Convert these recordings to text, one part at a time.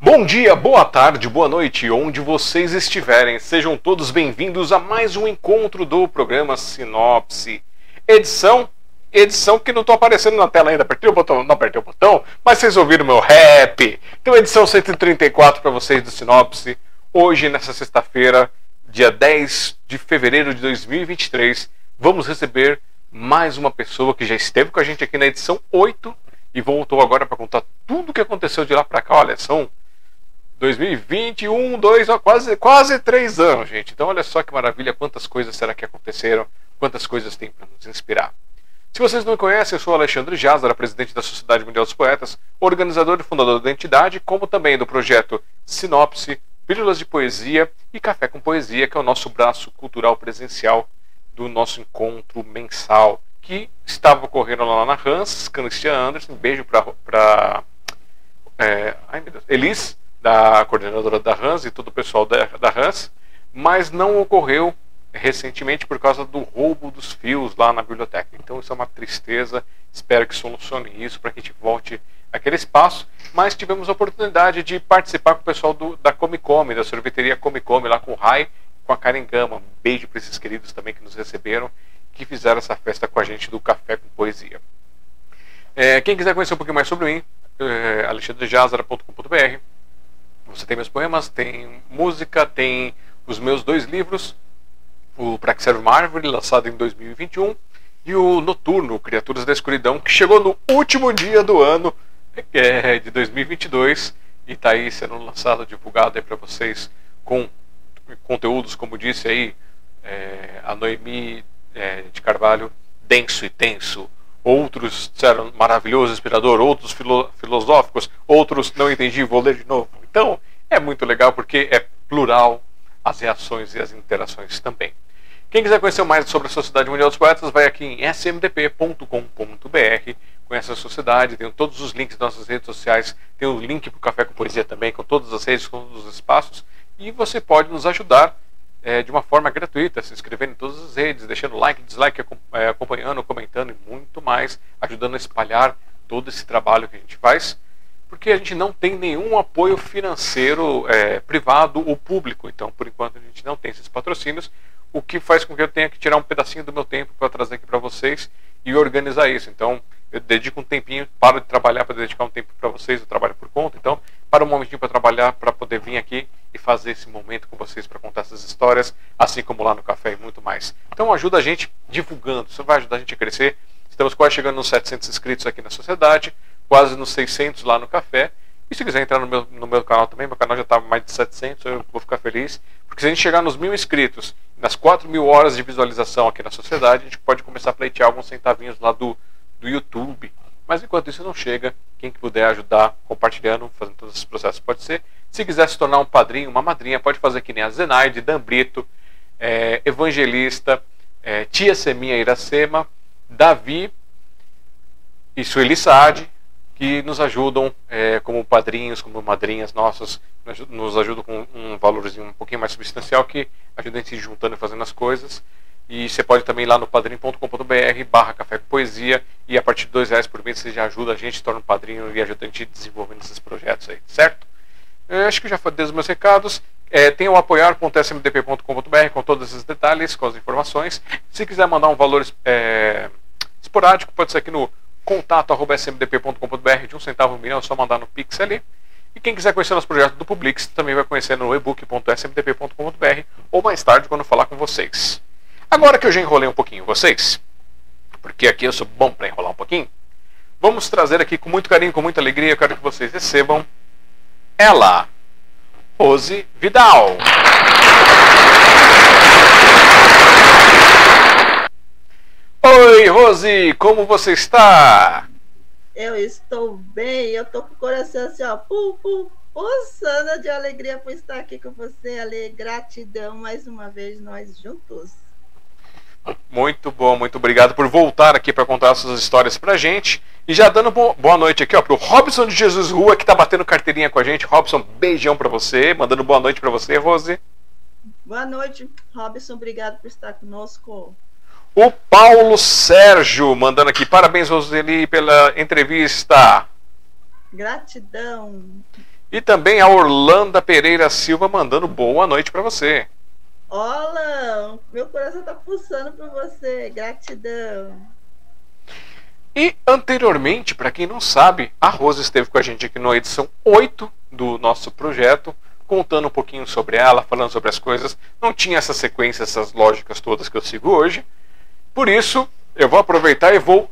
Bom dia, boa tarde, boa noite, onde vocês estiverem. Sejam todos bem-vindos a mais um encontro do programa Sinopse. Edição edição que não estou aparecendo na tela ainda. Apertei o botão, não apertei o botão, mas vocês ouviram meu rap. Então, edição 134 para vocês do Sinopse. Hoje, nessa sexta-feira, dia 10 de fevereiro de 2023, vamos receber mais uma pessoa que já esteve com a gente aqui na edição 8 e voltou agora para contar tudo o que aconteceu de lá para cá. Olha, são 2021, dois, quase, quase três anos, gente. Então, olha só que maravilha, quantas coisas será que aconteceram, quantas coisas tem para nos inspirar. Se vocês não me conhecem, eu sou Alexandre Jazara, presidente da Sociedade Mundial dos Poetas, organizador e fundador da entidade, como também do projeto Sinopse, Pílulas de Poesia e Café com Poesia, que é o nosso braço cultural presencial do nosso encontro mensal, que estava ocorrendo lá na Hans, Christian Anderson, um beijo para é, Elis, da coordenadora da Hans e todo o pessoal da, da Hans, mas não ocorreu recentemente por causa do roubo dos fios lá na biblioteca. Então isso é uma tristeza. Espero que solucione isso para que a gente volte aquele espaço. Mas tivemos a oportunidade de participar com o pessoal do, da Comicome, da sorveteria Comicome, lá com o Rai, com a Karen Gama. Um beijo para esses queridos também que nos receberam, que fizeram essa festa com a gente do Café com Poesia. É, quem quiser conhecer um pouquinho mais sobre mim, é, alexandrejazara.com.br. Você tem meus poemas, tem música, tem os meus dois livros, o Pra Que Serve uma Árvore, lançado em 2021, e o Noturno, Criaturas da Escuridão, que chegou no último dia do ano é, de 2022 e está aí sendo lançado, divulgado aí para vocês com conteúdos, como disse aí é, a Noemi é, de Carvalho, denso e tenso. Outros disseram maravilhoso, inspirador, outros filo filosóficos, outros não entendi, vou ler de novo. Então, é muito legal porque é plural as reações e as interações também. Quem quiser conhecer mais sobre a Sociedade Mundial dos Poetas, vai aqui em smdp.com.br. Conhece a sociedade, tem todos os links das nossas redes sociais, tem o link para o Café com Poesia também, com todas as redes, com todos os espaços. E você pode nos ajudar é, de uma forma gratuita, se inscrevendo em todas as redes, deixando like, dislike, é, acompanhando, comentando e muito mais, ajudando a espalhar todo esse trabalho que a gente faz porque a gente não tem nenhum apoio financeiro é, privado ou público. Então, por enquanto, a gente não tem esses patrocínios, o que faz com que eu tenha que tirar um pedacinho do meu tempo para trazer aqui para vocês e organizar isso. Então, eu dedico um tempinho, paro de trabalhar para dedicar um tempo para vocês, eu trabalho por conta, então, para um momentinho para trabalhar, para poder vir aqui e fazer esse momento com vocês para contar essas histórias, assim como lá no café e muito mais. Então, ajuda a gente divulgando, isso vai ajudar a gente a crescer. Estamos quase chegando nos 700 inscritos aqui na sociedade quase nos 600 lá no café. E se quiser entrar no meu, no meu canal também, meu canal já está mais de 700, eu vou ficar feliz. Porque se a gente chegar nos mil inscritos, nas 4 mil horas de visualização aqui na sociedade, a gente pode começar a pleitear alguns centavinhos lá do, do YouTube. Mas enquanto isso não chega, quem puder ajudar compartilhando, fazendo todos esses processos pode ser. Se quiser se tornar um padrinho, uma madrinha, pode fazer que nem a Zenaide, Dan Brito, é, Evangelista, é, Tia Seminha Iracema, Davi e Sueli Saad, que nos ajudam é, como padrinhos, como madrinhas nossas, nos ajudam com um valorzinho um pouquinho mais substancial que ajuda a gente se juntando e fazendo as coisas. E você pode também ir lá no padrim.com.br barra café com poesia e a partir de dois reais por mês você já ajuda a gente, torna um padrinho e ajuda a gente desenvolvendo esses projetos aí, certo? Eu acho que já falei os meus recados. É, tem o apoiar.smdp.com.br com todos esses detalhes, com as informações. Se quiser mandar um valor é, esporádico, pode ser aqui no contato.smdp.com.br de um centavo um milhão, é só mandar no Pix ali. E quem quiser conhecer nosso projeto do Publix também vai conhecer no ebook.smdp.com.br ou mais tarde quando falar com vocês. Agora que eu já enrolei um pouquinho vocês, porque aqui eu sou bom para enrolar um pouquinho, vamos trazer aqui com muito carinho, com muita alegria, eu quero que vocês recebam ela, Rose Vidal. Oi, Rose, como você está? Eu estou bem, eu tô com o coração assim, ó, pum, pum, pulsando de alegria por estar aqui com você, Ale. Gratidão mais uma vez, nós juntos. Muito bom, muito obrigado por voltar aqui para contar suas histórias pra gente. E já dando boa noite aqui, ó, pro Robson de Jesus Rua, que tá batendo carteirinha com a gente. Robson, beijão para você, mandando boa noite para você, Rose. Boa noite, Robson, obrigado por estar conosco. O Paulo Sérgio mandando aqui. Parabéns, Roseli, pela entrevista. Gratidão. E também a Orlanda Pereira Silva mandando boa noite para você. Olá, meu coração tá pulsando por você. Gratidão. E anteriormente, para quem não sabe, a Rosa esteve com a gente aqui na edição 8 do nosso projeto, contando um pouquinho sobre ela, falando sobre as coisas. Não tinha essa sequência, essas lógicas todas que eu sigo hoje. Por isso, eu vou aproveitar e vou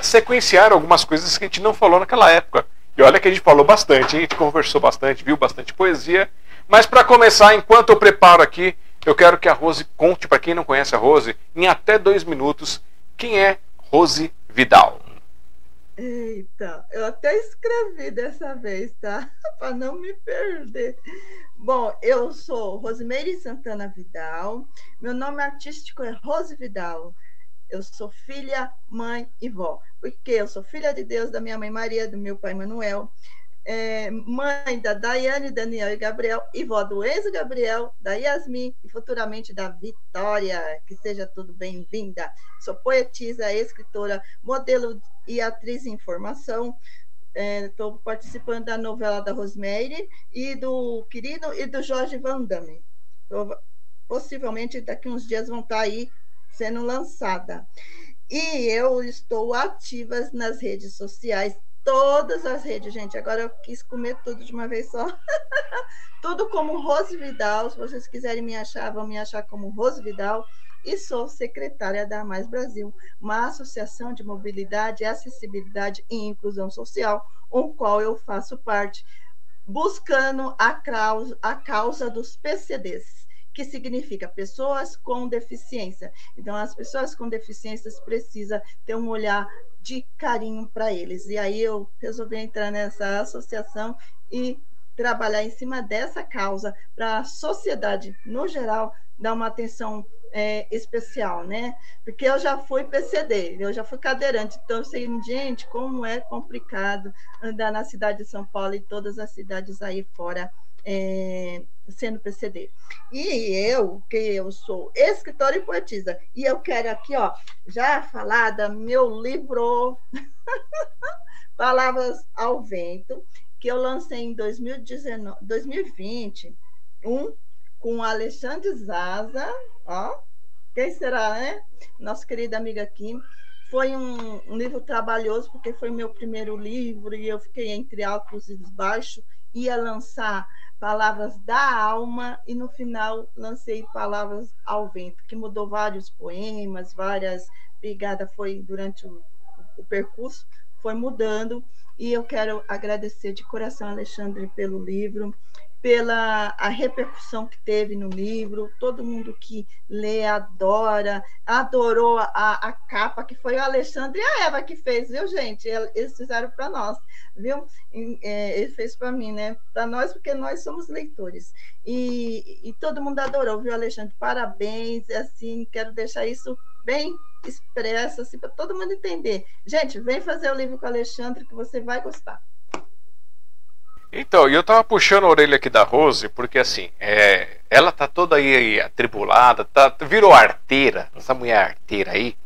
sequenciar algumas coisas que a gente não falou naquela época. E olha que a gente falou bastante, a gente conversou bastante, viu bastante poesia. Mas para começar, enquanto eu preparo aqui, eu quero que a Rose conte, para quem não conhece a Rose, em até dois minutos, quem é Rose Vidal. Eita, eu até escrevi dessa vez, tá? Para não me perder. Bom, eu sou Rosimeire Santana Vidal. Meu nome artístico é Rose Vidal. Eu sou filha, mãe e vó. Porque eu sou filha de Deus da minha mãe Maria, do meu pai Manuel é, mãe da Daiane, Daniel e Gabriel, e vó do Enzo Gabriel, da Yasmin e futuramente da Vitória. Que seja tudo bem-vinda. Sou poetisa, escritora, modelo e atriz em formação. Estou é, participando da novela da Rosemary e do Querido e do Jorge Van Damme. possivelmente daqui uns dias vão estar tá aí sendo lançada. E eu estou ativa nas redes sociais todas as redes, gente. Agora eu quis comer tudo de uma vez só. tudo como Rose Vidal. Se vocês quiserem me achar, vão me achar como Rose Vidal. E sou secretária da Mais Brasil, uma associação de mobilidade, acessibilidade e inclusão social, o qual eu faço parte, buscando a causa, a causa dos PCDs que significa pessoas com deficiência. Então, as pessoas com deficiências precisam ter um olhar de carinho para eles. E aí eu resolvi entrar nessa associação e trabalhar em cima dessa causa para a sociedade, no geral, dar uma atenção é, especial, né? Porque eu já fui PCD, eu já fui cadeirante, então eu sei, gente, como é complicado andar na cidade de São Paulo e todas as cidades aí fora é, sendo PCD. E eu, que eu sou escritora e poetisa, e eu quero aqui, ó, já falar do meu livro Palavras ao Vento, que eu lancei em 2019, 2020, um com Alexandre Zaza, ó, quem será, né? Nossa querida amiga Kim. Foi um, um livro trabalhoso, porque foi meu primeiro livro, e eu fiquei entre altos e baixos, ia lançar Palavras da Alma, e no final lancei Palavras ao Vento, que mudou vários poemas, várias. Brigada foi durante o, o percurso, foi mudando, e eu quero agradecer de coração, Alexandre, pelo livro pela a repercussão que teve no livro, todo mundo que lê adora, adorou a, a capa, que foi o Alexandre e a Eva que fez, viu, gente? Eles fizeram para nós, viu? É, ele fez para mim, né? Para nós, porque nós somos leitores. E, e todo mundo adorou, viu, Alexandre? Parabéns, assim, quero deixar isso bem expresso, assim, para todo mundo entender. Gente, vem fazer o livro com o Alexandre, que você vai gostar. Então, eu tava puxando a orelha aqui da Rose, porque assim, é, ela tá toda aí, atribulada, tá, virou arteira, essa mulher arteira aí.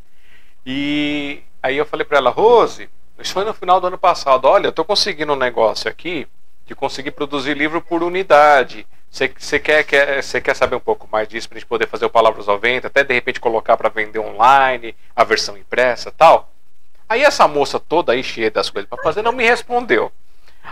E aí eu falei para ela, Rose, isso foi no final do ano passado, olha, eu tô conseguindo um negócio aqui de conseguir produzir livro por unidade. Você quer, quer, quer saber um pouco mais disso pra gente poder fazer o Palavras ao Vento, até de repente colocar para vender online, a versão impressa tal? Aí essa moça toda aí cheia das coisas para fazer não me respondeu.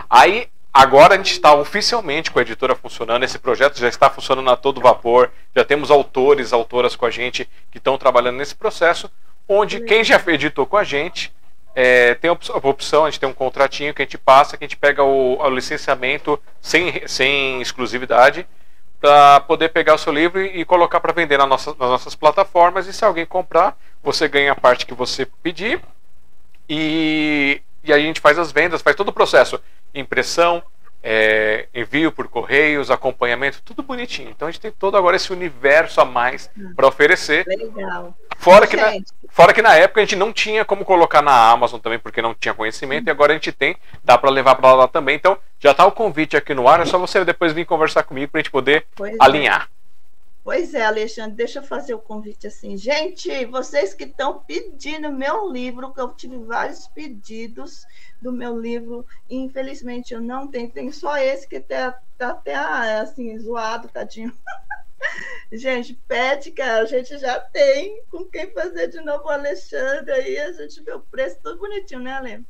Aí Agora a gente está oficialmente com a editora funcionando, esse projeto já está funcionando a todo vapor, já temos autores, autoras com a gente que estão trabalhando nesse processo, onde quem já editou com a gente é, tem a opção, a gente tem um contratinho que a gente passa, que a gente pega o, o licenciamento sem, sem exclusividade, para poder pegar o seu livro e, colocar para vender na nossa, nas nossas plataformas, e se alguém comprar, você ganha a parte que você pedir, e, e aí a gente faz as vendas, faz todo o processo impressão, é, envio por correios, acompanhamento, tudo bonitinho. Então a gente tem todo agora esse universo a mais para oferecer. Legal. Fora que, na, fora que na época a gente não tinha como colocar na Amazon também, porque não tinha conhecimento, e agora a gente tem, dá para levar para lá também. Então já está o convite aqui no ar, é só você depois vir conversar comigo para a gente poder pois é. Pois é, Alexandre, deixa eu fazer o convite assim. Gente, vocês que estão pedindo meu livro, que eu tive vários pedidos do meu livro, infelizmente eu não tenho, tem só esse que está tá até assim, zoado, tadinho. gente, pede, cara, a gente já tem com quem fazer de novo o Alexandre, aí a gente vê o preço tudo bonitinho, né, Ale?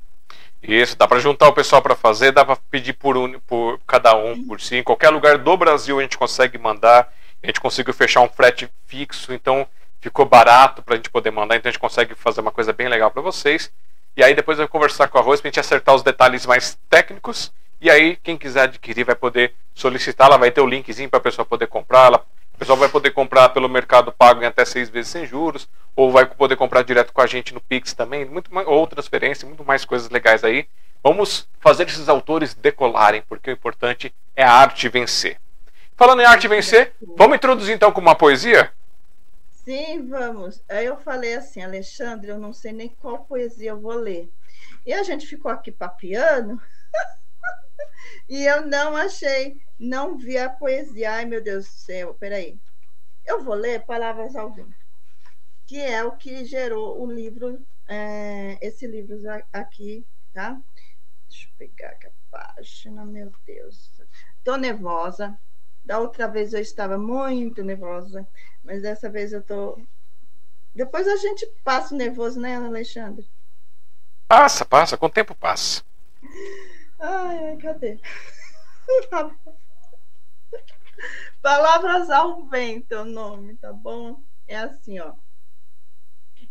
Isso, dá para juntar o pessoal para fazer, dá para pedir por, um, por cada um, por si. Em qualquer lugar do Brasil a gente consegue mandar. A gente conseguiu fechar um frete fixo, então ficou barato para a gente poder mandar. Então a gente consegue fazer uma coisa bem legal para vocês. E aí depois eu vou conversar com a Rose para a gente acertar os detalhes mais técnicos. E aí quem quiser adquirir vai poder solicitar. Ela vai ter o linkzinho para a pessoa poder comprar. Ela, o pessoal vai poder comprar pelo Mercado Pago em até seis vezes sem juros. Ou vai poder comprar direto com a gente no Pix também. Muito mais, ou transferência, muito mais coisas legais aí. Vamos fazer esses autores decolarem, porque o importante é a arte vencer. Falando em arte vencer, vamos introduzir então com uma poesia? Sim, vamos. Aí eu falei assim, Alexandre, eu não sei nem qual poesia eu vou ler. E a gente ficou aqui papiando e eu não achei, não vi a poesia. Ai, meu Deus do céu, peraí. Eu vou ler Palavras ao Vento, que é o que gerou o livro, é, esse livro aqui, tá? Deixa eu pegar aqui a página, meu Deus. Tô nervosa, da outra vez eu estava muito nervosa, mas dessa vez eu tô. Depois a gente passa o nervoso, né, Alexandre? Passa, passa, com o tempo passa. Ai, cadê? Palavras ao vento, é o nome, tá bom? É assim, ó.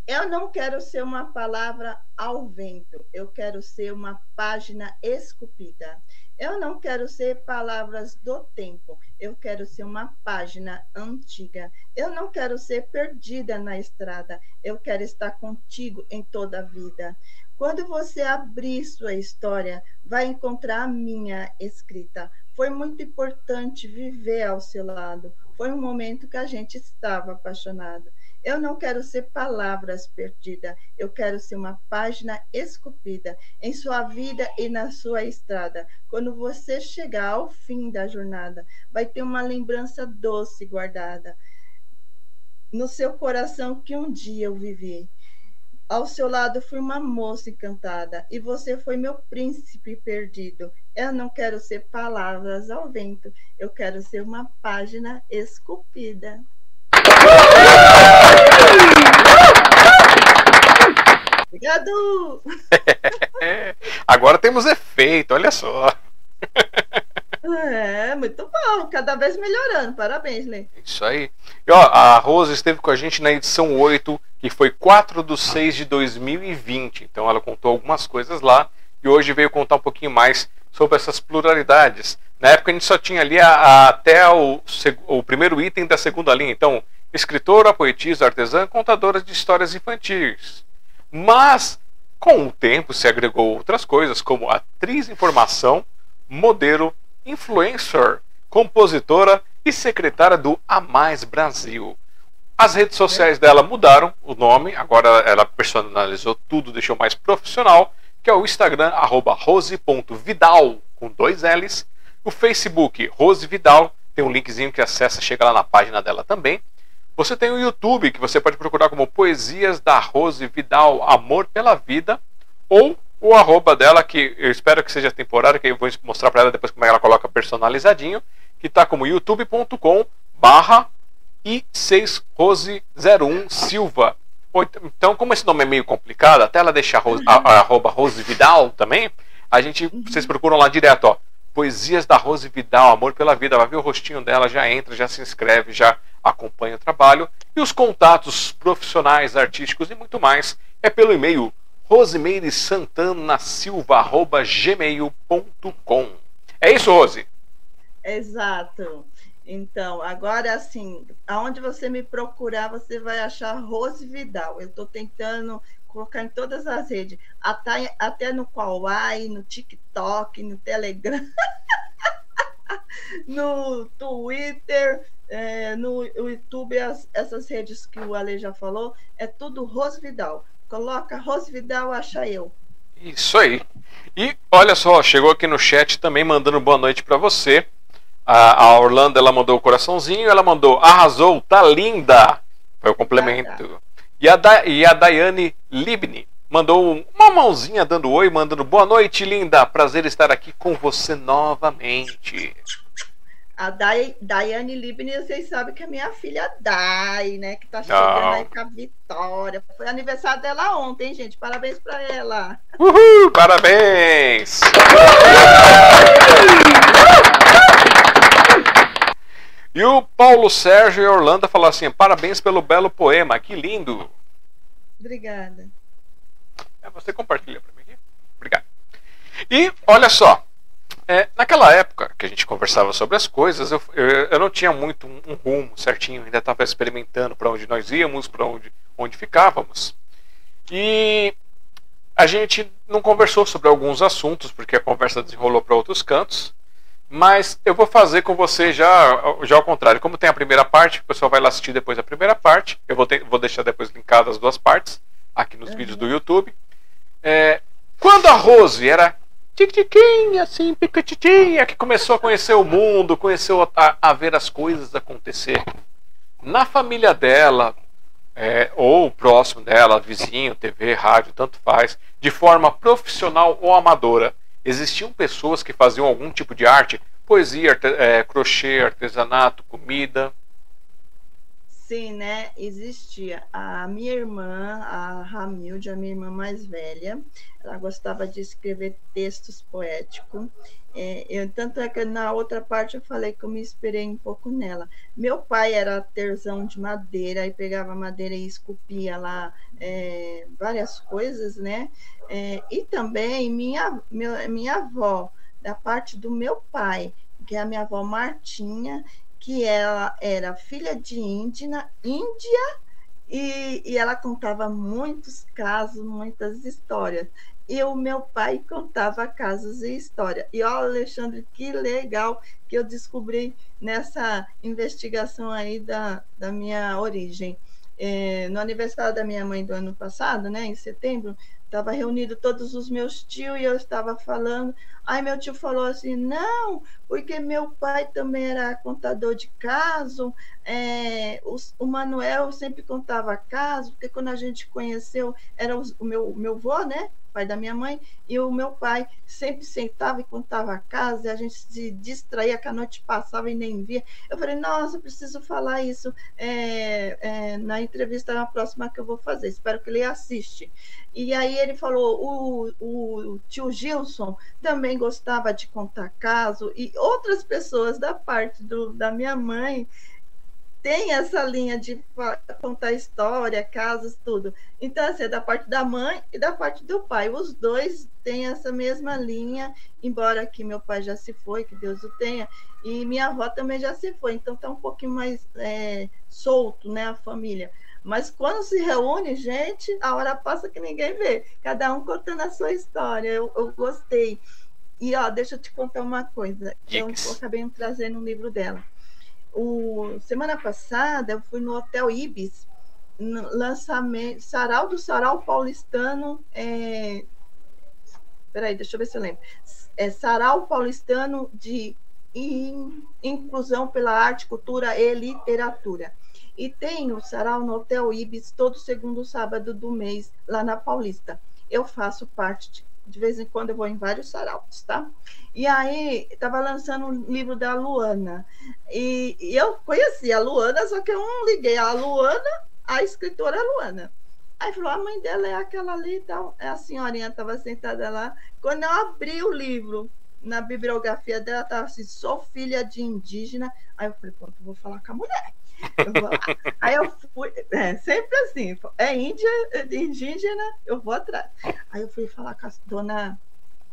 Eu não quero ser uma palavra ao vento, eu quero ser uma página esculpida. Eu não quero ser palavras do tempo, eu quero ser uma página antiga. Eu não quero ser perdida na estrada, eu quero estar contigo em toda a vida. Quando você abrir sua história, vai encontrar a minha escrita. Foi muito importante viver ao seu lado. Foi um momento que a gente estava apaixonado. Eu não quero ser palavras perdidas, eu quero ser uma página esculpida em sua vida e na sua estrada. Quando você chegar ao fim da jornada, vai ter uma lembrança doce guardada no seu coração que um dia eu vivi. Ao seu lado fui uma moça encantada e você foi meu príncipe perdido. Eu não quero ser palavras ao vento, eu quero ser uma página esculpida. Obrigado! Agora temos efeito, olha só. É, muito bom, cada vez melhorando. Parabéns, Lê. Isso aí. E ó, a Rosa esteve com a gente na edição 8, que foi 4 de 6 de 2020. Então ela contou algumas coisas lá e hoje veio contar um pouquinho mais sobre essas pluralidades. Na época a gente só tinha ali a, a, até o, o primeiro item da segunda linha. Então, escritora, poetisa, artesã, contadora de histórias infantis. Mas, com o tempo, se agregou outras coisas, como atriz em formação, modelo, influencer, compositora e secretária do A Mais Brasil. As redes sociais dela mudaram o nome, agora ela personalizou tudo, deixou mais profissional, que é o Instagram, rose.vidal, com dois L's. O Facebook, Rose Vidal, tem um linkzinho que acessa, chega lá na página dela também. Você tem o YouTube, que você pode procurar como Poesias da Rose Vidal, Amor pela Vida, ou o arroba dela, que eu espero que seja temporário, que eu vou mostrar para ela depois como é ela coloca personalizadinho, que está como youtube.com barra i6rose01 Silva. Então, como esse nome é meio complicado, até ela deixar Rose, a, a, arroba Rose Vidal também, a gente, vocês procuram lá direto, ó, Poesias da Rose Vidal, Amor pela Vida, vai ver o rostinho dela, já entra, já se inscreve, já acompanha o trabalho. E os contatos profissionais, artísticos e muito mais é pelo e-mail rosemeireSantanaSilva.gmail.com É isso, Rose? Exato. Então, agora assim, aonde você me procurar, você vai achar Rose Vidal. Eu estou tentando colocar em todas as redes, até, até no Kawaii, no TikTok, no Telegram, no Twitter, é, no YouTube, as, essas redes que o Ale já falou, é tudo Rose Vidal. Coloca Rose Vidal, acha eu. Isso aí. E olha só, chegou aqui no chat também mandando boa noite para você. A, a Orlando ela mandou o coraçãozinho, ela mandou arrasou, tá linda. Foi o complemento. Ah, tá. E, a da, e a Daiane Libni mandou uma mãozinha dando oi, mandando boa noite, linda. Prazer estar aqui com você novamente. A Dai, Daiane Libni, vocês sabem que é minha filha Dai, né? Que tá chegando Não. aí com a Vitória. Foi aniversário dela ontem, gente. Parabéns pra ela. Uhul, parabéns! E o Paulo Sérgio e Orlando falaram assim: parabéns pelo belo poema, que lindo. Obrigada. É, você compartilha para mim aqui? Obrigado. E olha só, é, naquela época que a gente conversava sobre as coisas, eu, eu, eu não tinha muito um, um rumo certinho, ainda estava experimentando para onde nós íamos, para onde, onde ficávamos. E a gente não conversou sobre alguns assuntos, porque a conversa desenrolou para outros cantos. Mas eu vou fazer com você já, já ao contrário. Como tem a primeira parte, o pessoal vai lá assistir depois a primeira parte. Eu vou, ter, vou deixar depois linkadas as duas partes aqui nos uhum. vídeos do YouTube. É, quando a Rose era tiquinha, assim, piquititinha, que começou a conhecer o mundo, começou a, a ver as coisas acontecer. Na família dela, é, ou próximo dela, vizinho, TV, rádio, tanto faz, de forma profissional ou amadora, existiam pessoas que faziam algum tipo de arte, poesia, é, crochê, artesanato, comida. Sim, né? Existia. A minha irmã, a Ramilde, a minha irmã mais velha, ela gostava de escrever textos poéticos. É, eu, tanto é que na outra parte eu falei que eu me inspirei um pouco nela. Meu pai era terzão de madeira, e pegava madeira e esculpia lá é, várias coisas, né? É, e também minha, meu, minha avó, da parte do meu pai, que é a minha avó Martinha, que ela era filha de Índia, Índia e, e ela contava muitos casos, muitas histórias e o meu pai contava casos e história. E olha, Alexandre, que legal que eu descobri nessa investigação aí da, da minha origem. É, no aniversário da minha mãe do ano passado, né, em setembro, estava reunido todos os meus tios e eu estava falando. Aí meu tio falou assim: não, porque meu pai também era contador de caso, é, o, o, Manuel sempre contava caso, porque quando a gente conheceu, era o, o meu, meu vô, né? Pai da minha mãe, e o meu pai sempre sentava e contava a casa, e a gente se distraía, que a noite passava e nem via. Eu falei, nossa, preciso falar isso é, é, na entrevista na próxima que eu vou fazer, espero que ele assiste. E aí ele falou, o, o tio Gilson também gostava de contar caso, e outras pessoas da parte do, da minha mãe tem essa linha de contar história, casos, tudo. Então, assim, é da parte da mãe e da parte do pai. Os dois têm essa mesma linha, embora que meu pai já se foi, que Deus o tenha, e minha avó também já se foi. Então, tá um pouquinho mais é, solto, né, a família. Mas quando se reúne, gente, a hora passa que ninguém vê. Cada um contando a sua história. Eu, eu gostei. E, ó, deixa eu te contar uma coisa. Eu, eu acabei trazendo um livro dela o, semana passada eu fui no Hotel Ibis, no lançamento, Sarau do Sarau Paulistano. É, peraí, deixa eu ver se eu lembro. É Sarau Paulistano de Inclusão pela Arte, Cultura e Literatura. E tem o Sarau no Hotel Ibis todo segundo sábado do mês, lá na Paulista. Eu faço parte de vez em quando eu vou em vários saraus, tá? E aí, estava lançando um livro da Luana. E, e, eu conheci a Luana, só que eu não liguei a Luana, a escritora Luana. Aí falou, a mãe dela é aquela ali e tal. A senhorinha estava sentada lá. Quando eu abri o livro, na bibliografia dela, estava assim, sou filha de indígena. Aí eu falei, pronto, vou falar com a mulher. Aí eu fui, é, sempre assim, é índia, é indígena, eu vou atrás. Aí eu fui falar com a dona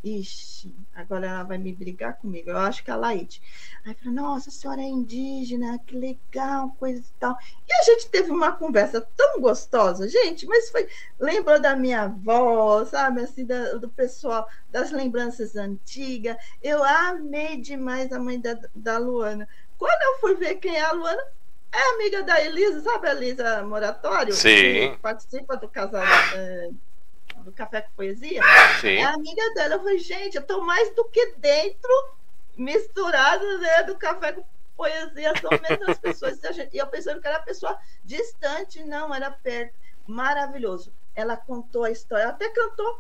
Ixi, agora ela vai me brigar comigo. Eu acho que é a Laide. Aí falei, nossa, a senhora é indígena, que legal, coisa e tal. E a gente teve uma conversa tão gostosa, gente, mas foi. Lembrou da minha avó, sabe, assim, da, do pessoal, das lembranças antigas. Eu amei demais a mãe da, da Luana. Quando eu fui ver quem é a Luana, é amiga da Elisa, sabe a Elisa Moratório? Sim. Participa do casal é, do Café com Poesia. Sim. É amiga dela. Eu falei, gente, eu tô mais do que dentro misturado né, do café com poesia, são mesmas pessoas. E eu pensando que era pessoa distante, não, era perto. Maravilhoso. Ela contou a história, até cantou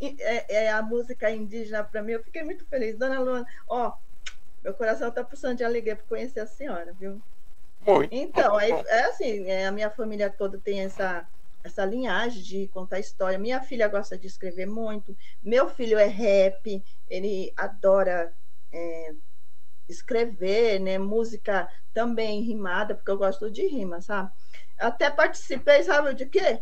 é, é a música indígena para mim. Eu fiquei muito feliz. Dona Luana, ó, meu coração está pulsando de alegria por conhecer a senhora, viu? Muito. Então, é, é assim, é, a minha família toda tem essa essa linhagem de contar história. Minha filha gosta de escrever muito. Meu filho é rap, ele adora é, escrever, né? Música também rimada, porque eu gosto de rima, sabe? Até participei, sabe de quê?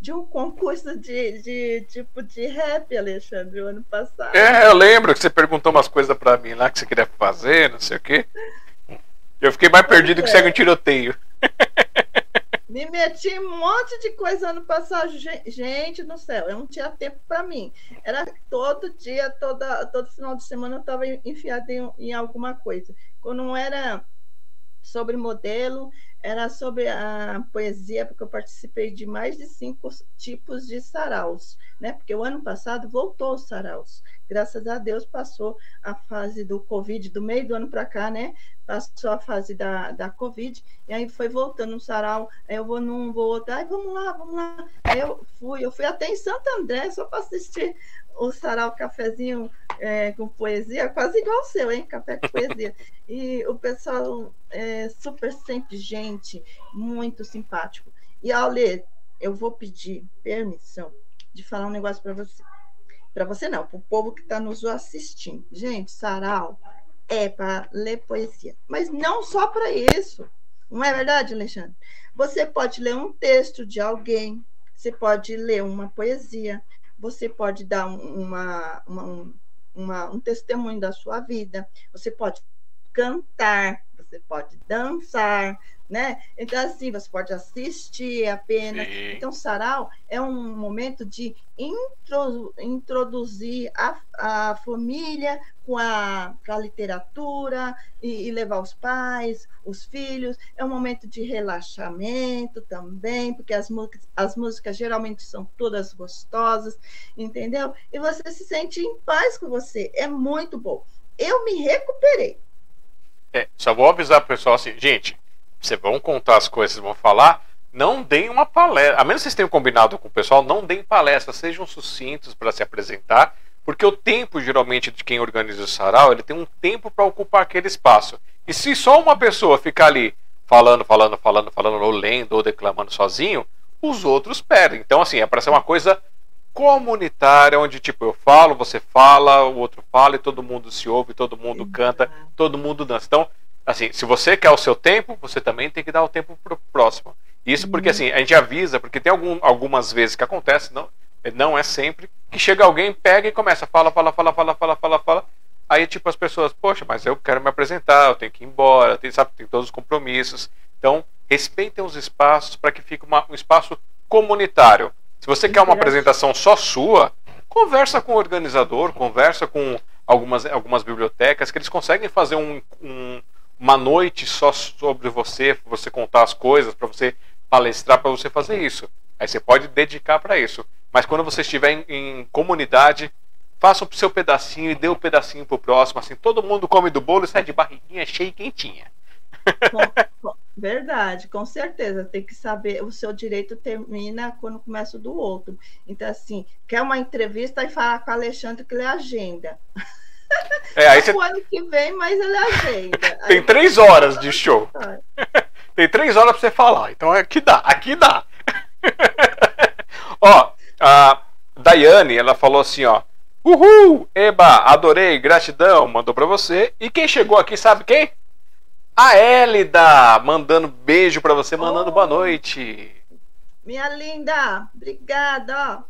De um concurso de, de tipo de rap, Alexandre, o ano passado. É, eu lembro que você perguntou umas coisas para mim lá que você queria fazer, não sei o quê. Eu fiquei mais perdido é. que segue um tiroteio. Me meti em um monte de coisa ano passado. Gente do céu, eu não tinha tempo para mim. Era todo dia, toda, todo final de semana eu estava enfiada em, em alguma coisa. Quando não era sobre modelo, era sobre a poesia, porque eu participei de mais de cinco tipos de saraus, né? Porque o ano passado voltou os saraus. Graças a Deus passou a fase do Covid, do meio do ano para cá, né? Passou a fase da, da Covid, e aí foi voltando no sarau, aí eu vou num, vou outro, aí vamos lá, vamos lá. Aí eu fui, eu fui até em Santo André só para assistir o sarau cafezinho é, com poesia, quase igual o seu, hein? Café com poesia. E o pessoal é super sempre gente, muito simpático. E Aule, eu vou pedir permissão de falar um negócio para você. Para você não, para o povo que está nos assistindo. Gente, sarau é para ler poesia, mas não só para isso. Não é verdade, Alexandre? Você pode ler um texto de alguém, você pode ler uma poesia, você pode dar uma, uma, uma, um testemunho da sua vida, você pode cantar, você pode dançar, né? Então, assim, você pode assistir apenas. Sim. Então, sarau é um momento de intro, introduzir a, a família com a, com a literatura e, e, levar os pais, os filhos. É um momento de relaxamento também, porque as, as músicas geralmente são todas gostosas, entendeu? E você se sente em paz com você. É muito bom. Eu me recuperei é, só vou avisar o pessoal assim, gente, vocês vão contar as coisas, vão falar, não deem uma palestra. A menos que vocês tenham combinado com o pessoal, não deem palestra, sejam sucintos para se apresentar, porque o tempo, geralmente, de quem organiza o sarau, ele tem um tempo para ocupar aquele espaço. E se só uma pessoa ficar ali falando, falando, falando, falando, ou lendo, ou declamando sozinho, os outros perdem. Então, assim, é para ser uma coisa comunitária, onde tipo eu falo, você fala, o outro fala e todo mundo se ouve, todo mundo canta, todo mundo dança. Então, assim, se você quer o seu tempo, você também tem que dar o tempo pro próximo. Isso porque assim, a gente avisa, porque tem algum, algumas vezes que acontece, não, não é sempre, que chega alguém, pega e começa, fala, fala, fala, fala, fala, fala, fala. Aí tipo as pessoas, poxa, mas eu quero me apresentar, eu tenho que ir embora, tem, sabe, tem todos os compromissos. Então, respeitem os espaços para que fique uma, um espaço comunitário. Se você quer uma apresentação só sua, conversa com o organizador, conversa com algumas, algumas bibliotecas, que eles conseguem fazer um, um, uma noite só sobre você, você contar as coisas, para você palestrar, para você fazer isso. Aí você pode dedicar para isso. Mas quando você estiver em, em comunidade, faça o seu pedacinho e dê o um pedacinho pro próximo. Assim, todo mundo come do bolo e sai de barriguinha cheia e quentinha. Verdade, com certeza. Tem que saber, o seu direito termina quando começa o do outro. Então, assim, quer uma entrevista e falar com o Alexandre que ele agenda. É, aí você... O ano que vem, mas ele agenda. Tem aí três horas de show. Tem três horas para você falar. Então aqui dá, aqui dá. ó, a Daiane, ela falou assim, ó. Uhul! Eba, adorei, gratidão, mandou para você. E quem chegou aqui, sabe quem? A Elida mandando beijo para você, mandando oh, boa noite. Minha linda, obrigada.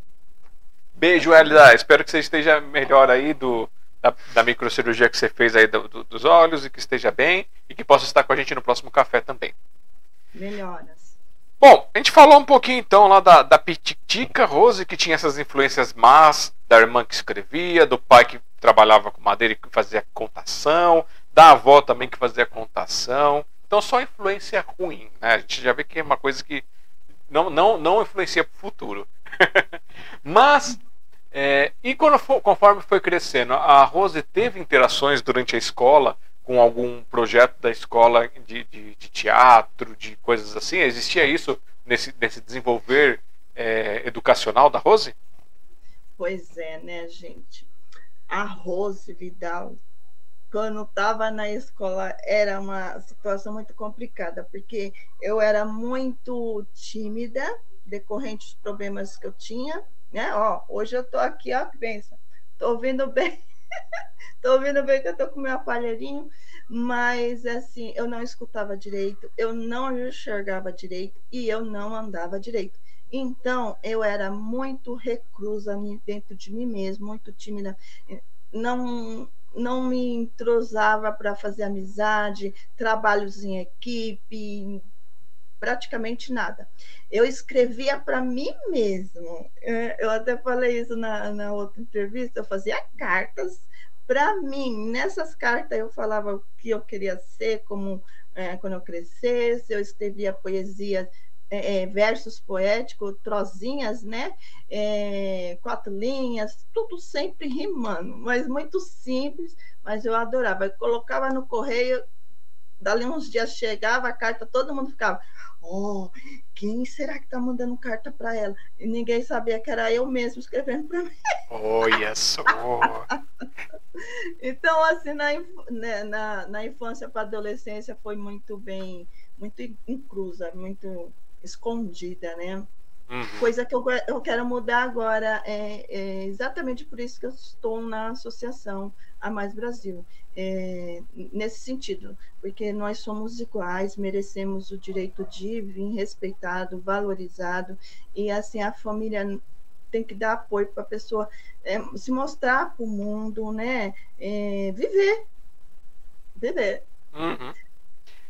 Beijo, Elida. Espero que você esteja melhor aí do, da, da microcirurgia que você fez aí do, do, dos olhos e que esteja bem e que possa estar com a gente no próximo café também. Melhoras. Bom, a gente falou um pouquinho então lá da, da Pititica Rose, que tinha essas influências más, da irmã que escrevia, do pai que trabalhava com madeira e que fazia contação, da avó também que fazia contação. Então só influência ruim, né? A gente já vê que é uma coisa que não, não, não influencia para o futuro. Mas É, e quando for, conforme foi crescendo, a Rose teve interações durante a escola com algum projeto da escola de, de, de teatro, de coisas assim? Existia isso nesse, nesse desenvolver é, educacional da Rose? Pois é, né, gente? A Rose Vidal, quando estava na escola, era uma situação muito complicada, porque eu era muito tímida, decorrente dos problemas que eu tinha, né? Ó, hoje eu tô aqui, ó, que benção. Tô ouvindo bem. tô ouvindo bem que eu tô com meu aparelhinho, mas assim, eu não escutava direito, eu não enxergava direito e eu não andava direito. Então, eu era muito reclusa dentro de mim mesma, muito tímida. Não, não me entrosava para fazer amizade, trabalhos em equipe, praticamente nada. Eu escrevia para mim mesmo. É, eu até falei isso na, na outra entrevista. Eu fazia cartas para mim. Nessas cartas eu falava o que eu queria ser, como é, quando eu crescesse. Eu escrevia poesia é, é, versos poéticos, trozinhas, né? É, quatro linhas, tudo sempre rimando, mas muito simples, mas eu adorava. Eu colocava no correio, dali uns dias chegava a carta, todo mundo ficava, oh, quem será que está mandando carta para ela? E ninguém sabia que era eu mesmo escrevendo para mim. Olha só! então, assim, na, né, na, na infância para adolescência foi muito bem, muito inclusa, muito escondida, né? Uhum. Coisa que eu, eu quero mudar agora, é, é, exatamente por isso que eu estou na associação A Mais Brasil, é, nesse sentido, porque nós somos iguais, merecemos o direito de vir respeitado, valorizado, e assim a família tem que dar apoio para a pessoa é, se mostrar para o mundo, né? É, viver, viver. Uhum.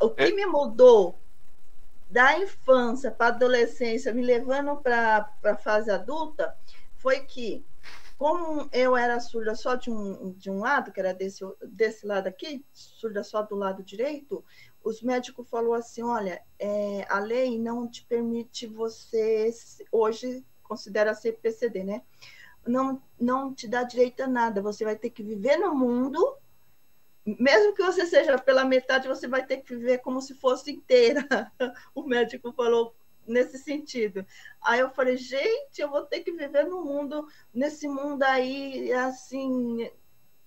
O que é me mudou da infância para a adolescência, me levando para a fase adulta, foi que, como eu era surda só de um, de um lado, que era desse, desse lado aqui, surda só do lado direito, os médicos falaram assim: olha, é, a lei não te permite você, hoje considera ser PCD, né? Não, não te dá direito a nada, você vai ter que viver no mundo mesmo que você seja pela metade, você vai ter que viver como se fosse inteira. O médico falou nesse sentido. Aí eu falei, gente, eu vou ter que viver no mundo, nesse mundo aí, assim,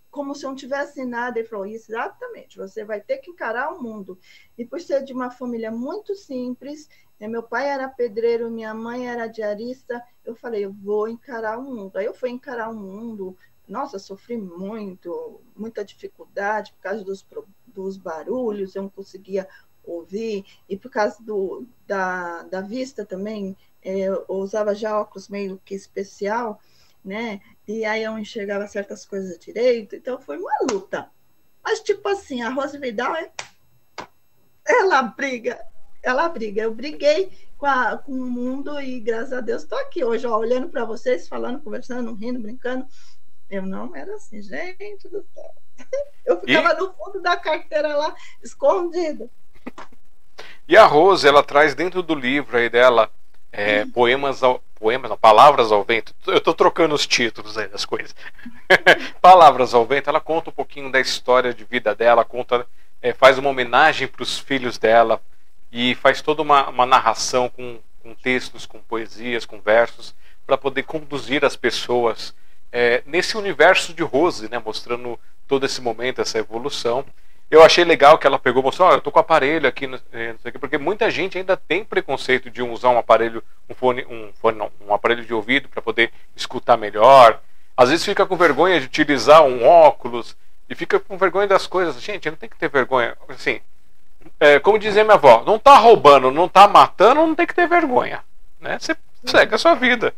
como se não tivesse nada. Ele falou, exatamente, você vai ter que encarar o mundo. E por ser de uma família muito simples, né, meu pai era pedreiro, minha mãe era diarista, eu falei, eu vou encarar o mundo. Aí eu fui encarar o mundo, nossa, sofri muito, muita dificuldade por causa dos, dos barulhos, eu não conseguia ouvir, e por causa do, da, da vista também, é, eu usava já óculos meio que especial, né? E aí eu enxergava certas coisas direito, então foi uma luta. Mas, tipo assim, a Rose Vidal, é, ela briga, ela briga. Eu briguei com, a, com o mundo e, graças a Deus, estou aqui hoje, ó, olhando para vocês, falando, conversando, rindo, brincando. Eu não era assim, gente do céu. Eu ficava e... no fundo da carteira lá, escondida. E a Rose, ela traz dentro do livro aí dela é, hum. poemas, ao, poemas não, palavras ao vento. Eu estou trocando os títulos aí das coisas. palavras ao vento. Ela conta um pouquinho da história de vida dela, conta, é, faz uma homenagem para os filhos dela e faz toda uma, uma narração com, com textos, com poesias, com versos para poder conduzir as pessoas é, nesse universo de Rose, né, mostrando todo esse momento, essa evolução. Eu achei legal que ela pegou, mostrou, oh, eu tô com aparelho aqui, é, porque muita gente ainda tem preconceito de usar um aparelho, um fone, um fone não, um aparelho de ouvido para poder escutar melhor. Às vezes fica com vergonha de utilizar um óculos e fica com vergonha das coisas. Gente, não tem que ter vergonha. Assim, é, como dizia minha avó, não tá roubando, não tá matando, não tem que ter vergonha, né? Você segue a sua vida.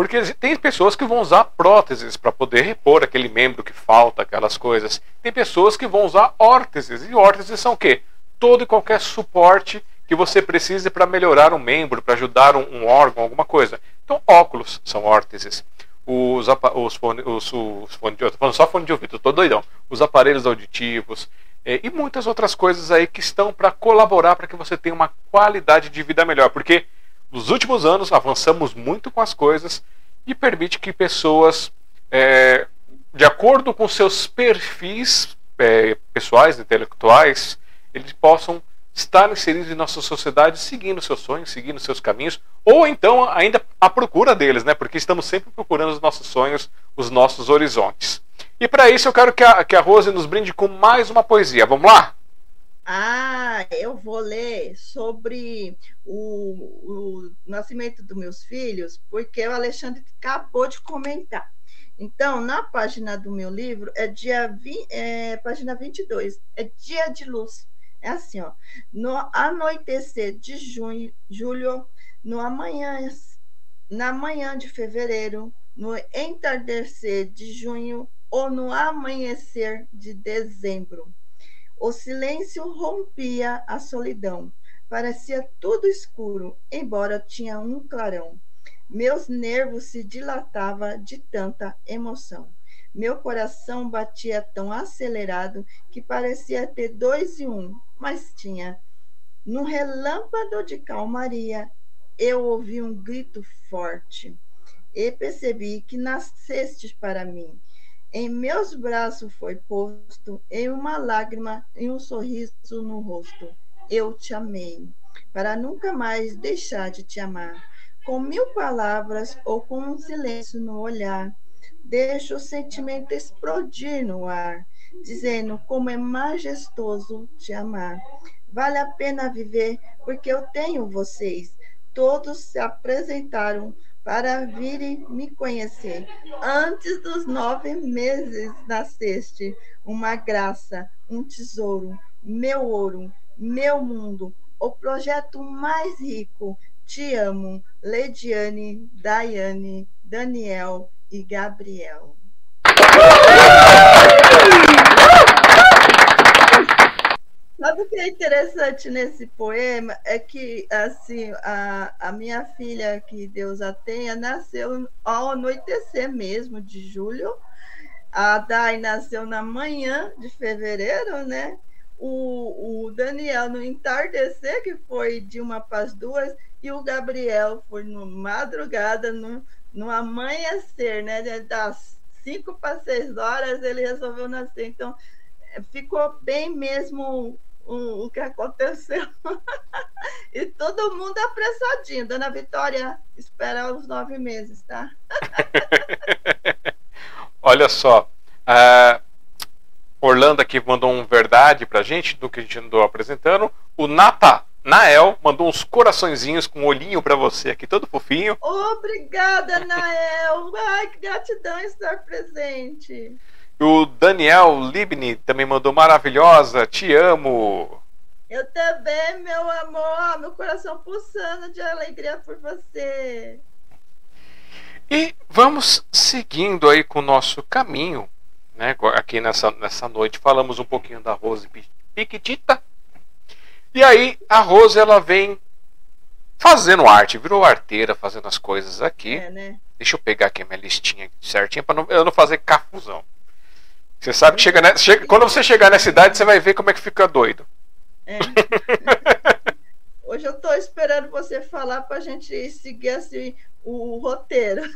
Porque tem pessoas que vão usar próteses para poder repor aquele membro que falta, aquelas coisas. Tem pessoas que vão usar órteses. E órteses são o quê? Todo e qualquer suporte que você precise para melhorar um membro, para ajudar um, um, órgão, alguma coisa. Então, óculos são órteses. Os, os, fone, os, fone de, só fone de ouvido, estou doidão. Os aparelhos auditivos é, e muitas outras coisas aí que estão para colaborar para que você tenha uma qualidade de vida melhor. Porque nos últimos anos avançamos muito com as coisas e permite que pessoas, é, de acordo com seus perfis é, pessoais, intelectuais, eles possam estar inseridos em nossa sociedade, seguindo seus sonhos, seguindo seus caminhos, ou então ainda à procura deles, né? Porque estamos sempre procurando os nossos sonhos, os nossos horizontes. E para isso eu quero que a, que a Rose nos brinde com mais uma poesia. Vamos lá? Ah, eu vou ler sobre o, o nascimento dos meus filhos, porque o Alexandre acabou de comentar. Então, na página do meu livro, é dia 20, é, página 22, é dia de luz. É assim, ó. No anoitecer de junho, julho, no amanhã, na manhã de fevereiro, no entardecer de junho ou no amanhecer de dezembro. O silêncio rompia a solidão. Parecia tudo escuro, embora tinha um clarão. Meus nervos se dilatavam de tanta emoção. Meu coração batia tão acelerado que parecia ter dois e um, mas tinha. No relâmpago de calmaria, eu ouvi um grito forte e percebi que nascestes para mim. Em meus braços foi posto, em uma lágrima e um sorriso no rosto. Eu te amei, para nunca mais deixar de te amar. Com mil palavras ou com um silêncio no olhar, deixo o sentimento explodir no ar, dizendo como é majestoso te amar. Vale a pena viver, porque eu tenho vocês. Todos se apresentaram para virem me conhecer. Antes dos nove meses nasceste, uma graça, um tesouro, meu ouro, meu mundo, o projeto mais rico. Te amo, Lediane, Daiane, Daniel e Gabriel. Sabe o que é interessante nesse poema? É que, assim, a, a minha filha, que Deus a tenha, nasceu ao anoitecer mesmo, de julho. A Dai nasceu na manhã de fevereiro, né? O, o Daniel no entardecer, que foi de uma para as duas, e o Gabriel foi no madrugada, no, no amanhecer, né? Das cinco para seis horas ele resolveu nascer. Então, ficou bem mesmo o, o que aconteceu. e todo mundo apressadinho. Dona Vitória espera os nove meses, tá? Olha só. Uh, Orlando aqui mandou um verdade pra gente do que a gente andou apresentando. O Nata Nael mandou uns coraçõezinhos com um olhinho para você aqui, todo fofinho. Obrigada, Nael. Ai, que gratidão estar presente. O Daniel Libni também mandou maravilhosa, te amo. Eu também, meu amor, meu coração pulsando de alegria por você. E vamos seguindo aí com o nosso caminho, né? Aqui nessa, nessa noite falamos um pouquinho da Rose Piquitita. E aí a Rose ela vem fazendo arte, virou arteira, fazendo as coisas aqui. É, né? Deixa eu pegar aqui a minha listinha certinha para eu não fazer cafusão. Você sabe que chega, chega, quando você chegar nessa idade, você vai ver como é que fica doido. É. Hoje eu estou esperando você falar para a gente seguir assim, o roteiro.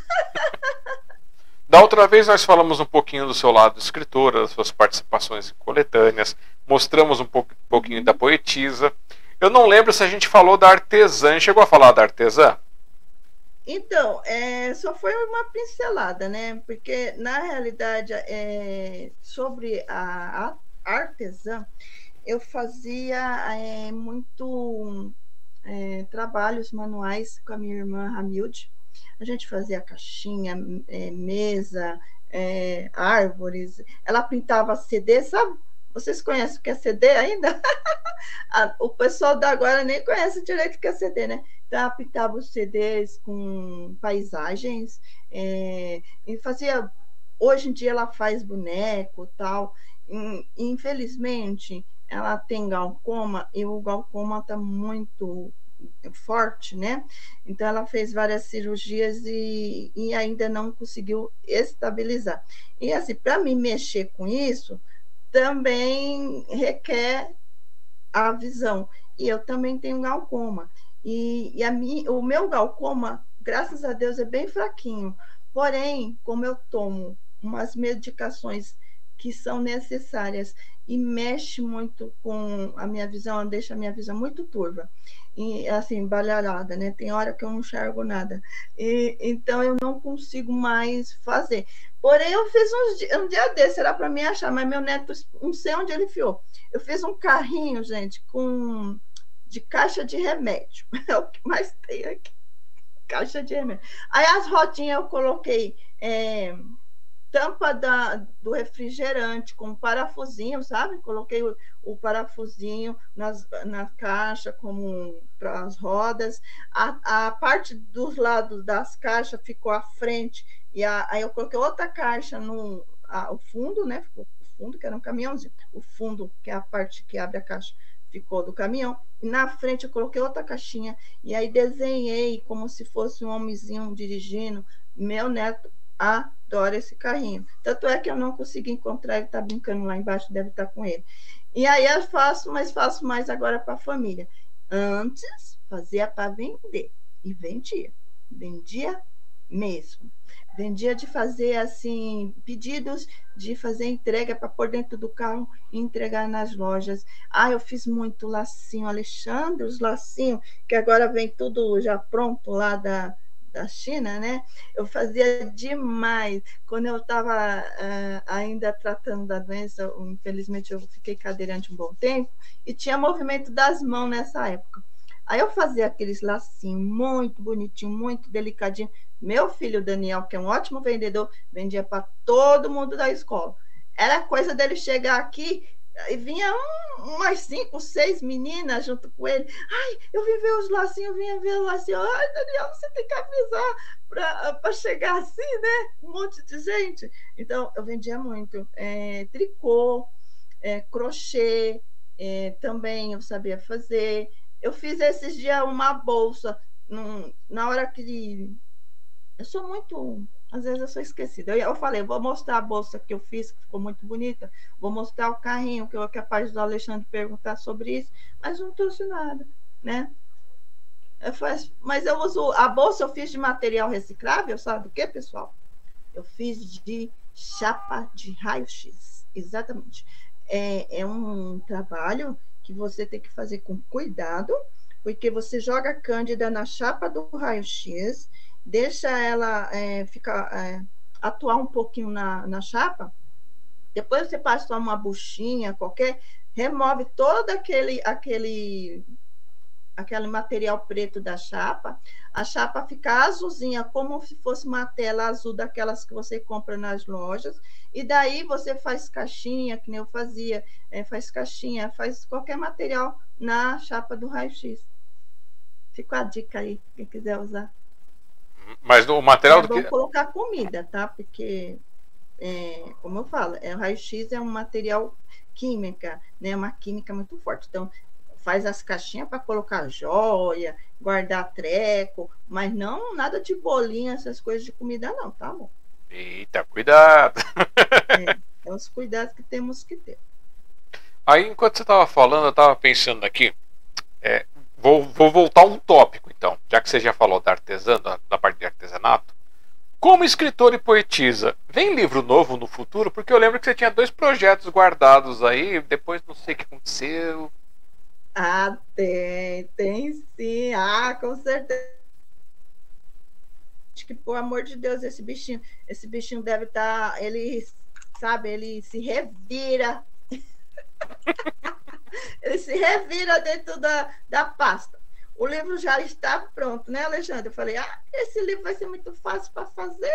Da outra vez nós falamos um pouquinho do seu lado escritora, das suas participações em coletâneas, mostramos um pouquinho da poetisa. Eu não lembro se a gente falou da artesã. Chegou a falar da artesã? Então, é, só foi uma pincelada, né? Porque, na realidade, é, sobre a, a, artesã, eu fazia é, muito é, trabalhos manuais com a minha irmã Ramilde. A gente fazia caixinha, é, mesa, é, árvores. Ela pintava CD, sabe? Vocês conhecem o que é CD ainda? o pessoal da agora nem conhece direito o que é CD, né? Então, pintava os CDs com paisagens é, e fazia. Hoje em dia ela faz boneco tal. Infelizmente, ela tem glaucoma e o glaucoma está muito forte, né? Então ela fez várias cirurgias e, e ainda não conseguiu estabilizar. E assim, para me mexer com isso, também requer a visão. E eu também tenho glaucoma. E, e a mim, o meu glaucoma, graças a Deus, é bem fraquinho, Porém, como eu tomo umas medicações que são necessárias e mexe muito com a minha visão, deixa a minha visão muito turva e assim, balharada, né? Tem hora que eu não enxergo nada. E, então eu não consigo mais fazer. Porém, eu fiz uns, um dia desse, era para me achar, mas meu neto, não sei onde ele enfiou. Eu fiz um carrinho, gente, com de caixa de remédio. É o que mais tem aqui. Caixa de remédio. Aí as rodinhas eu coloquei. É, tampa da, do refrigerante com parafusinho, sabe? Coloquei o, o parafusinho nas, na caixa como para as rodas. A, a parte dos lados das caixas ficou à frente e a, aí eu coloquei outra caixa no a, o fundo, né? Ficou o fundo que era um caminhãozinho. O fundo que é a parte que abre a caixa ficou do caminhão. E na frente eu coloquei outra caixinha e aí desenhei como se fosse um homenzinho dirigindo. Meu neto adora esse carrinho. Tanto é que eu não consegui encontrar, ele está brincando lá embaixo, deve estar tá com ele. E aí eu faço, mas faço mais agora para a família. Antes, fazia para vender. E vendia. Vendia mesmo. Vendia de fazer assim pedidos de fazer entrega para pôr dentro do carro e entregar nas lojas. Ah, eu fiz muito lacinho, Alexandre, os lacinhos que agora vem tudo já pronto lá da da China, né? Eu fazia demais. Quando eu estava uh, eh, ainda tratando da doença, infelizmente eu fiquei cadeirante um bom tempo, e tinha movimento das mãos nessa época. Aí eu fazia aqueles lacinhos muito bonitinho, muito delicadinho. Meu filho Daniel, que é um ótimo vendedor, vendia para todo mundo da escola. Era coisa dele chegar aqui e vinha um, umas cinco, seis meninas junto com ele. Ai, eu vim ver os lacinhos, eu vim ver os lacinhos. Ai, Daniel, você tem que avisar para chegar assim, né? Um monte de gente. Então, eu vendia muito. É, tricô, é, crochê, é, também eu sabia fazer. Eu fiz esses dias uma bolsa. Num, na hora que. Eu sou muito às vezes eu sou esquecida. Eu, eu falei, vou mostrar a bolsa que eu fiz, que ficou muito bonita, vou mostrar o carrinho, que eu é capaz do Alexandre perguntar sobre isso, mas não trouxe nada, né? Eu faço, mas eu uso a bolsa eu fiz de material reciclável, sabe do que, pessoal? Eu fiz de chapa de raio-x, exatamente. É, é um trabalho que você tem que fazer com cuidado, porque você joga a cândida na chapa do raio-x deixa ela é, ficar, é, atuar um pouquinho na, na chapa, depois você passa uma buchinha qualquer, remove todo aquele, aquele, aquele material preto da chapa, a chapa fica azulzinha, como se fosse uma tela azul daquelas que você compra nas lojas, e daí você faz caixinha, que nem eu fazia, é, faz caixinha, faz qualquer material na chapa do raio-x. Fica a dica aí, quem quiser usar. Mas o material é do que. colocar comida, tá? Porque, é, como eu falo, é, o raio-x é um material química, né? Uma química muito forte. Então, faz as caixinhas para colocar joia, guardar treco, mas não nada de bolinha, essas coisas de comida, não, tá bom? Eita, cuidado! É, é os cuidados que temos que ter. Aí, enquanto você estava falando, eu estava pensando aqui, é, Vou, vou voltar um tópico, então, já que você já falou da artesã, da, da parte de artesanato. Como escritor e poetisa, vem livro novo no futuro? Porque eu lembro que você tinha dois projetos guardados aí, depois não sei o que aconteceu. Ah, tem, tem sim. Ah, com certeza. Acho que, por amor de Deus, esse bichinho, esse bichinho deve estar, tá, ele, sabe, ele se revira. ele se revira dentro da, da pasta. O livro já está pronto, né, Alexandre? Eu falei, ah, esse livro vai ser muito fácil para fazer,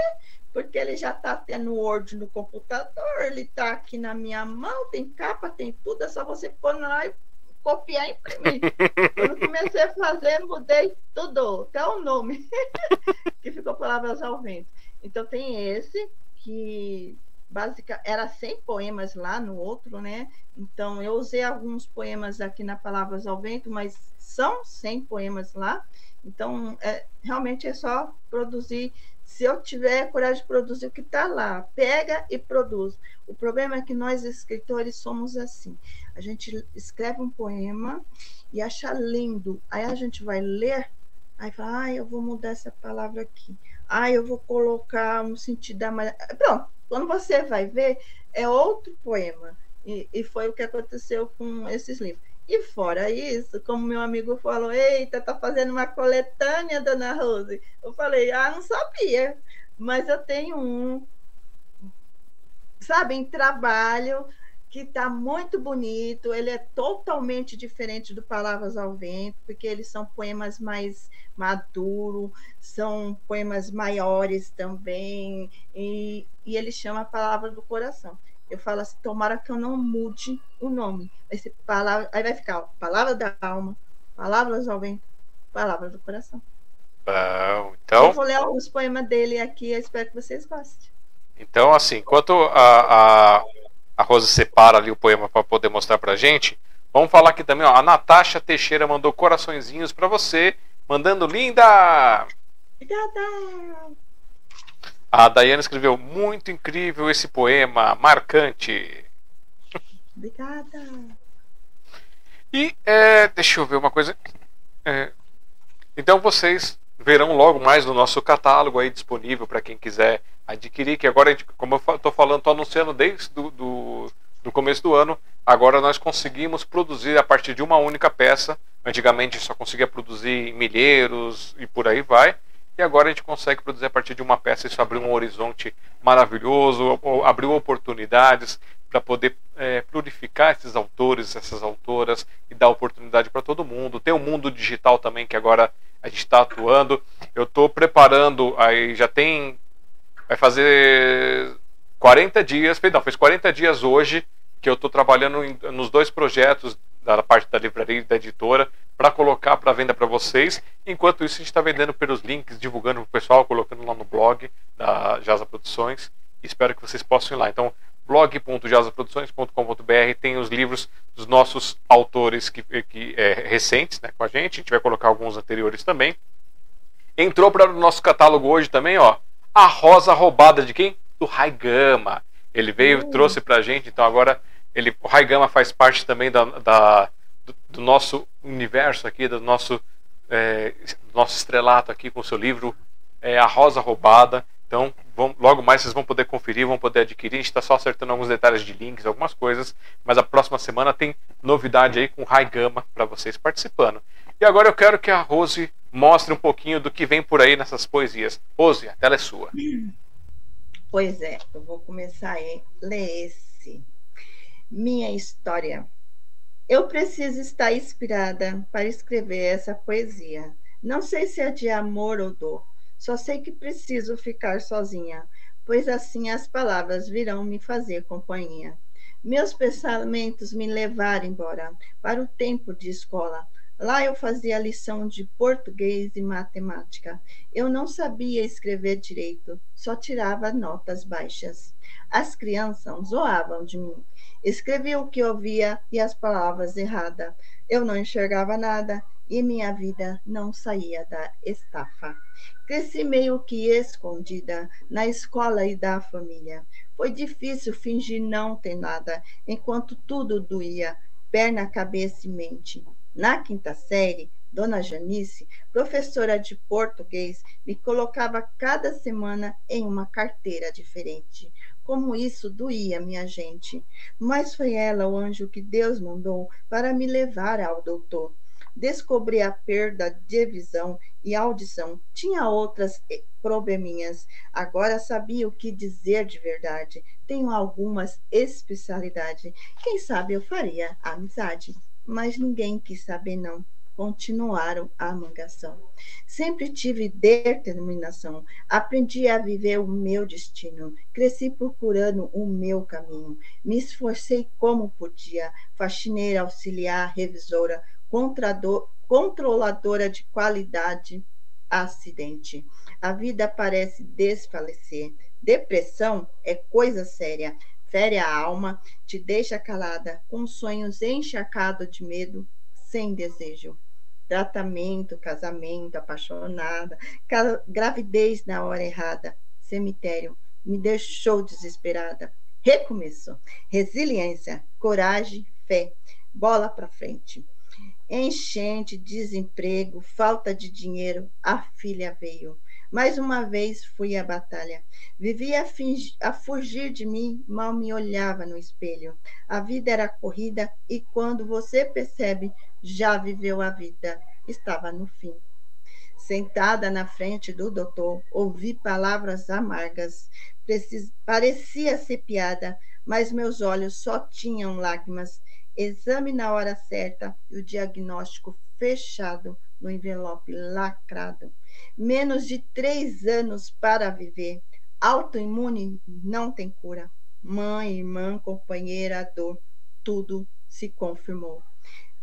porque ele já está tendo Word no computador, ele está aqui na minha mão, tem capa, tem tudo, é só você pôr lá e copiar e imprimir. Quando comecei a fazer, mudei tudo, até o nome, que ficou Palavras ao Vento. Então tem esse, que básica era 100 poemas lá no outro, né? Então eu usei alguns poemas aqui na Palavras ao Vento, mas são 100 poemas lá. Então é, realmente é só produzir. Se eu tiver coragem de produzir o que está lá, pega e produz. O problema é que nós escritores somos assim. A gente escreve um poema e acha lindo. Aí a gente vai ler Aí fala, ah, eu vou mudar essa palavra aqui. Ah, eu vou colocar um sentido a mais. Pronto, quando você vai ver, é outro poema. E, e foi o que aconteceu com esses livros. E fora isso, como meu amigo falou, eita, tá fazendo uma coletânea, dona Rose. Eu falei, ah, não sabia, mas eu tenho um, sabe, em trabalho que está muito bonito. Ele é totalmente diferente do Palavras ao Vento, porque eles são poemas mais maduros, são poemas maiores também, e, e ele chama a Palavra do Coração. Eu falo assim, tomara que eu não mude o nome. Ser palavra, aí vai ficar ó, Palavra da Alma, Palavras ao Vento, Palavra do Coração. Bom, então... Eu vou ler alguns poemas dele aqui, eu espero que vocês gostem. Então, assim, enquanto a, a, a Rosa separa ali o poema para poder mostrar para gente, vamos falar aqui também, ó, a Natasha Teixeira mandou coraçõezinhos para você, mandando linda! Obrigada! A Dayana escreveu, muito incrível esse poema, marcante. Obrigada! E, é, deixa eu ver uma coisa. É, então vocês verão logo mais no nosso catálogo aí disponível para quem quiser adquirir, que agora, como eu estou falando, estou anunciando desde do, do, do, começo do ano, agora nós conseguimos produzir a partir de uma única peça. Antigamente só conseguia produzir milheiros e por aí vai. E agora a gente consegue produzir a partir de uma peça. Isso abriu um horizonte maravilhoso, abriu oportunidades para poder é, purificar esses autores, essas autoras e dar oportunidade para todo mundo. Tem o mundo digital também que agora a gente está atuando. Eu estou preparando, aí já tem vai fazer 40 dias, não, fez 40 dias hoje que eu estou trabalhando em, nos dois projetos da parte da livraria e da editora para colocar para venda para vocês. Enquanto isso, a gente está vendendo pelos links, divulgando para o pessoal, colocando lá no blog da Jasa Produções. Espero que vocês possam ir lá. Então, blog.jasaproduções.com.br tem os livros dos nossos autores que, que é, recentes né, com a gente. A gente vai colocar alguns anteriores também. Entrou para o nosso catálogo hoje também, ó, a rosa roubada de quem? Do Raigama. Ele veio e uh. trouxe pra gente, então agora ele, o Raigama faz parte também da, da do, do, nosso universo aqui, do nosso, é, nosso estrelato aqui com o seu livro é, A Rosa Roubada. Então, vão, logo mais vocês vão poder conferir, vão poder adquirir. A gente está só acertando alguns detalhes de links, algumas coisas, mas a próxima semana tem novidade aí com o Raigama para vocês participando. E agora eu quero que a Rose mostre um pouquinho do que vem por aí nessas poesias. Rose, a tela é sua. Pois é, eu vou começar a ler esse. Minha história. Eu preciso estar inspirada para escrever essa poesia. Não sei se é de amor ou dor, só sei que preciso ficar sozinha, pois assim as palavras virão me fazer companhia. Meus pensamentos me levaram embora para o tempo de escola, Lá eu fazia lição de português e matemática. Eu não sabia escrever direito, só tirava notas baixas. As crianças zoavam de mim. Escrevia o que ouvia e as palavras erradas. Eu não enxergava nada e minha vida não saía da estafa. Cresci meio que escondida na escola e da família. Foi difícil fingir não ter nada, enquanto tudo doía, perna, cabeça e mente. Na quinta série, Dona Janice, professora de português, me colocava cada semana em uma carteira diferente. Como isso doía minha gente. Mas foi ela o anjo que Deus mandou para me levar ao doutor. Descobri a perda de visão e audição. Tinha outras eh, probleminhas. Agora sabia o que dizer de verdade. Tenho algumas especialidades. Quem sabe eu faria amizade mas ninguém quis saber não. Continuaram a mangação. Sempre tive determinação. Aprendi a viver o meu destino. Cresci procurando o meu caminho. Me esforcei como podia. Faxineira, auxiliar, revisora, controladora de qualidade, acidente. A vida parece desfalecer. Depressão é coisa séria fere a alma, te deixa calada, com sonhos encharcados de medo, sem desejo. Tratamento, casamento, apaixonada, gravidez na hora errada, cemitério, me deixou desesperada. Recomeço, resiliência, coragem, fé, bola para frente. Enchente, desemprego, falta de dinheiro, a filha veio. Mais uma vez fui à batalha. Vivia a, a fugir de mim, mal me olhava no espelho. A vida era corrida e quando você percebe, já viveu a vida, estava no fim. Sentada na frente do doutor, ouvi palavras amargas. Precis... Parecia ser piada, mas meus olhos só tinham lágrimas. Exame na hora certa e o diagnóstico fechado no envelope lacrado. Menos de três anos para viver. Autoimune não tem cura. Mãe, irmã, companheira, dor, tudo se confirmou.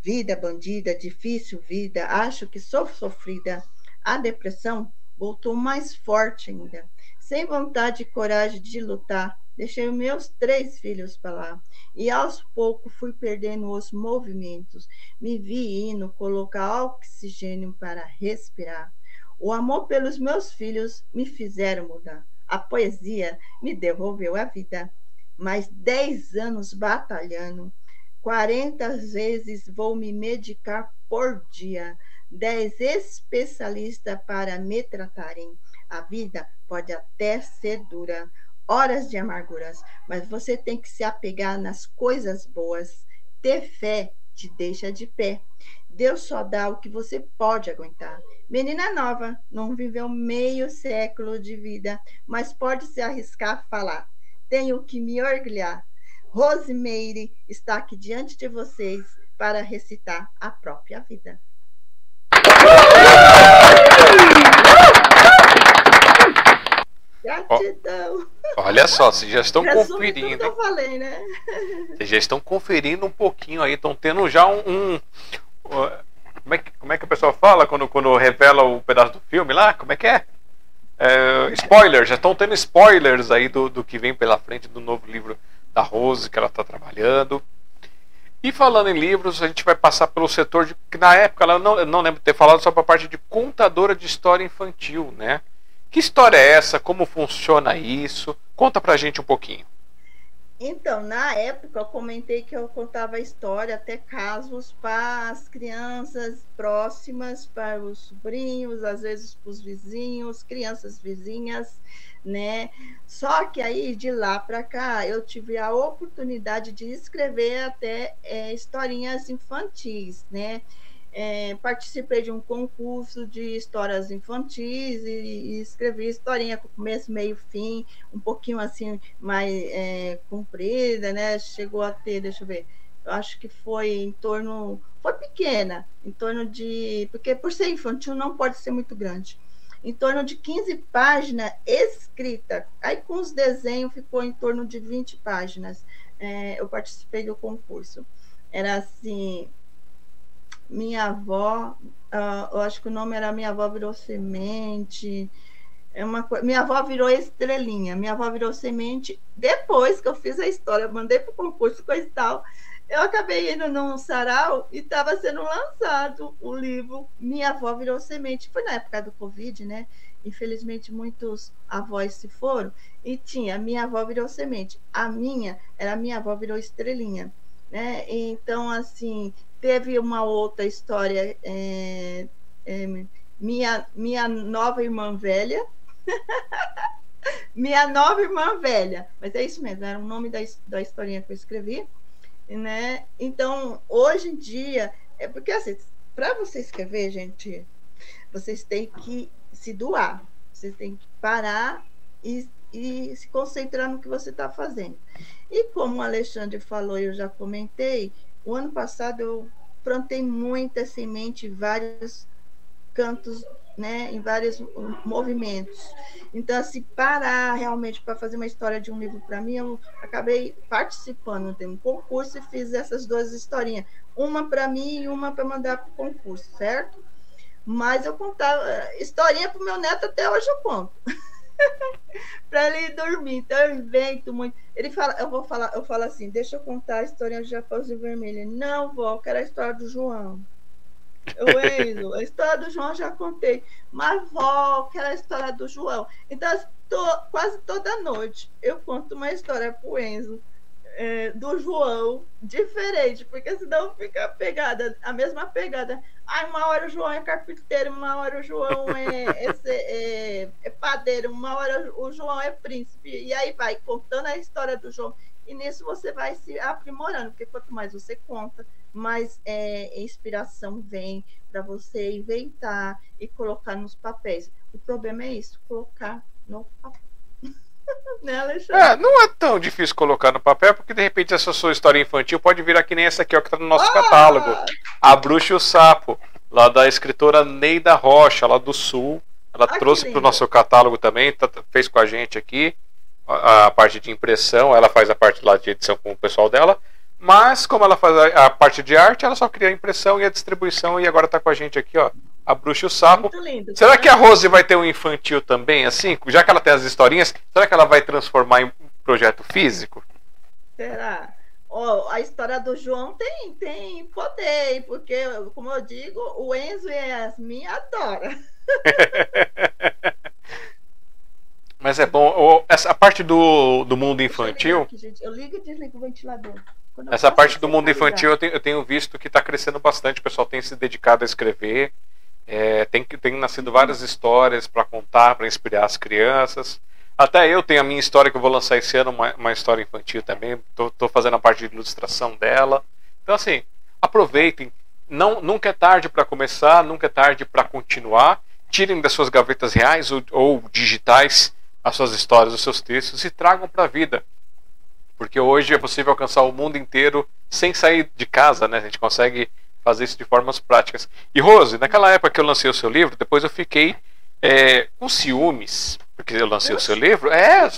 Vida bandida, difícil vida, acho que sou sofrida. A depressão voltou mais forte ainda. Sem vontade e coragem de lutar, deixei meus três filhos para lá. E aos poucos fui perdendo os movimentos. Me vi indo colocar oxigênio para respirar. O amor pelos meus filhos me fizeram mudar. A poesia me devolveu a vida. Mais dez anos batalhando, quarenta vezes vou me medicar por dia, dez especialistas para me tratarem. A vida pode até ser dura, horas de amarguras, mas você tem que se apegar nas coisas boas. Ter fé te deixa de pé. Deus só dá o que você pode aguentar. Menina nova, não viveu meio século de vida, mas pode se arriscar a falar. Tenho que me orgulhar. Rosemeire está aqui diante de vocês para recitar a própria vida. Gratidão. Olha só, vocês já estão Resume conferindo. eu falei, né? Vocês já estão conferindo um pouquinho aí, estão tendo já um, um como é, que, como é que a pessoa fala quando, quando revela o pedaço do filme lá? Como é que é? é spoilers, já estão tendo spoilers aí do, do que vem pela frente do novo livro da Rose que ela está trabalhando. E falando em livros, a gente vai passar pelo setor de. que na época ela não, não lembro de ter falado só para a parte de contadora de história infantil, né? Que história é essa? Como funciona isso? Conta pra gente um pouquinho. Então, na época, eu comentei que eu contava história, até casos para as crianças próximas, para os sobrinhos, às vezes para os vizinhos, crianças vizinhas, né? Só que aí, de lá para cá, eu tive a oportunidade de escrever até é, historinhas infantis, né? É, participei de um concurso de histórias infantis e, e, escrevi historinha com começo, meio, fim, um pouquinho assim mais é, comprida, né? Chegou a ter, deixa eu ver, eu acho que foi em torno, foi pequena, em torno de, porque por ser infantil não pode ser muito grande, em torno de 15 páginas escrita, aí com os desenhos ficou em torno de 20 páginas. É, eu participei do concurso. Era assim, minha avó, uh, eu acho que o nome era Minha Avó Virou Semente. É uma Minha avó virou estrelinha, minha avó virou semente. Depois que eu fiz a história, mandei para o concurso, coisa e tal, eu acabei indo num sarau e estava sendo lançado o livro Minha Avó Virou Semente. Foi na época do Covid, né? Infelizmente, muitos avós se foram. E tinha Minha Avó Virou Semente. A minha era Minha Avó Virou Estrelinha. Né? Então, assim, Teve uma outra história, é, é, minha, minha nova irmã velha. minha nova irmã velha. Mas é isso mesmo, era o nome da, da historinha que eu escrevi. Né? Então, hoje em dia, é porque assim, para você escrever, gente, vocês têm que se doar, vocês têm que parar e, e se concentrar no que você está fazendo. E como o Alexandre falou, eu já comentei, o ano passado eu plantei muita semente em vários cantos, né, em vários movimentos. Então, assim, parar realmente para fazer uma história de um livro para mim, eu acabei participando de um concurso e fiz essas duas historinhas, uma para mim e uma para mandar para o concurso, certo? Mas eu contava historinha para o meu neto até hoje eu conto. para ele dormir. Então eu invento muito. Ele fala, eu vou falar, eu falo assim, deixa eu contar a história de Raposo Vermelho. Não, vó, quero a história do João. Eu, Enzo, a história do João já contei. Mas, vó, quero a história do João. Então, quase toda noite eu conto uma história pro Enzo. É, do João diferente, porque senão fica pegada, a mesma pegada. Ah, uma hora o João é carpinteiro, uma hora o João é, é, é, é padeiro, uma hora o João é príncipe. E aí vai contando a história do João. E nisso você vai se aprimorando, porque quanto mais você conta, mais é, inspiração vem para você inventar e colocar nos papéis. O problema é isso, colocar no papel. né, Alexandre? É, não é tão difícil colocar no papel, porque de repente essa sua história infantil pode virar que nem essa aqui, ó, que tá no nosso ah! catálogo. A Bruxa e o Sapo, lá da escritora Neida Rocha, lá do Sul. Ela ah, trouxe para o nosso catálogo também, tá, fez com a gente aqui a, a, parte de impressão, ela faz a parte lá de edição com o pessoal dela. Mas, como ela faz a, a parte de arte, ela só cria a impressão e a distribuição e agora está com a gente aqui, ó. A Bruxa e o Sapo. Lindo, será que a Rose vai ter um infantil também, assim? Já que ela tem as historinhas, será que ela vai transformar em projeto físico? Será? Oh, a história do João tem, tem poder, porque, como eu digo, o Enzo e a Yasmin adoram. Mas é bom, essa parte do, do mundo infantil. Aqui, eu ligo e desligo o ventilador. Essa parte do mundo infantil eu tenho, eu tenho visto que está crescendo bastante. O pessoal tem se dedicado a escrever. É, tem, tem nascido várias histórias para contar, para inspirar as crianças. Até eu tenho a minha história que eu vou lançar esse ano, uma, uma história infantil também. Estou fazendo a parte de ilustração dela. Então, assim, aproveitem. Não, nunca é tarde para começar, nunca é tarde para continuar. Tirem das suas gavetas reais ou, ou digitais as suas histórias, os seus textos e tragam para a vida. Porque hoje é possível alcançar o mundo inteiro sem sair de casa, né? A gente consegue fazer isso de formas práticas. E Rose, naquela época que eu lancei o seu livro, depois eu fiquei é, com ciúmes, porque eu lancei o seu livro. É,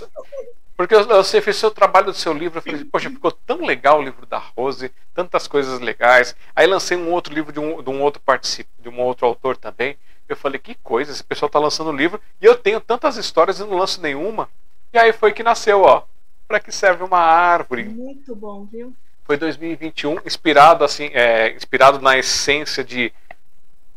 porque você fez o seu trabalho do seu livro, eu falei, poxa, ficou tão legal o livro da Rose, tantas coisas legais. Aí lancei um outro livro de um, de um outro particip, de um outro autor também. Eu falei, que coisa, esse pessoal está lançando livro e eu tenho tantas histórias e não lanço nenhuma. E aí foi que nasceu, ó. Para que serve uma árvore? Muito bom, viu? Foi 2021, inspirado assim, é, inspirado na essência de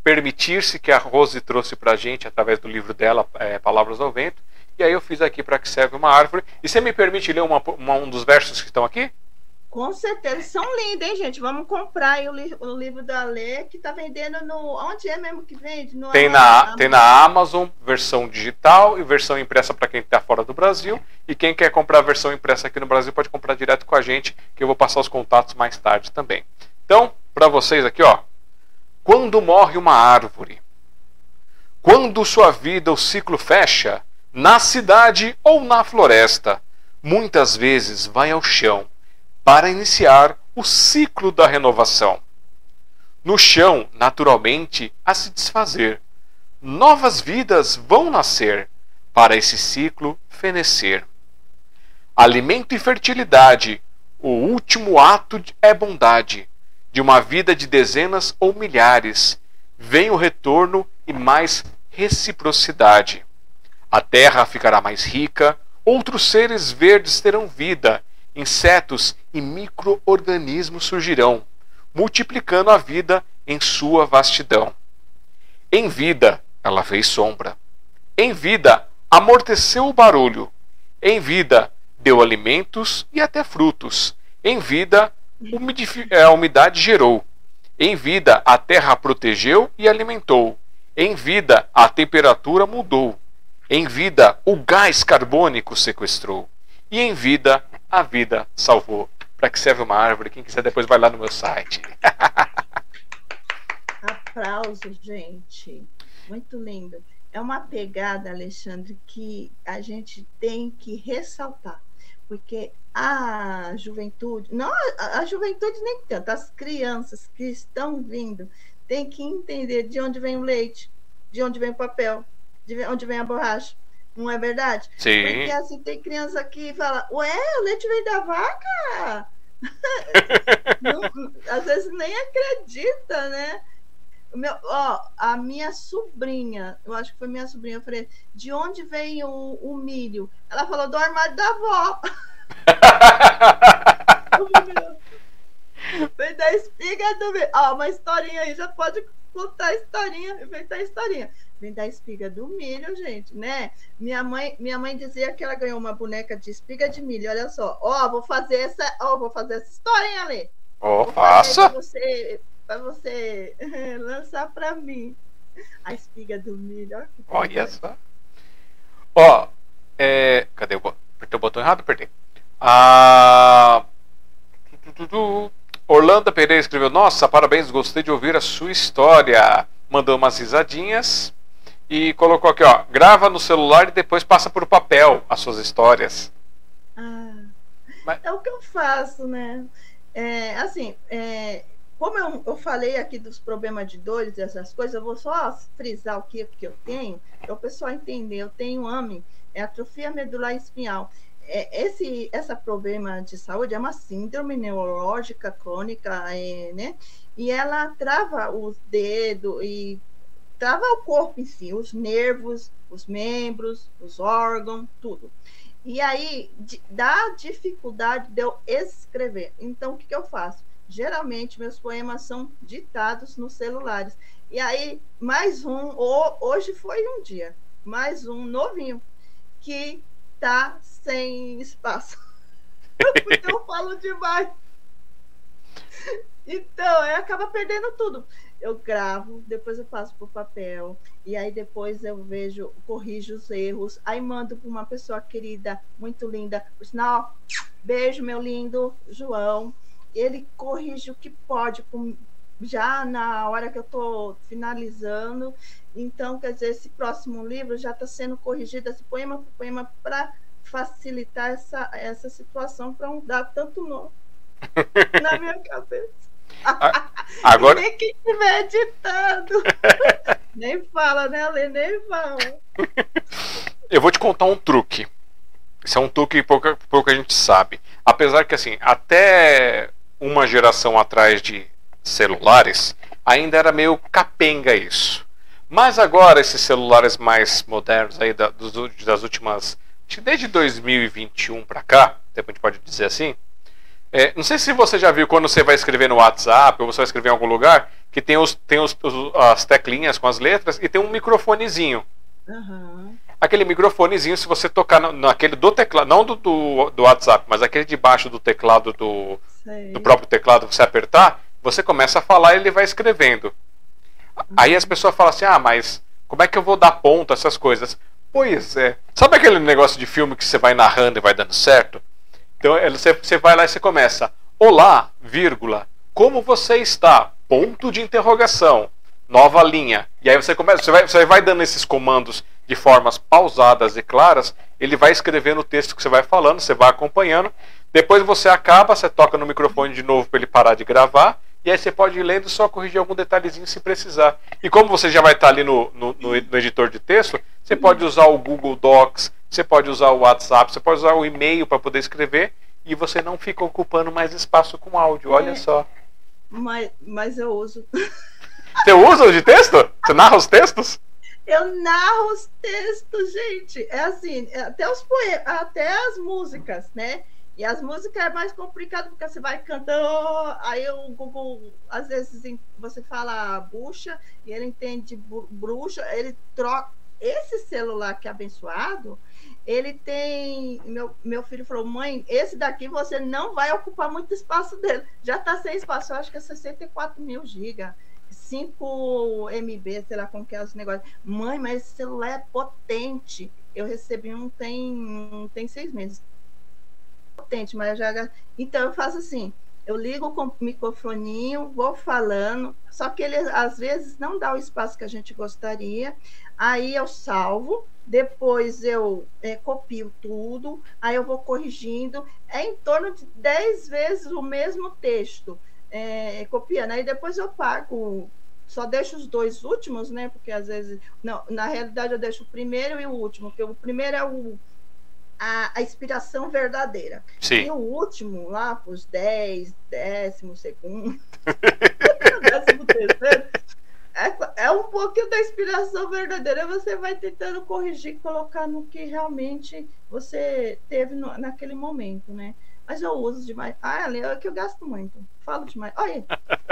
permitir-se que a Rose trouxe para a gente através do livro dela, é, Palavras ao Vento. E aí eu fiz aqui para que serve uma árvore. E você me permite ler uma, uma, um dos versos que estão aqui? Com certeza, são lindos, hein, gente? Vamos comprar aí o, li o livro da Lê, que está vendendo no. Onde é mesmo que vende? No tem, na, tem na Amazon, versão digital e versão impressa para quem está fora do Brasil. E quem quer comprar a versão impressa aqui no Brasil pode comprar direto com a gente, que eu vou passar os contatos mais tarde também. Então, para vocês aqui, ó. Quando morre uma árvore, quando sua vida o ciclo fecha, na cidade ou na floresta, muitas vezes vai ao chão para iniciar o ciclo da renovação. No chão, naturalmente, a se desfazer. Novas vidas vão nascer para esse ciclo fenecer. Alimento e fertilidade, o último ato é bondade. De uma vida de dezenas ou milhares, vem o retorno e mais reciprocidade. A terra ficará mais rica, outros seres verdes terão vida insetos e micro-organismos surgirão, multiplicando a vida em sua vastidão. Em vida, ela fez sombra. Em vida, amorteceu o barulho. Em vida, deu alimentos e até frutos. Em vida, a umidade gerou. Em vida, a terra protegeu e alimentou. Em vida, a temperatura mudou. Em vida, o gás carbônico sequestrou. E em vida, a vida salvou. Para que serve uma árvore? Quem quiser depois vai lá no meu site. Aplausos, gente. Muito lindo. É uma pegada, Alexandre, que a gente tem que ressaltar. Porque a juventude, não a juventude nem tanto, as crianças que estão vindo têm que entender de onde vem o leite, de onde vem o papel, de onde vem a borracha não é verdade? Sim. Porque assim, tem criança que fala, ué, o leite vem da vaca? não, às vezes nem acredita, né? Meu, ó, a minha sobrinha, eu acho que foi minha sobrinha, eu falei, de onde vem o, o milho? Ela falou, do armário da avó. vem da espiga do milho. Ó, uma historinha aí, já pode contar a historinha, inventar a historinha vem da espiga do milho, gente, né? Minha mãe, minha mãe dizia que ela ganhou uma boneca de espiga de milho. Olha só, ó, vou fazer essa, ó, vou fazer essa história, hein, Ale? Ó, oh, faça. Para você, pra você lançar para mim a espiga do milho. Ó, Olha só. Ó, é, cadê o apertei o botão errado, apertei. Ah, Orlando Pereira escreveu: Nossa, parabéns, gostei de ouvir a sua história. Mandou umas risadinhas e colocou aqui, ó, grava no celular e depois passa por papel as suas histórias. Ah, Mas... É o que eu faço, né? É, assim, é, como eu, eu, falei aqui dos problemas de dores e essas coisas, eu vou só frisar o que, que eu tenho, para o pessoal entender. Eu tenho AME, é atrofia medular espinhal. É, esse essa problema de saúde é uma síndrome neurológica crônica, é, né? E ela trava os dedos e trava o corpo em si, os nervos, os membros, os órgãos, tudo. E aí dá dificuldade de eu escrever. Então, o que, que eu faço? Geralmente, meus poemas são ditados nos celulares. E aí, mais um, hoje foi um dia, mais um novinho, que tá sem espaço. Porque eu falo demais. Então, acaba perdendo tudo eu gravo, depois eu passo por papel, e aí depois eu vejo, corrijo os erros, aí mando para uma pessoa querida, muito linda, por sinal, beijo, meu lindo João. Ele corrige o que pode, já na hora que eu estou finalizando. Então, quer dizer, esse próximo livro já está sendo corrigido, esse poema por poema, para facilitar essa, essa situação, para não dar tanto nó na minha cabeça. Agora... Nem quem estiver editando. nem fala, né, Ale? Nem fala. Eu vou te contar um truque. Isso é um truque que pouca, pouca gente sabe. Apesar que, assim, até uma geração atrás de celulares, ainda era meio capenga isso. Mas agora, esses celulares mais modernos aí das últimas. Desde 2021 para cá, a gente pode dizer assim, é, não sei se você já viu quando você vai escrever no WhatsApp ou você vai escrever em algum lugar, que tem, os, tem os, os as teclinhas com as letras e tem um microfonezinho. Uhum. Aquele microfonezinho, se você tocar no, naquele do teclado, não do, do, do, WhatsApp, mas aquele debaixo do teclado do, do próprio teclado, você apertar, você começa a falar e ele vai escrevendo. Uhum. Aí as pessoas falam assim: ah, mas como é que eu vou dar ponto a essas coisas? Pois é. Sabe aquele negócio de filme que você vai narrando e vai dando certo? Então você, você vai lá e você começa. Olá, vírgula. Como você está? Ponto de interrogação. Nova linha. E aí você começa, você vai, você vai dando esses comandos de formas pausadas e claras, ele vai escrevendo o texto que você vai falando, você vai acompanhando. Depois você acaba, você toca no microfone de novo para ele parar de gravar. E aí você pode ir lendo só corrigir algum detalhezinho se precisar. E como você já vai estar ali no, no, no editor de texto, você pode usar o Google Docs, você pode usar o WhatsApp, você pode usar o e-mail para poder escrever e você não fica ocupando mais espaço com áudio. Olha é, só. Mas, mas eu uso. Você usa o de texto? Você narra os textos? Eu narro os textos, gente. É assim, é até os poemas, até as músicas, né? E as músicas é mais complicado porque você vai cantando, aí o Google, às vezes você fala bucha e ele entende bruxa, ele troca. Esse celular que é abençoado, ele tem. Meu, meu filho falou, mãe, esse daqui você não vai ocupar muito espaço dele. Já está sem espaço, eu acho que é 64 mil gigas. 5 MB, sei lá como que é os negócios. Mãe, mas esse celular é potente. Eu recebi um tem, tem seis meses. Potente, mas já. Então eu faço assim: eu ligo com o microfoninho, vou falando, só que ele às vezes não dá o espaço que a gente gostaria. Aí eu salvo, depois eu é, copio tudo, aí eu vou corrigindo. É em torno de 10 vezes o mesmo texto, é, copiando. Aí depois eu pago, só deixo os dois últimos, né? Porque às vezes. Não, na realidade eu deixo o primeiro e o último, porque o primeiro é o a, a inspiração verdadeira. Sim. E o último, lá para os 10, décimo segundo, décimo terceiro, é, é um pouquinho da inspiração verdadeira. Você vai tentando corrigir, colocar no que realmente você teve no, naquele momento, né? mas eu uso demais. Ah, é que eu gasto muito. Falo demais. Olha,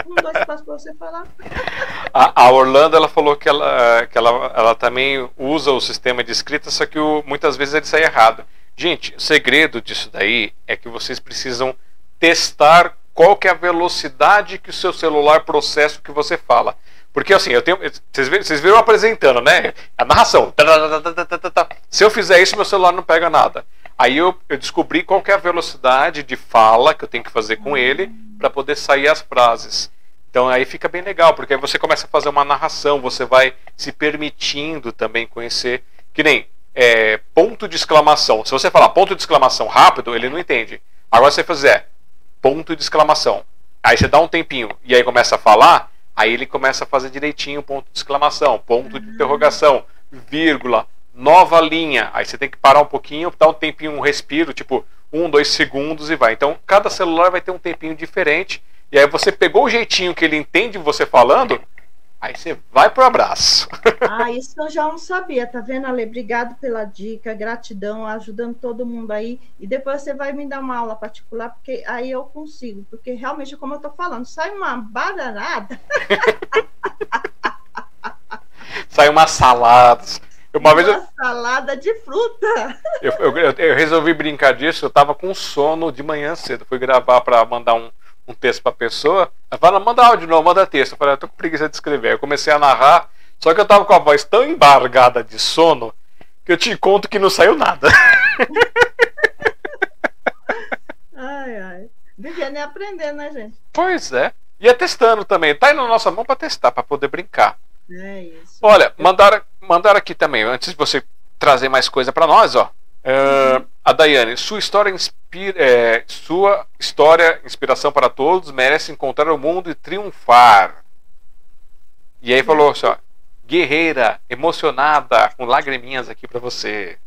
um, dois passos para você falar. A, a, Orlando, ela falou que, ela, que ela, ela também usa o sistema de escrita, só que o, muitas vezes ele sai errado. Gente, o segredo disso daí é que vocês precisam testar qual que é a velocidade que o seu celular processa o que você fala. Porque assim, eu tenho. Vocês viram apresentando, né? A narração. Se eu fizer isso, meu celular não pega nada. Aí eu, eu descobri qual é a velocidade de fala que eu tenho que fazer com ele para poder sair as frases. Então aí fica bem legal, porque aí você começa a fazer uma narração, você vai se permitindo também conhecer. Que nem é, ponto de exclamação. Se você falar ponto de exclamação rápido, ele não entende. Agora se você fizer ponto de exclamação, aí você dá um tempinho e aí começa a falar, aí ele começa a fazer direitinho ponto de exclamação, ponto de interrogação, vírgula, nova linha. Aí você tem que parar um pouquinho, dar um tempinho, um respiro, tipo um, dois segundos e vai. Então cada celular vai ter um tempinho diferente. E aí você pegou o jeitinho que ele entende você falando, aí você vai pro abraço. Ah, isso eu já não sabia, tá vendo, Ale? Obrigado pela dica, gratidão, ajudando todo mundo aí. E depois você vai me dar uma aula particular, porque aí eu consigo. Porque realmente, como eu tô falando, sai uma bananada. sai umas saladas. Uma, uma vez eu... salada de fruta. Eu, eu, eu, resolvi brincar disso, eu tava com sono de manhã cedo. Fui gravar para mandar um, um texto pra pessoa. Ela fala, manda áudio não, manda texto. Eu falei, eu tô com preguiça de escrever. Eu comecei a narrar, só que eu tava com a voz tão embargada de sono que eu te conto que não saiu nada. ai, ai. Vivendo e aprendendo, né, gente? Pois é. E é testando também. Tá aí na nossa mão para testar, para poder brincar. É isso. Olha, mandaram, mandaram aqui também, antes de você trazer mais coisa para nós, ó. Uh, a Daiane, sua história inspira, é, sua história, inspiração para todos, merece encontrar o mundo e triunfar. E aí falou assim, ó, guerreira, emocionada, com lagriminhas aqui para você.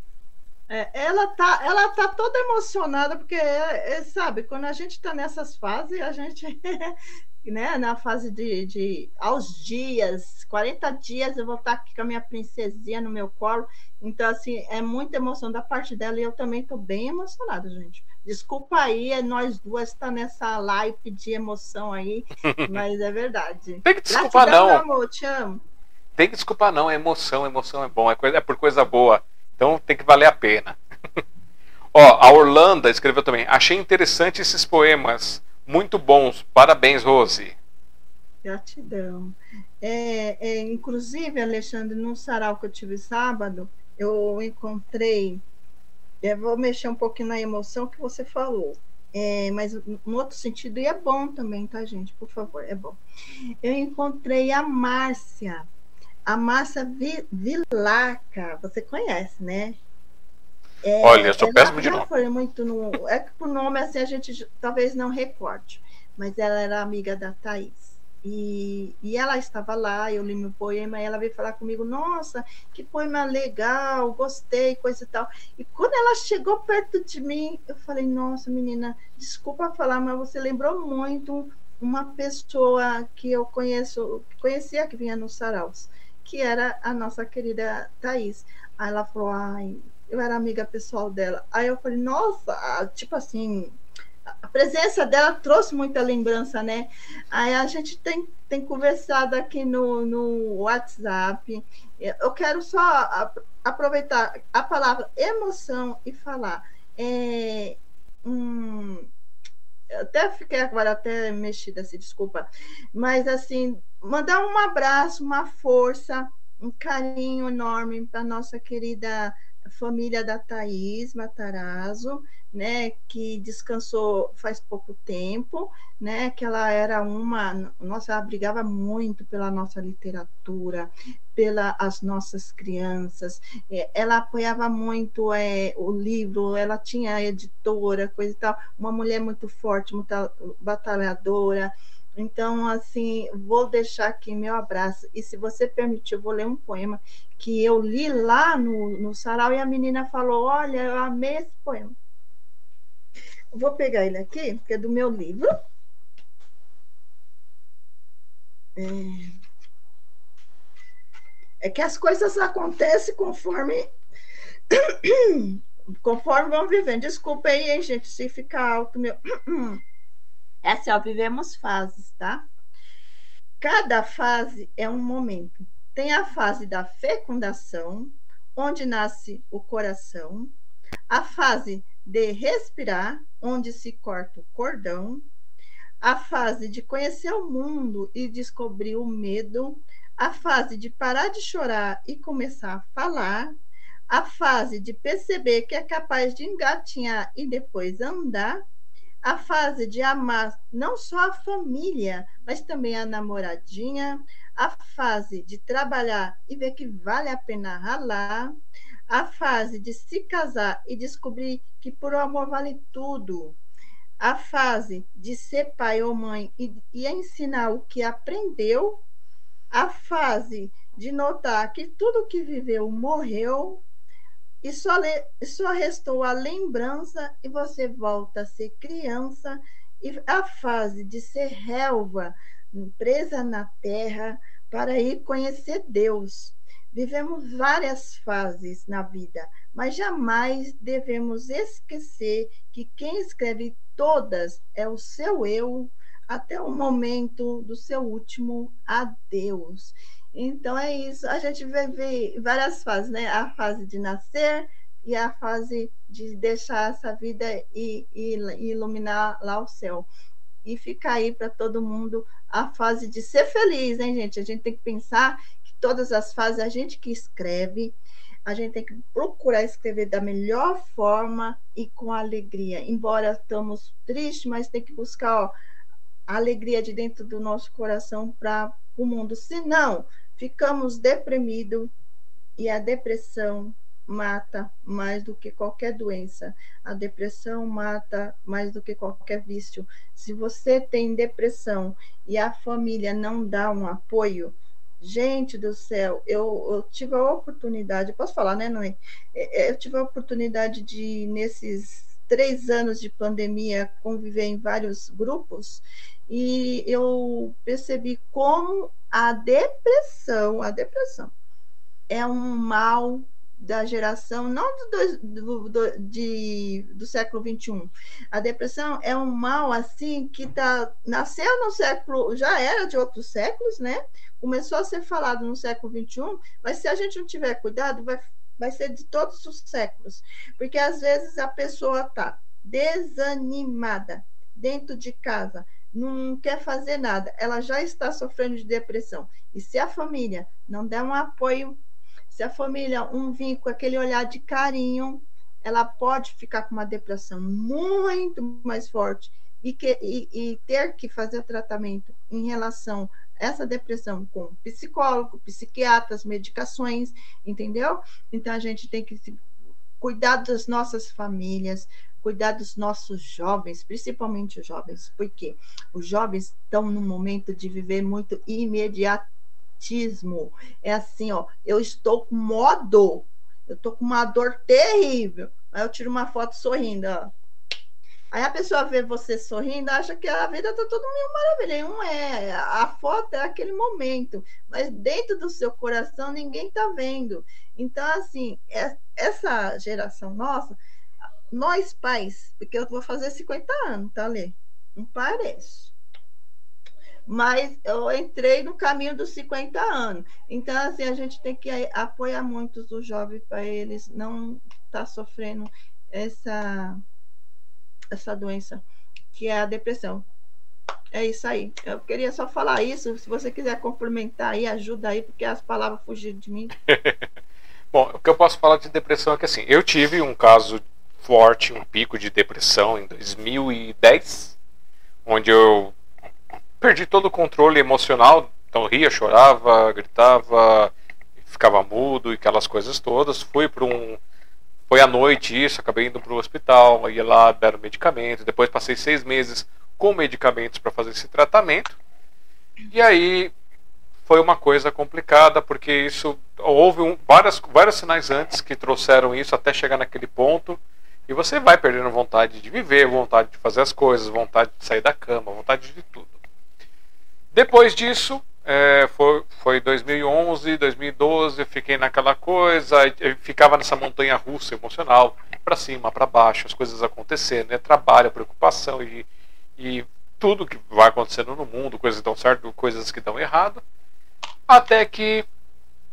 É, ela tá, ela tá toda emocionada porque é, é, sabe, quando a gente está nessas fases, a gente né, na fase de, de aos dias, 40 dias eu vou estar aqui com a minha princesinha no meu colo. Então, assim, é muita emoção da parte dela e eu também estou bem emocionada, gente. Desculpa aí, é nós duas está nessa live de emoção aí, mas é verdade. Tem que desculpar Gratidão, não. Amor, te amo. Tem que desculpar não, é emoção, emoção é bom, é, coisa, é por coisa boa. Então tem que valer a pena. Ó, a Orlando escreveu também. Achei interessante esses poemas muito bons. Parabéns, Rose. Gratidão. É, é, inclusive, Alexandre, no sarau que eu tive sábado, eu encontrei. Eu vou mexer um pouquinho na emoção que você falou. É, mas no outro sentido, e é bom também, tá, gente? Por favor, é bom. Eu encontrei a Márcia, a Márcia Vilaca, você conhece, né? É, Olha, eu sou péssimo de nome. Foi muito no, é que por nome assim a gente talvez não recorde, mas ela era amiga da Thaís. E, e ela estava lá, eu li meu poema, e ela veio falar comigo, nossa, que poema legal, gostei, coisa e tal. E quando ela chegou perto de mim, eu falei, nossa, menina, desculpa falar, mas você lembrou muito uma pessoa que eu conheço, conhecia que vinha nos saraus, que era a nossa querida Thaís. Aí ela falou, ai, eu era amiga pessoal dela. Aí eu falei, nossa, tipo assim, a presença dela trouxe muita lembrança, né? Aí a gente tem, tem conversado aqui no, no WhatsApp. Eu quero só aproveitar a palavra emoção e falar. É, hum, até fiquei agora até mexida, se desculpa, mas assim, mandar um abraço, uma força, um carinho enorme para nossa querida família da Thaís Matarazzo, né, que descansou faz pouco tempo, né, que ela era uma, nossa, ela brigava muito pela nossa literatura, pelas nossas crianças, é, ela apoiava muito é, o livro, ela tinha editora, coisa e tal, uma mulher muito forte, muito batalhadora, então, assim, vou deixar aqui meu abraço. E se você permitir, vou ler um poema que eu li lá no, no sarau e a menina falou: Olha, eu amei esse poema. Vou pegar ele aqui, que é do meu livro. É, é que as coisas acontecem conforme conforme vão vivendo. Desculpa aí, hein, gente, se ficar alto meu. É assim, ó, vivemos fases, tá? Cada fase é um momento. Tem a fase da fecundação, onde nasce o coração, a fase de respirar, onde se corta o cordão, a fase de conhecer o mundo e descobrir o medo, a fase de parar de chorar e começar a falar, a fase de perceber que é capaz de engatinhar e depois andar, a fase de amar não só a família, mas também a namoradinha, a fase de trabalhar e ver que vale a pena ralar, a fase de se casar e descobrir que por amor vale tudo, a fase de ser pai ou mãe e, e ensinar o que aprendeu, a fase de notar que tudo que viveu morreu, e só, só restou a lembrança e você volta a ser criança e a fase de ser relva presa na terra para ir conhecer Deus. Vivemos várias fases na vida, mas jamais devemos esquecer que quem escreve todas é o seu eu até o momento do seu último adeus. Então é isso. A gente vive várias fases, né? A fase de nascer e a fase de deixar essa vida e, e, e iluminar lá o céu. E fica aí para todo mundo a fase de ser feliz, hein, gente? A gente tem que pensar que todas as fases a gente que escreve, a gente tem que procurar escrever da melhor forma e com alegria. Embora estamos tristes, mas tem que buscar ó, alegria de dentro do nosso coração para o mundo. Senão, ficamos deprimidos e a depressão mata mais do que qualquer doença. A depressão mata mais do que qualquer vício. Se você tem depressão e a família não dá um apoio, gente do céu, eu, eu tive a oportunidade, posso falar, né, Noé? Eu tive a oportunidade de, nesses três anos de pandemia, conviver em vários grupos e eu percebi como a depressão, a depressão é um mal da geração, não do, do, do, de, do século XXI. A depressão é um mal assim que tá, nasceu no século, já era de outros séculos, né? Começou a ser falado no século XXI, mas se a gente não tiver cuidado, vai, vai ser de todos os séculos. Porque às vezes a pessoa está desanimada dentro de casa, não quer fazer nada, ela já está sofrendo de depressão. E se a família não der um apoio, se a família um vir com aquele olhar de carinho, ela pode ficar com uma depressão muito mais forte e, que, e, e ter que fazer tratamento em relação a essa depressão com psicólogo, psiquiatras, medicações, entendeu? Então a gente tem que cuidar das nossas famílias, cuidar dos nossos jovens, principalmente os jovens, porque os jovens estão num momento de viver muito imediatismo. É assim, ó, eu estou com modo, eu estou com uma dor terrível. Aí eu tiro uma foto sorrindo, ó. Aí a pessoa vê você sorrindo, acha que a vida está tudo mil maravilha. Não é. A foto é aquele momento, mas dentro do seu coração ninguém está vendo. Então, assim, é, essa geração nossa nós pais, porque eu vou fazer 50 anos, tá, Lê? Não parece. Mas eu entrei no caminho dos 50 anos. Então, assim, a gente tem que apoiar muito os jovens para eles não estar tá sofrendo essa, essa doença, que é a depressão. É isso aí. Eu queria só falar isso. Se você quiser complementar aí, ajuda aí, porque as palavras fugiram de mim. Bom, o que eu posso falar de depressão é que assim, eu tive um caso forte, um pico de depressão em 2010, onde eu perdi todo o controle emocional, então ria, chorava, gritava, ficava mudo e aquelas coisas todas. Fui para um foi à noite isso, acabei indo para o hospital, ia lá, deram medicamento, depois passei seis meses com medicamentos para fazer esse tratamento. E aí foi uma coisa complicada, porque isso houve um, várias, vários sinais antes que trouxeram isso até chegar naquele ponto. E você vai perdendo vontade de viver, vontade de fazer as coisas, vontade de sair da cama, vontade de tudo. Depois disso, é, foi, foi 2011, 2012, eu fiquei naquela coisa, ficava nessa montanha russa emocional, para cima, para baixo, as coisas acontecendo, né? trabalho, preocupação e, e tudo que vai acontecendo no mundo, coisas que dão certo, coisas que dão errado, até que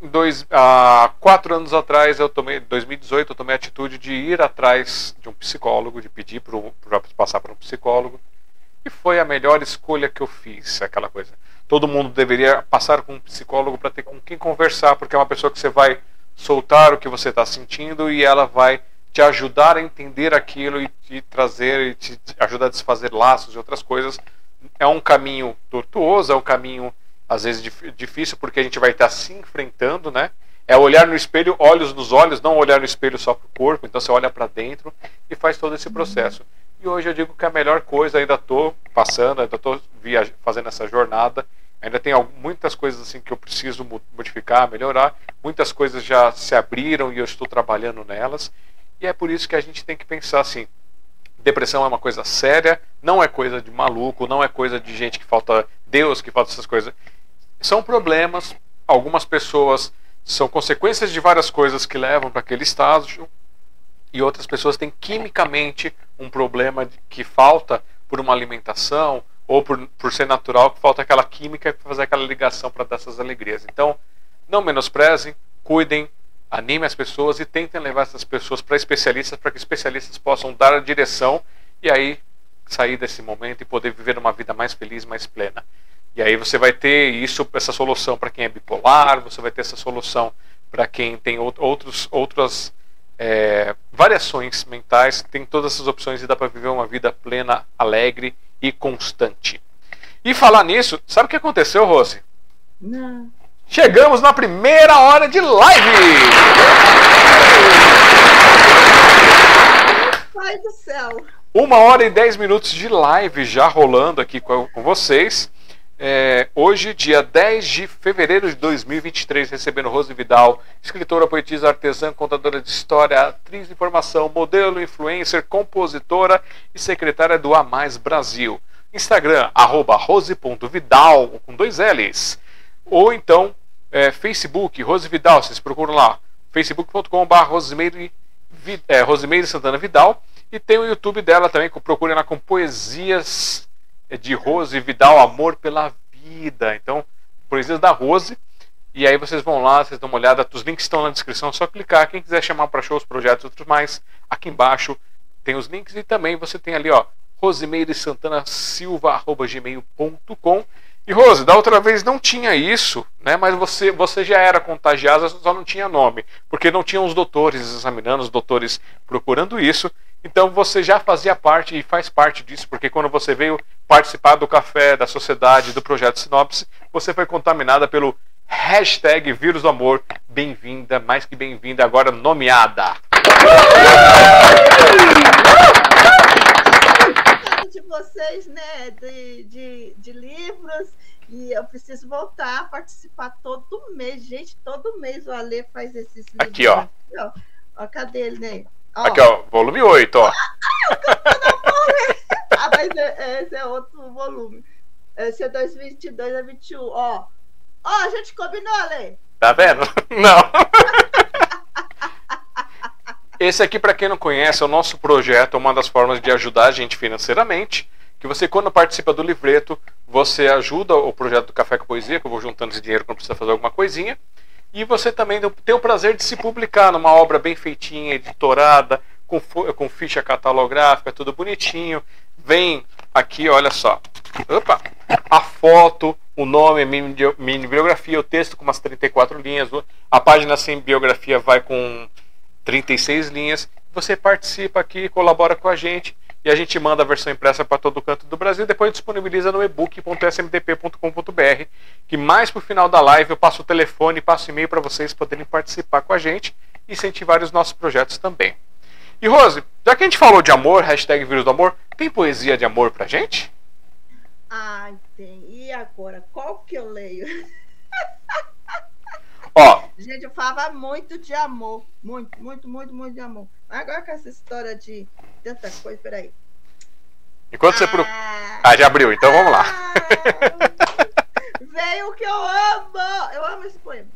dois, há quatro anos atrás, eu tomei, 2018, eu tomei a atitude de ir atrás de um psicólogo, de pedir para passar para um psicólogo, e foi a melhor escolha que eu fiz, aquela coisa. Todo mundo deveria passar com um psicólogo para ter com quem conversar, porque é uma pessoa que você vai soltar o que você está sentindo e ela vai te ajudar a entender aquilo e te trazer e te ajudar a desfazer laços e outras coisas. É um caminho tortuoso, é um caminho às vezes difícil porque a gente vai estar se enfrentando, né? É olhar no espelho, olhos nos olhos, não olhar no espelho só para o corpo. Então você olha para dentro e faz todo esse processo. E hoje eu digo que a melhor coisa, ainda estou passando, ainda estou fazendo essa jornada. Ainda tem muitas coisas assim que eu preciso modificar, melhorar. Muitas coisas já se abriram e eu estou trabalhando nelas. E é por isso que a gente tem que pensar assim: depressão é uma coisa séria, não é coisa de maluco, não é coisa de gente que falta Deus, que falta essas coisas são problemas, algumas pessoas são consequências de várias coisas que levam para aquele estágio, e outras pessoas têm quimicamente um problema que falta por uma alimentação ou por, por ser natural, que falta aquela química para fazer aquela ligação para dar essas alegrias. Então, não menosprezem, cuidem, animem as pessoas e tentem levar essas pessoas para especialistas, para que especialistas possam dar a direção e aí sair desse momento e poder viver uma vida mais feliz, mais plena. E aí você vai ter isso, essa solução para quem é bipolar, você vai ter essa solução para quem tem outros, outras é, variações mentais, tem todas essas opções e dá para viver uma vida plena, alegre e constante. E falar nisso, sabe o que aconteceu, Rose? Não. Chegamos na primeira hora de live! Pai do céu! Uma hora e dez minutos de live já rolando aqui com, com vocês. É, hoje, dia 10 de fevereiro de 2023, recebendo Rose Vidal, escritora, poetisa, artesã, contadora de história, atriz de informação, modelo, influencer, compositora e secretária do A Mais Brasil. Instagram, arroba rose.vidal, com dois L's. Ou então, é, Facebook, Rose Vidal, vocês procuram lá, facebook.com.br Rosemeire, é, Santana Vidal. E tem o YouTube dela também, procurem lá com poesias de Rose Vidal, Amor pela Vida. Então, poesias da Rose. E aí vocês vão lá, vocês dão uma olhada, os links estão na descrição, é só clicar. Quem quiser chamar para shows, projetos e outros mais, aqui embaixo tem os links e também você tem ali, ó, Rosimeire Silva, gmail.com. E Rose, da outra vez não tinha isso, né? Mas você, você já era contagiada, só não tinha nome, porque não tinham os doutores examinando, os doutores procurando isso. Então você já fazia parte e faz parte disso, porque quando você veio participar do café, da sociedade, do projeto Sinopse, você foi contaminada pelo hashtag Vírus do Amor. Bem-vinda, mais que bem-vinda, agora nomeada. de vocês, né, de, de, de livros, e eu preciso voltar a participar todo mês. Gente, todo mês o Ale faz esses livros. Aqui, ó. Aqui, ó. ó cadê ele, né? Ó. Aqui, ó, volume 8, ó. ah, mas é, esse é outro volume. Esse é 2022 a 21, ó. Ó, a gente combinou, Ale. Tá vendo? Não. Esse aqui, para quem não conhece, é o nosso projeto, é uma das formas de ajudar a gente financeiramente. Que você, quando participa do livreto, você ajuda o projeto do Café com Poesia, que eu vou juntando esse dinheiro quando precisa fazer alguma coisinha. E você também tem o prazer de se publicar numa obra bem feitinha, editorada, com, com ficha catalográfica, tudo bonitinho. Vem aqui, olha só. Opa! A foto, o nome, mini biografia, o texto com umas 34 linhas. A página sem biografia vai com 36 linhas. Você participa aqui, colabora com a gente e a gente manda a versão impressa para todo canto do Brasil. Depois disponibiliza no ebook.smdp.com.br. Que mais pro final da live eu passo o telefone, passo e-mail para vocês poderem participar com a gente e incentivar os nossos projetos também. E Rose, já que a gente falou de amor, hashtag vírus do amor, tem poesia de amor pra gente? Ai, tem. E agora, qual que eu leio? Ó. Gente, eu falava muito de amor. Muito, muito, muito, muito de amor. Agora com essa história de tanta coisa, peraí. Enquanto ah, você procura. Ah, já abriu, então vamos lá. Ah, Veio que eu amo! Eu amo esse poema.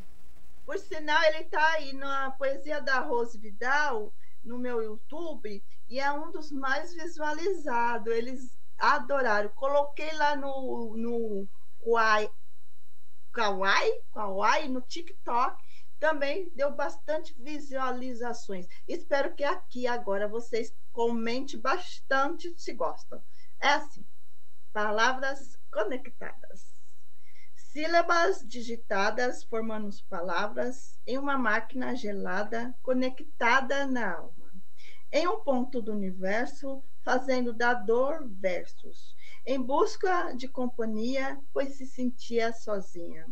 Por sinal, ele está aí na Poesia da Rose Vidal, no meu YouTube, e é um dos mais visualizados. Eles adoraram. Coloquei lá no, no Kawaii, Kawaii, no TikTok, também deu bastante visualizações. Espero que aqui agora vocês comentem bastante se gostam. É assim, palavras conectadas. Sílabas digitadas formando palavras em uma máquina gelada conectada na alma. Em um ponto do universo, fazendo da dor versos, em busca de companhia, pois se sentia sozinha.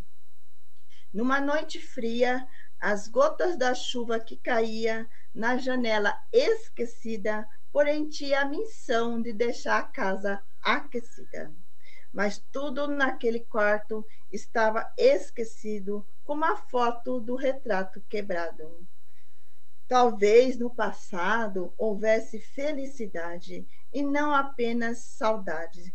Numa noite fria, as gotas da chuva que caía na janela esquecida, porém tinha a missão de deixar a casa aquecida mas tudo naquele quarto estava esquecido, como a foto do retrato quebrado. Talvez no passado houvesse felicidade e não apenas saudade.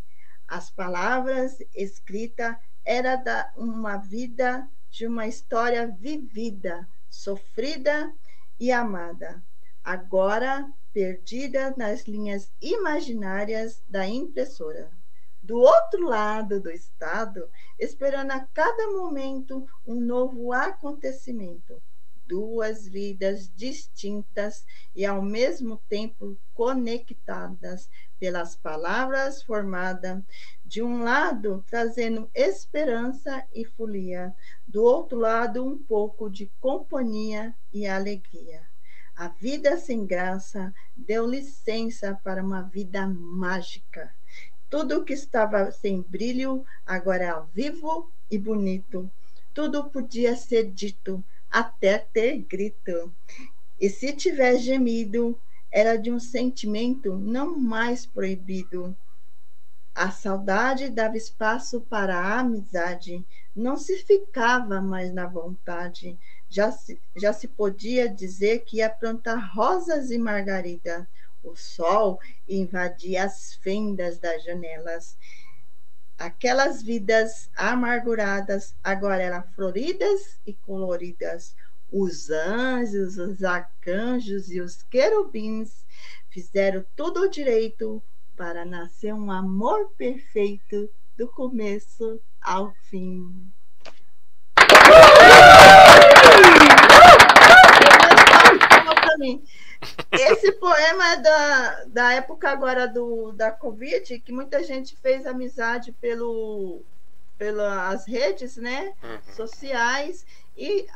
As palavras escritas era da uma vida de uma história vivida, sofrida e amada. Agora perdida nas linhas imaginárias da impressora do outro lado do estado, esperando a cada momento um novo acontecimento. Duas vidas distintas e ao mesmo tempo conectadas pelas palavras formadas, de um lado trazendo esperança e folia, do outro lado um pouco de companhia e alegria. A vida sem graça deu licença para uma vida mágica tudo que estava sem brilho agora é vivo e bonito. Tudo podia ser dito, até ter grito. E se tiver gemido, era de um sentimento não mais proibido. A saudade dava espaço para a amizade, não se ficava mais na vontade. Já se, já se podia dizer que ia plantar rosas e margarida, o sol invadia as fendas das janelas. Aquelas vidas amarguradas agora eram floridas e coloridas. Os anjos, os arcanjos e os querubins fizeram tudo direito para nascer um amor perfeito do começo ao fim. Eu esse poema é da, da época agora do, da Covid, que muita gente fez amizade pelo, pelas redes né, uhum. sociais e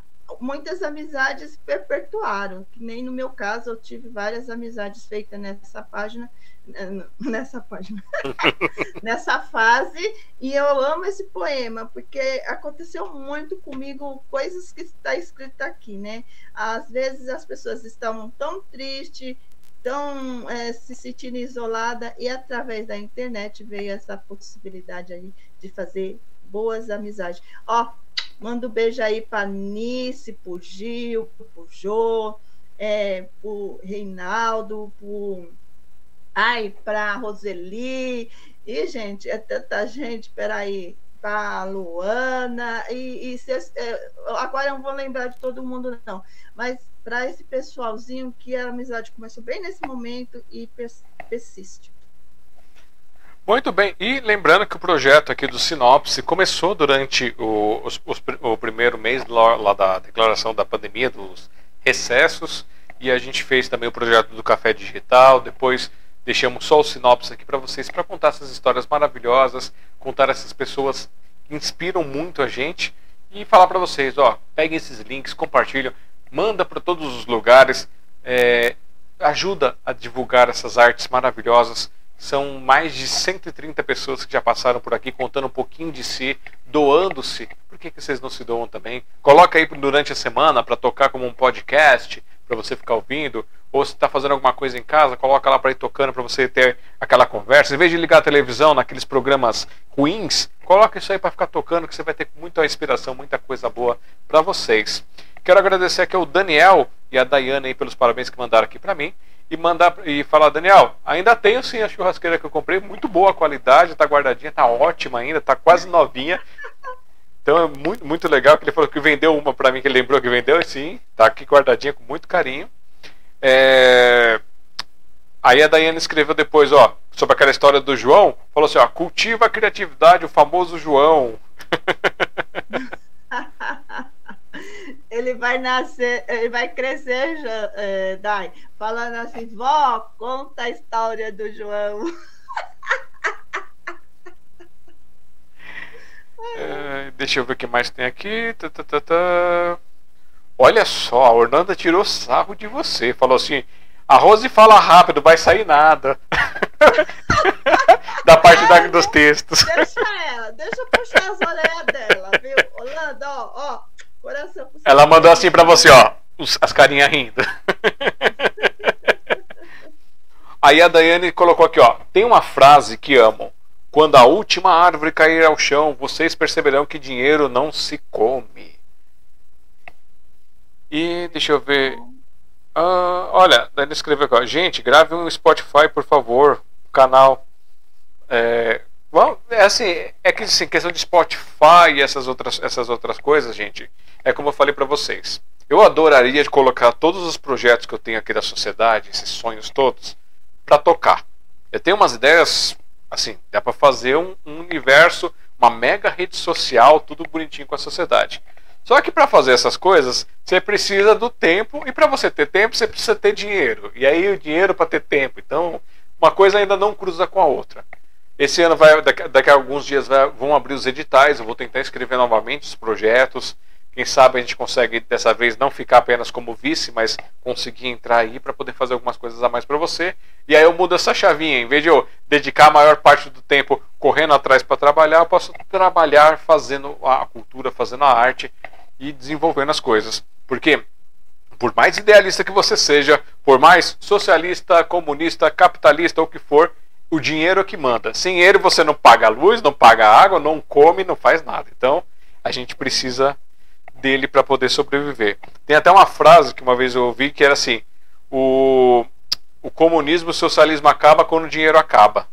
muitas amizades perpetuaram, que nem no meu caso eu tive várias amizades feitas nessa página, nessa página, nessa fase, e eu amo esse poema, porque aconteceu muito comigo coisas que está escrito aqui, né? Às vezes as pessoas estavam tão tristes, tão é, se sentindo isolada e através da internet veio essa possibilidade aí de fazer boas amizades. Ó, manda um beijo aí para Nice, para Gil, para Jô, é, para Reinaldo, para ai, para Roseli. E, gente, é tanta gente, peraí, para Luana, e, e se, é, agora eu não vou lembrar de todo mundo, não, mas para esse pessoalzinho que a amizade começou bem nesse momento e persiste. Muito bem, e lembrando que o projeto aqui do Sinopse começou durante o, os, os, o primeiro mês lá, lá, da declaração da pandemia, dos recessos, e a gente fez também o projeto do Café Digital, depois deixamos só o Sinopse aqui para vocês, para contar essas histórias maravilhosas, contar essas pessoas que inspiram muito a gente, e falar para vocês, ó, peguem esses links, compartilham, manda para todos os lugares, é, ajuda a divulgar essas artes maravilhosas, são mais de 130 pessoas que já passaram por aqui contando um pouquinho de si, doando-se. Por que, que vocês não se doam também? Coloca aí durante a semana para tocar como um podcast, para você ficar ouvindo. Ou se está fazendo alguma coisa em casa, coloca lá para ir tocando para você ter aquela conversa. Em vez de ligar a televisão naqueles programas ruins, coloca isso aí para ficar tocando, que você vai ter muita inspiração, muita coisa boa para vocês. Quero agradecer aqui ao Daniel e a Dayana aí pelos parabéns que mandaram aqui para mim e mandar e falar, Daniel, ainda tenho sim a churrasqueira que eu comprei, muito boa a qualidade, tá guardadinha, tá ótima ainda, tá quase novinha. Então é muito, muito legal que ele falou que vendeu uma para mim, que ele lembrou que vendeu, e sim, tá aqui guardadinha com muito carinho. É... Aí a Daiane escreveu depois, ó, sobre aquela história do João, falou assim, ó, cultiva a criatividade, o famoso João. ele vai nascer, ele vai crescer, é, Dai, falando assim, vó, conta a história do João. É, deixa eu ver o que mais tem aqui. Tá, tá, tá. Olha só, a Orlando tirou sarro de você. Falou assim: a Rose fala rápido, vai sair nada. da parte da, dos textos. Deixa ela, deixa eu puxar as orelhas dela, viu? Orlando, ó, ó. Coração ela mandou assim pra você, ó. As carinhas rindo. Aí a Daiane colocou aqui, ó. Tem uma frase que amo. Quando a última árvore cair ao chão, vocês perceberão que dinheiro não se come. E deixa eu ver. Uh, olha, ele escreveu aqui, gente, grave um Spotify, por favor, canal. É, bom, é assim, é que assim, questão de Spotify e essas outras, essas outras coisas, gente, é como eu falei para vocês. Eu adoraria colocar todos os projetos que eu tenho aqui da sociedade, esses sonhos todos, para tocar. Eu tenho umas ideias Assim, dá para fazer um, um, universo, uma mega rede social, tudo bonitinho com a sociedade. Só que para fazer essas coisas, você precisa do tempo e para você ter tempo, você precisa ter dinheiro. E aí o dinheiro para ter tempo. Então, uma coisa ainda não cruza com a outra. Esse ano vai daqui, daqui a alguns dias vai, vão abrir os editais, eu vou tentar escrever novamente os projetos. Quem sabe a gente consegue dessa vez não ficar apenas como vice, mas conseguir entrar aí para poder fazer algumas coisas a mais para você. E aí eu mudo essa chavinha. Em vez de eu dedicar a maior parte do tempo correndo atrás para trabalhar, eu posso trabalhar fazendo a cultura, fazendo a arte e desenvolvendo as coisas. Porque por mais idealista que você seja, por mais socialista, comunista, capitalista ou o que for, o dinheiro é que manda. Sem ele você não paga a luz, não paga a água, não come, não faz nada. Então a gente precisa dele para poder sobreviver. Tem até uma frase que uma vez eu ouvi que era assim: o, o comunismo, o socialismo acaba quando o dinheiro acaba.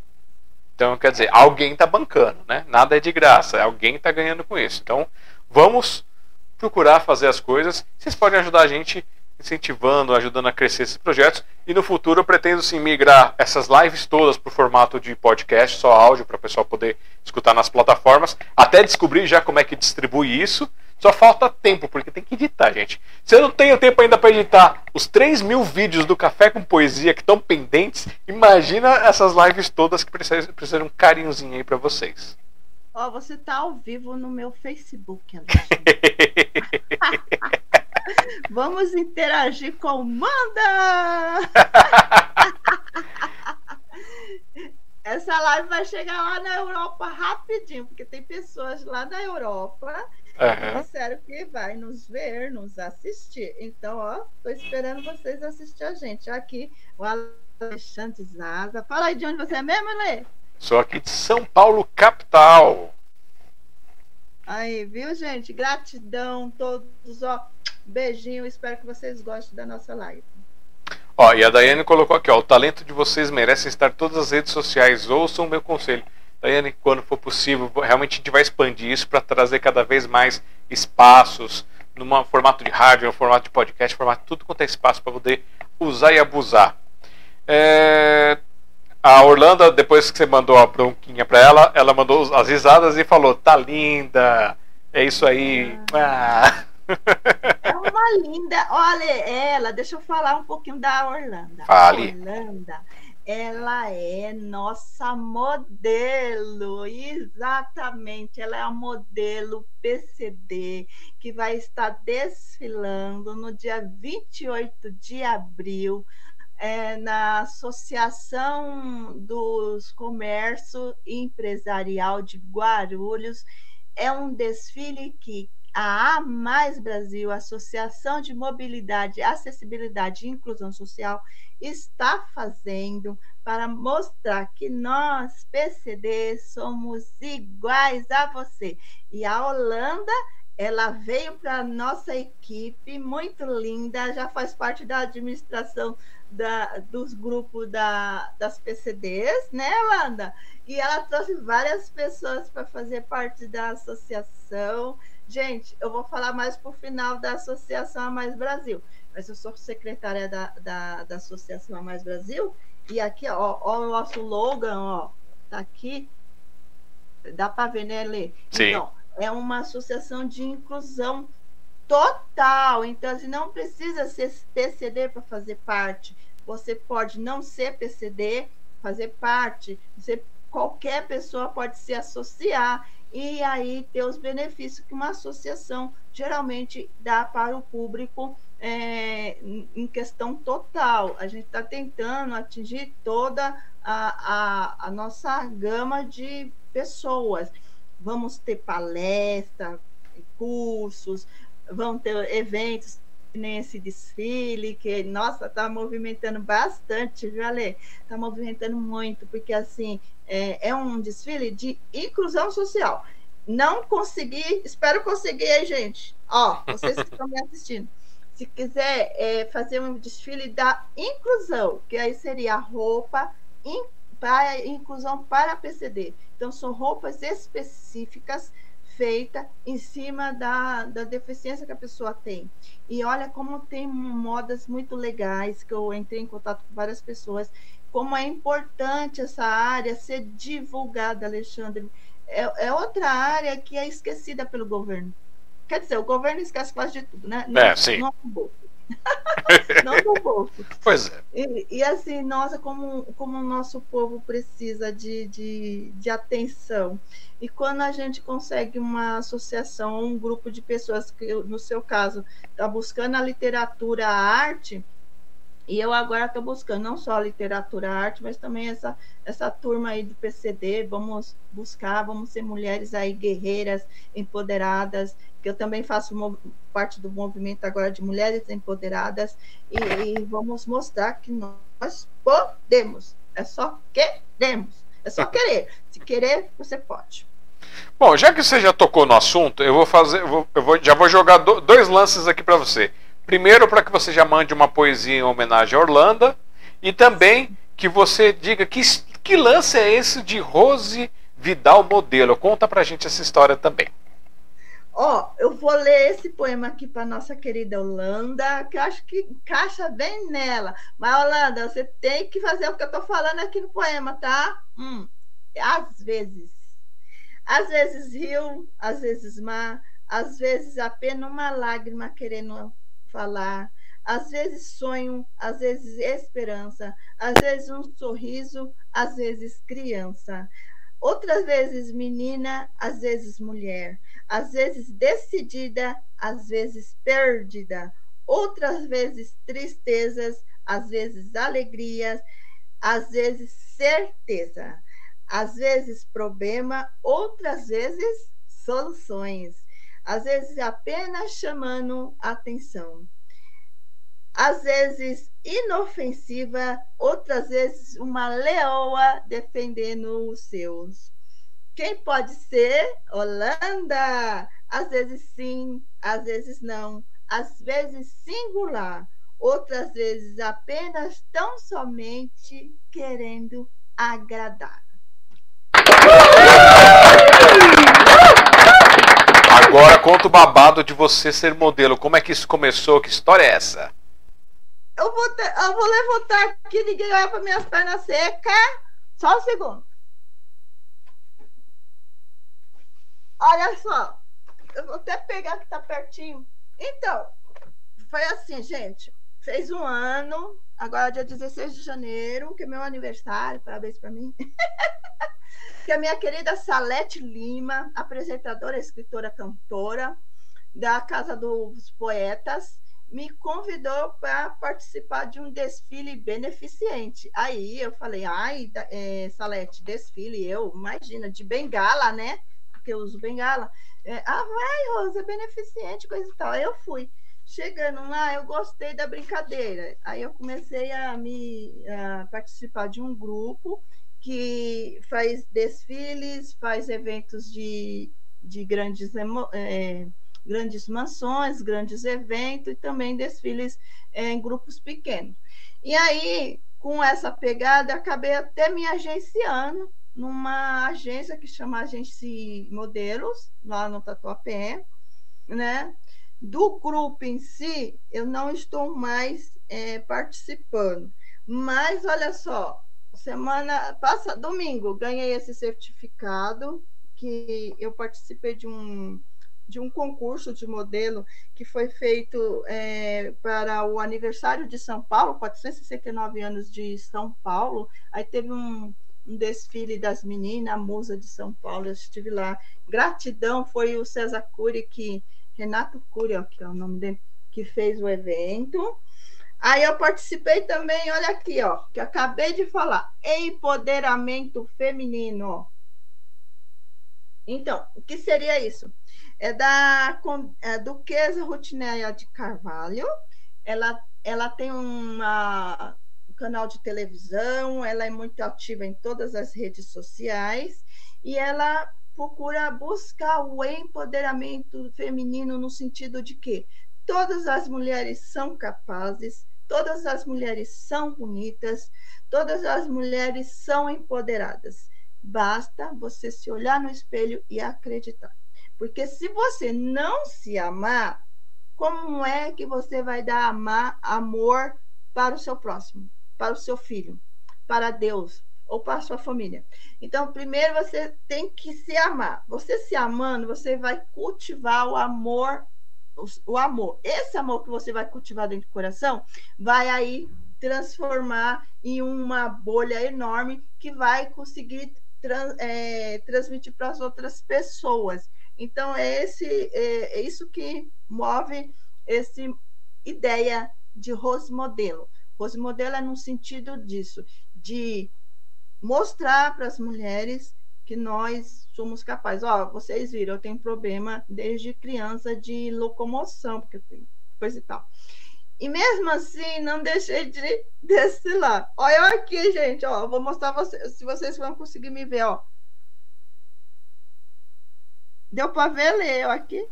Então, quer dizer, alguém está bancando, né? Nada é de graça, alguém está ganhando com isso. Então, vamos procurar fazer as coisas. Vocês podem ajudar a gente incentivando, ajudando a crescer esses projetos. E no futuro eu pretendo sim migrar essas lives todas para o formato de podcast, só áudio, para o pessoal poder escutar nas plataformas, até descobrir já como é que distribui isso. Só falta tempo, porque tem que editar, gente. Se eu não tenho tempo ainda para editar os 3 mil vídeos do Café com Poesia que estão pendentes, imagina essas lives todas que precisam, precisam de um carinhozinho aí para vocês. Ó, oh, você tá ao vivo no meu Facebook, Vamos interagir com Manda! Essa live vai chegar lá na Europa rapidinho, porque tem pessoas lá da Europa Uhum. Disseram que vai nos ver, nos assistir. Então, ó, tô esperando vocês assistir a gente. Aqui, o Alexandre Zaza. Fala aí de onde você é mesmo, Lê? Sou aqui de São Paulo, capital. Aí, viu, gente? Gratidão todos, ó. Beijinho, espero que vocês gostem da nossa live. Ó, e a Daiane colocou aqui, ó, o talento de vocês merece estar em todas as redes sociais. Ouçam o meu conselho. Daiane, quando for possível, realmente a gente vai expandir isso para trazer cada vez mais espaços no formato de rádio, no formato de podcast, formato tudo quanto é espaço para poder usar e abusar. É... A Orlando, depois que você mandou a bronquinha para ela, ela mandou as risadas e falou: "Tá linda, é isso aí". Ah. É uma linda. Olha ela, deixa eu falar um pouquinho da Orlando. Fale. Orlando ela é nossa modelo, exatamente. Ela é a modelo PCD que vai estar desfilando no dia 28 de abril é, na Associação dos Comércio Empresarial de Guarulhos. É um desfile que a A Mais Brasil, Associação de Mobilidade, Acessibilidade e Inclusão Social, está fazendo para mostrar que nós, PCD, somos iguais a você. E a Holanda, ela veio para nossa equipe, muito linda, já faz parte da administração da, dos grupos da, das PCDs, né, Wanda? E ela trouxe várias pessoas para fazer parte da associação. Gente, eu vou falar mais para o final da Associação A Mais Brasil, mas eu sou secretária da, da, da Associação A Mais Brasil, e aqui, ó, ó o nosso slogan, ó, tá aqui, dá para ver, né, Lê? Sim. Então, é uma associação de inclusão total, então assim, não precisa ser PCD para fazer parte, você pode não ser PCD, fazer parte, você, qualquer pessoa pode se associar, e aí ter os benefícios que uma associação geralmente dá para o público é, em questão total. A gente está tentando atingir toda a, a, a, nossa gama de pessoas. Vamos ter palestra, cursos, vão ter eventos nesse desfile, que, nossa, está movimentando bastante, viu, Ale? Está movimentando muito, porque, assim, é, é um desfile de inclusão social. Não consegui, espero conseguir aí, gente. Ó, vocês que estão me assistindo. Se quiser é, fazer um desfile da inclusão, que aí seria a roupa in, para inclusão para PCD. Então, são roupas específicas feita em cima da, da deficiência que a pessoa tem. E olha como tem modas muito legais, que eu entrei em contato com várias pessoas, como é importante essa área ser divulgada, Alexandre. É, é outra área que é esquecida pelo governo. Quer dizer, o governo esquece quase de tudo, né? Não, é, sim. Não, não do bolso. Pois é. E, e, assim, nossa, como, como o nosso povo precisa de, de, de atenção. E quando a gente consegue uma associação, um grupo de pessoas que, no seu caso, está buscando a literatura, a arte, e eu agora estou buscando não só a literatura, a arte, mas também essa, essa turma aí do PCD. Vamos buscar, vamos ser mulheres aí guerreiras, empoderadas, que eu também faço parte do movimento agora de mulheres empoderadas, e, e vamos mostrar que nós podemos. É só queremos. É só querer. Se querer, você pode. Bom, já que você já tocou no assunto, eu vou fazer, eu, vou, eu vou, já vou jogar do, dois lances aqui para você. Primeiro, para que você já mande uma poesia em homenagem a Orlando, e também que você diga que, que lance é esse de Rose Vidal Modelo. Conta pra gente essa história também. Ó, oh, eu vou ler esse poema aqui para nossa querida Holanda, que eu acho que encaixa bem nela. Mas, Holanda, você tem que fazer o que eu estou falando aqui no poema, tá? Hum, às vezes. Às vezes rio, às vezes mar, às vezes apenas uma lágrima querendo falar. Às vezes sonho, às vezes esperança, às vezes um sorriso, às vezes criança. Outras vezes menina, às vezes mulher às vezes decidida, às vezes perdida, outras vezes tristezas, às vezes alegrias, às vezes certeza, às vezes problema, outras vezes soluções, às vezes apenas chamando atenção. Às vezes inofensiva, outras vezes uma leoa defendendo os seus. Quem pode ser? Holanda. Às vezes sim, às vezes não. Às vezes singular, outras vezes apenas tão somente querendo agradar. Agora conta o babado de você ser modelo. Como é que isso começou? Que história é essa? Eu vou, ter, eu vou levantar aqui, ninguém olha para minhas pernas secas. Só um segundo. Olha só, eu vou até pegar que tá pertinho. Então, foi assim, gente. Fez um ano, agora dia 16 de janeiro, que é meu aniversário, parabéns para mim. que a minha querida Salete Lima, apresentadora, escritora, cantora da Casa dos Poetas, me convidou para participar de um desfile beneficente. Aí eu falei, ai, é, Salete, desfile, eu, imagina, de bengala, né? porque eu uso bengala. É, ah, vai, Rosa, é beneficente, coisa e tal. Aí eu fui. Chegando lá, eu gostei da brincadeira. Aí eu comecei a me a participar de um grupo que faz desfiles, faz eventos de, de grandes, é, grandes mansões, grandes eventos e também desfiles é, em grupos pequenos. E aí, com essa pegada, acabei até me agenciando numa agência que chama Agência Modelos, lá no Tatuapé, né? Do grupo em si, eu não estou mais é, participando. Mas olha só, semana passa domingo ganhei esse certificado que eu participei de um de um concurso de modelo que foi feito é, para o aniversário de São Paulo, 469 anos de São Paulo. Aí teve um, um desfile das meninas, a musa de São Paulo, eu estive lá. Gratidão, foi o César Cury que Renato Cury, que é o nome dele, que fez o evento. Aí eu participei também, olha aqui, ó, que acabei de falar, empoderamento feminino. Então, o que seria isso? É da é, Duquesa Rutineia de Carvalho. Ela, ela tem uma, um canal de televisão, ela é muito ativa em todas as redes sociais e ela procura buscar o empoderamento feminino no sentido de que todas as mulheres são capazes, todas as mulheres são bonitas, todas as mulheres são empoderadas. Basta você se olhar no espelho e acreditar. Porque se você não se amar, como é que você vai dar amar, amor para o seu próximo, para o seu filho, para Deus ou para a sua família? Então, primeiro você tem que se amar. Você se amando, você vai cultivar o amor o amor. Esse amor que você vai cultivar dentro do coração vai aí transformar em uma bolha enorme que vai conseguir trans, é, transmitir para as outras pessoas. Então, é, esse, é, é isso que move essa ideia de Rose Modelo. Rose Modelo é no sentido disso, de mostrar para as mulheres que nós somos capazes. Ó, vocês viram, eu tenho problema desde criança de locomoção, porque coisa e tal. E mesmo assim, não deixei de desfilar. Olha eu aqui, gente, ó, vou mostrar vocês, se vocês vão conseguir me ver, ó. Deu para ver, ler, ó, aqui.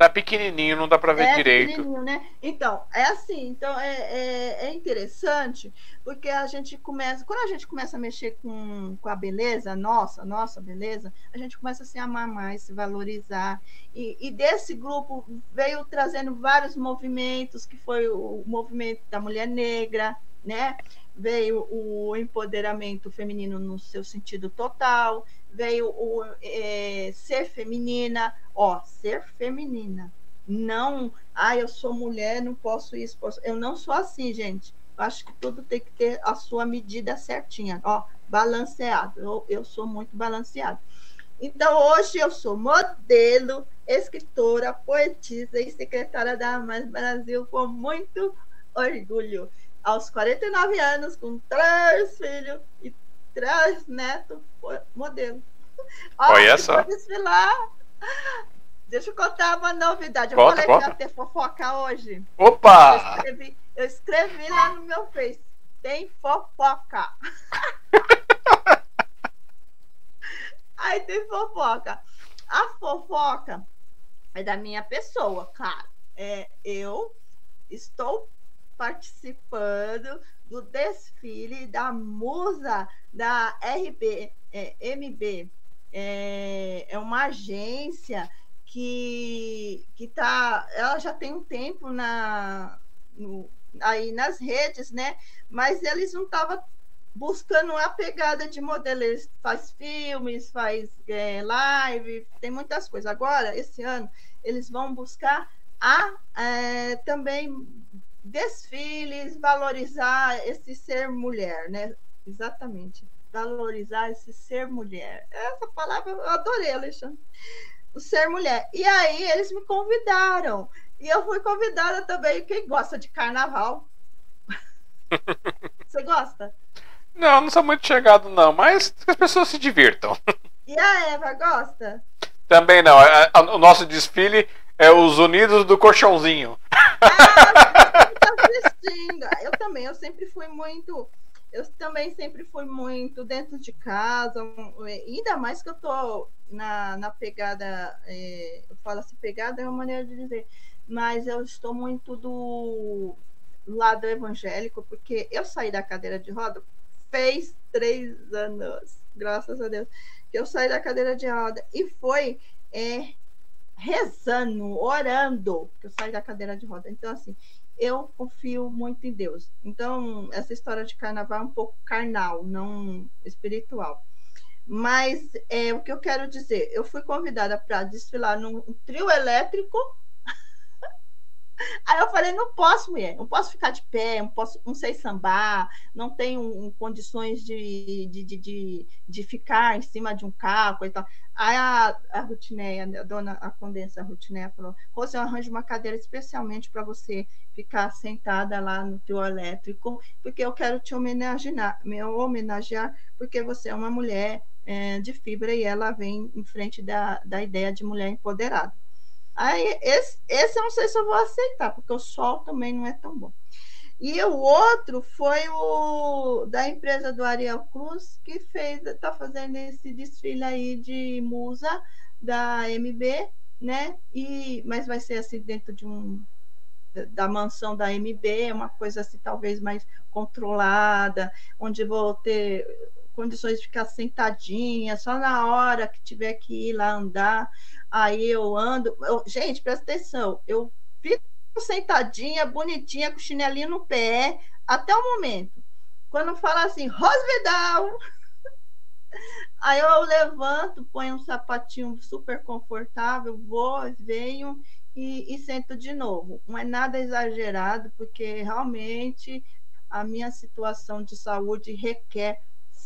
Tá pequenininho, não dá para ver é direito. Né? Então, é assim, então é, é, é, interessante, porque a gente começa, quando a gente começa a mexer com, com a beleza, nossa, nossa beleza, a gente começa a se amar mais, se valorizar. E, e desse grupo veio trazendo vários movimentos, que foi o movimento da mulher negra, né? Veio o empoderamento feminino no seu sentido total, veio o é, ser feminina, ó, ser feminina. Não, ah, eu sou mulher, não posso isso, posso. Eu não sou assim, gente. Eu acho que tudo tem que ter a sua medida certinha, ó, balanceado. Eu, eu sou muito balanceado. Então, hoje eu sou modelo, escritora, poetisa e secretária da Mais Brasil com muito orgulho. Aos 49 anos, com três filhos e três netos, modelo. Olha só. desfilar. Deixa eu contar uma novidade. Eu conta, falei conta. que ia ter fofoca hoje. Opa! Eu escrevi, eu escrevi lá no meu Face. Tem fofoca. Aí tem fofoca. A fofoca é da minha pessoa, claro. É, eu estou participando do desfile da musa da RB, é, MB. É, é uma agência que que tá, ela já tem um tempo na no, aí nas redes, né? Mas eles não estavam buscando a pegada de modelo. Eles faz filmes, faz é, live, tem muitas coisas. Agora, esse ano, eles vão buscar a é, também desfiles, valorizar esse ser mulher, né? Exatamente. Valorizar esse ser mulher. Essa palavra eu adorei, Alexandre. O ser mulher. E aí eles me convidaram. E eu fui convidada também. Quem gosta de carnaval? Você gosta? Não, não sou muito chegado, não, mas as pessoas se divirtam. E a Eva gosta? Também não. O nosso desfile é os Unidos do Colchãozinho. Ah, tá assistindo. Eu também, eu sempre fui muito. Eu também sempre fui muito dentro de casa, ainda mais que eu tô na, na pegada, é, eu falo assim, pegada é uma maneira de dizer, mas eu estou muito do lado evangélico, porque eu saí da cadeira de roda fez três anos, graças a Deus, que eu saí da cadeira de roda e foi é, rezando, orando, que eu saí da cadeira de roda. Então, assim, eu confio muito em Deus. Então, essa história de carnaval é um pouco carnal, não espiritual. Mas é, o que eu quero dizer, eu fui convidada para desfilar num trio elétrico Aí eu falei, não posso, mulher, não posso ficar de pé, não, posso, não sei sambar, não tenho um, condições de, de, de, de, de ficar em cima de um carro e tal. Aí a, a Rutineia, a dona, a condensa Rutineia falou, Rose, eu arranjo uma cadeira especialmente para você ficar sentada lá no teu elétrico, porque eu quero te homenagear, me homenagear porque você é uma mulher é, de fibra e ela vem em frente da, da ideia de mulher empoderada. Aí, esse, esse eu não sei se eu vou aceitar, porque o sol também não é tão bom. E o outro foi o da empresa do Ariel Cruz, que fez, está fazendo esse desfile aí de musa da MB, né? E, mas vai ser assim dentro de um da mansão da MB, uma coisa assim talvez mais controlada, onde vou ter condições de ficar sentadinha, só na hora que tiver que ir lá andar aí eu ando. Eu, gente, presta atenção, eu fico sentadinha, bonitinha, com chinelinho no pé, até o momento. Quando fala assim, Rosvedal, aí eu levanto, ponho um sapatinho super confortável, vou, venho e, e sento de novo. Não é nada exagerado, porque realmente a minha situação de saúde requer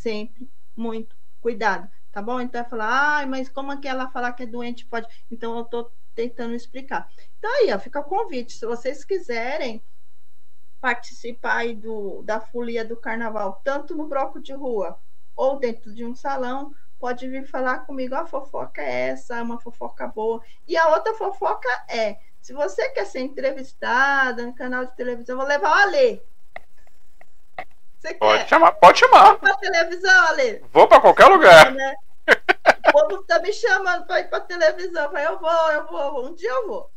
sempre muito cuidado tá bom? Então, vai falar, ah, mas como é que ela falar que é doente pode? Então, eu estou tentando explicar. Então, aí, ó, fica o convite. Se vocês quiserem participar aí do, da folia do carnaval, tanto no bloco de rua ou dentro de um salão, pode vir falar comigo. A fofoca é essa, é uma fofoca boa. E a outra fofoca é: se você quer ser entrevistada no canal de televisão, eu vou levar o Alê. Você pode quer? chamar, pode chamar. Vou pra televisão, Ale? Vou pra qualquer lugar. Né? O povo tá me chamando pra ir pra televisão. Eu falei, eu vou, eu vou, um dia eu vou.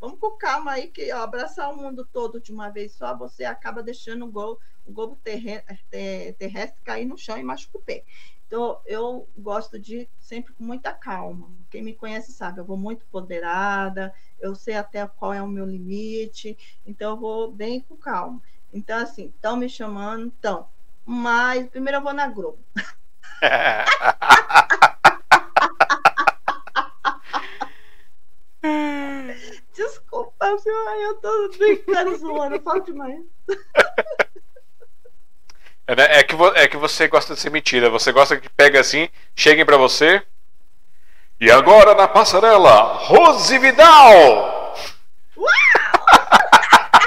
Vamos com calma aí, que ó, abraçar o mundo todo de uma vez só, você acaba deixando o, gol, o globo terrestre cair no chão e machucar o pé. Então, eu gosto de sempre com muita calma. Quem me conhece sabe, eu vou muito poderada, eu sei até qual é o meu limite, então eu vou bem com calma. Então, assim, estão me chamando, estão. Mas primeiro eu vou na Globo. Desculpa, eu tô brincando, zoando, eu falo demais. É, né, é, que, é que você gosta de ser mentira. Você gosta que pega assim, cheguem para você. E agora na passarela, Rose Vidal! Uau!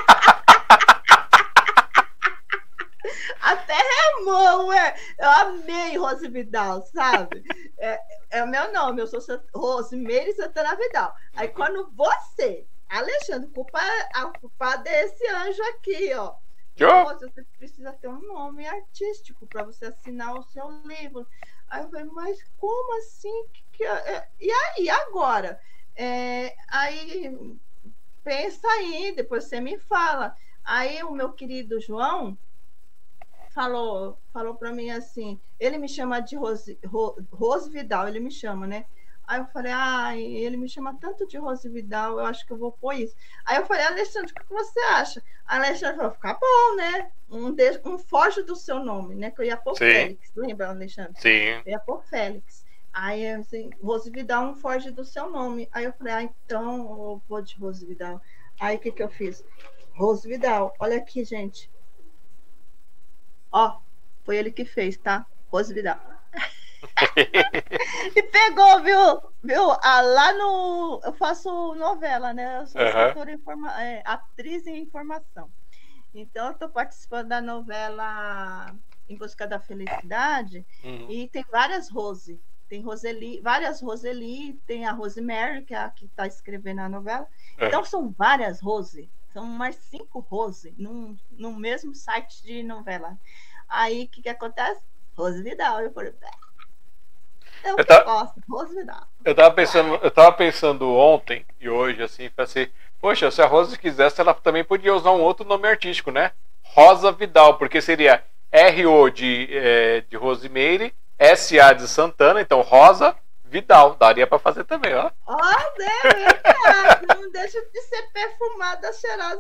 amou, é. Eu amei Rose Vidal, sabe? É, é o meu nome, eu sou Rosemeire Santana Vidal. Aí quando você, Alexandre, culpa, a culpa desse anjo aqui, ó. Nossa, você precisa ter um nome artístico para você assinar o seu livro. Aí eu falei, mas como assim? Que, que, é? é e aí, agora? É, aí pensa aí, depois você me fala. Aí o meu querido João, falou, falou para mim assim, ele me chama de Rose, Rose Vidal, ele me chama, né? Aí eu falei, ah, ele me chama tanto de Rose Vidal, eu acho que eu vou pôr isso. Aí eu falei, Alexandre, o que você acha? A Alexandre falou, ficar bom, né? Um, de, um foge do seu nome, né? Que eu ia pôr Sim. Félix, lembra, Alexandre? Sim. Eu ia pôr Félix. Aí, assim, Rose Vidal um foge do seu nome. Aí eu falei, ah, então eu vou de Rose Vidal. Aí o que, que eu fiz? Rose Vidal, olha aqui, gente. Ó, foi ele que fez, tá? Rose Vidal. e pegou, viu? Viu? Ah, lá no. Eu faço novela, né? Eu sou uhum. informa... É, atriz em informação. Então, eu estou participando da novela Em Busca da Felicidade uhum. e tem várias Rose. Tem Roseli, várias Roseli, tem a Rosemary, que é a que está escrevendo a novela. Uhum. Então, são várias Rose. São mais cinco Rose num, no mesmo site de novela. Aí o que, que acontece? Rose Vidal. Eu falei, eu, eu tava, gosto, Rose Vidal. Eu tava pensando, eu tava pensando ontem e hoje, assim, assim Poxa, se a Rosa quisesse, ela também podia usar um outro nome artístico, né? Rosa Vidal, porque seria R-O de, é, de Rosemary, S-A de Santana, então Rosa Vidal. Daria para fazer também, ó. Ó, oh, é Não deixa de ser perfumada, cheirosa,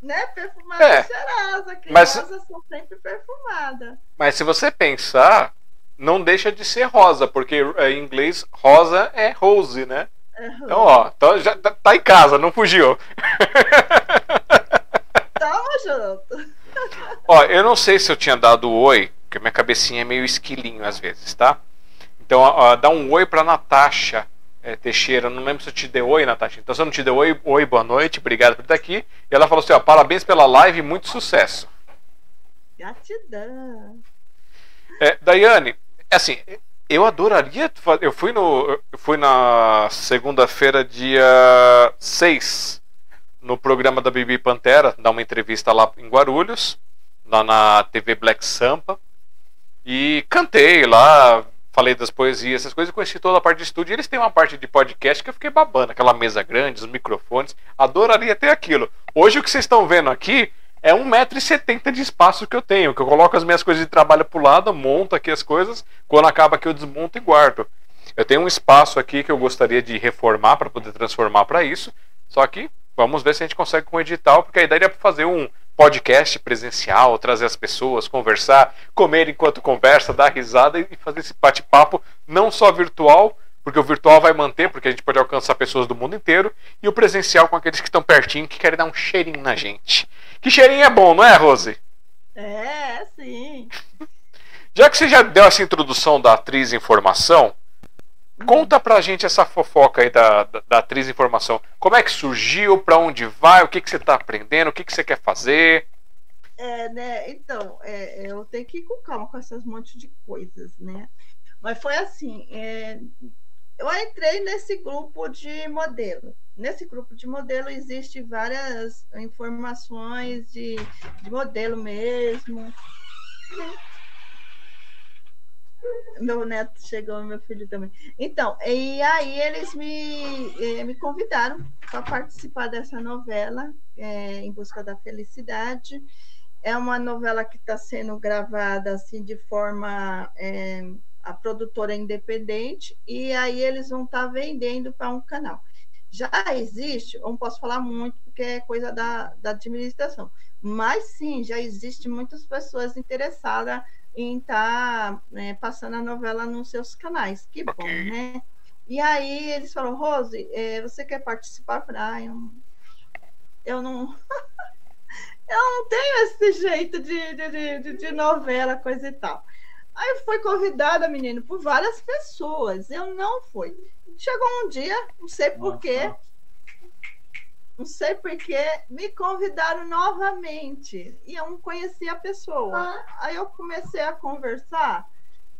né? Perfumada, é, cheirosa. Crianças mas, são sempre perfumadas. Mas se você pensar, não deixa de ser rosa, porque é, em inglês rosa é rose, né? Então, ó, tá, já, tá em casa, não fugiu. Tamo junto. Ó, eu não sei se eu tinha dado oi, porque minha cabecinha é meio esquilinho às vezes, tá? Então, ó, dá um oi pra Natasha é, Teixeira. Não lembro se eu te dei oi, Natasha. Então, se eu não te dei oi, oi, boa noite, obrigado por estar aqui. E ela falou assim: ó, parabéns pela live muito sucesso. Gratidão. É, Daiane, assim, eu adoraria. Eu fui, no, eu fui na segunda-feira, dia 6, no programa da Bibi Pantera, dar uma entrevista lá em Guarulhos, lá na TV Black Sampa. E cantei lá, falei das poesias, essas coisas, conheci toda a parte de estúdio. eles têm uma parte de podcast que eu fiquei babando, aquela mesa grande, os microfones. Adoraria ter aquilo. Hoje o que vocês estão vendo aqui é 1,70m de espaço que eu tenho, que eu coloco as minhas coisas de trabalho pro lado, monto aqui as coisas, quando acaba aqui eu desmonto e guardo. Eu tenho um espaço aqui que eu gostaria de reformar para poder transformar para isso, só que vamos ver se a gente consegue com o edital, porque a ideia para fazer um podcast presencial, trazer as pessoas, conversar, comer enquanto conversa, dar risada e fazer esse bate-papo não só virtual, porque o virtual vai manter, porque a gente pode alcançar pessoas do mundo inteiro, e o presencial com aqueles que estão pertinho, que querem dar um cheirinho na gente. Que cheirinho é bom, não é, Rose? É, sim. Já que você já deu essa introdução da atriz em formação, conta pra gente essa fofoca aí da, da, da atriz em formação. Como é que surgiu, pra onde vai, o que, que você tá aprendendo, o que, que você quer fazer? É, né, então, é, eu tenho que ir com calma com essas montes de coisas, né? Mas foi assim, é, eu entrei nesse grupo de modelo. Nesse grupo de modelo existe várias informações de, de modelo mesmo. Meu neto chegou, meu filho também. Então, e aí eles me, eh, me convidaram para participar dessa novela, é, Em Busca da Felicidade. É uma novela que está sendo gravada assim de forma é, a produtora é independente e aí eles vão estar tá vendendo para um canal. Já existe, eu não posso falar muito porque é coisa da, da administração, mas sim, já existe muitas pessoas interessadas em estar tá, né, passando a novela nos seus canais. Que bom, né? E aí eles falaram, Rose, é, você quer participar? Eu falei, ah, eu, eu não. eu não tenho esse jeito de, de, de, de novela, coisa e tal. Aí foi convidada, menino, por várias pessoas. Eu não fui. Chegou um dia, não sei porquê, não sei porquê, me convidaram novamente. E eu não conhecia a pessoa. Ah. Aí eu comecei a conversar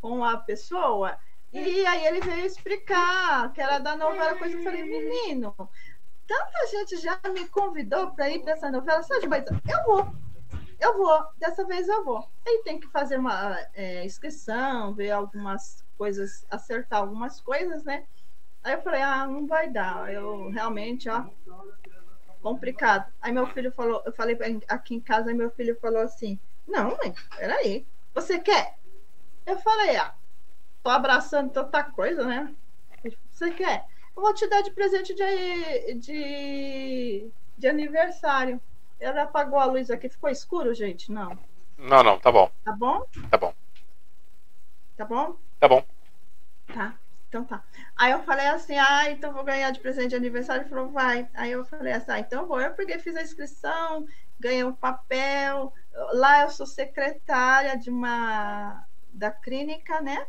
com a pessoa. E aí ele veio explicar que era da novela, coisa. Eu falei, menino, tanta gente já me convidou para ir para essa novela, sabe, mas eu vou eu vou, dessa vez eu vou. Aí tem que fazer uma é, inscrição, ver algumas coisas, acertar algumas coisas, né? Aí eu falei, ah, não vai dar. Eu realmente, ó, complicado. Aí meu filho falou, eu falei aqui em casa, meu filho falou assim: Não, mãe, peraí, você quer? Eu falei, ah, tô abraçando tanta coisa, né? Você quer? Eu vou te dar de presente de, de, de aniversário. Ela apagou a luz aqui. Ficou escuro, gente? Não. Não, não, tá bom. Tá bom? Tá bom. Tá bom? Tá bom. Tá. Então tá. Aí eu falei assim, ah, então vou ganhar de presente de aniversário. Ele falou, vai. Aí eu falei assim, ah, então vou. Eu peguei, fiz a inscrição, ganhei um papel. Lá eu sou secretária de uma da clínica, né?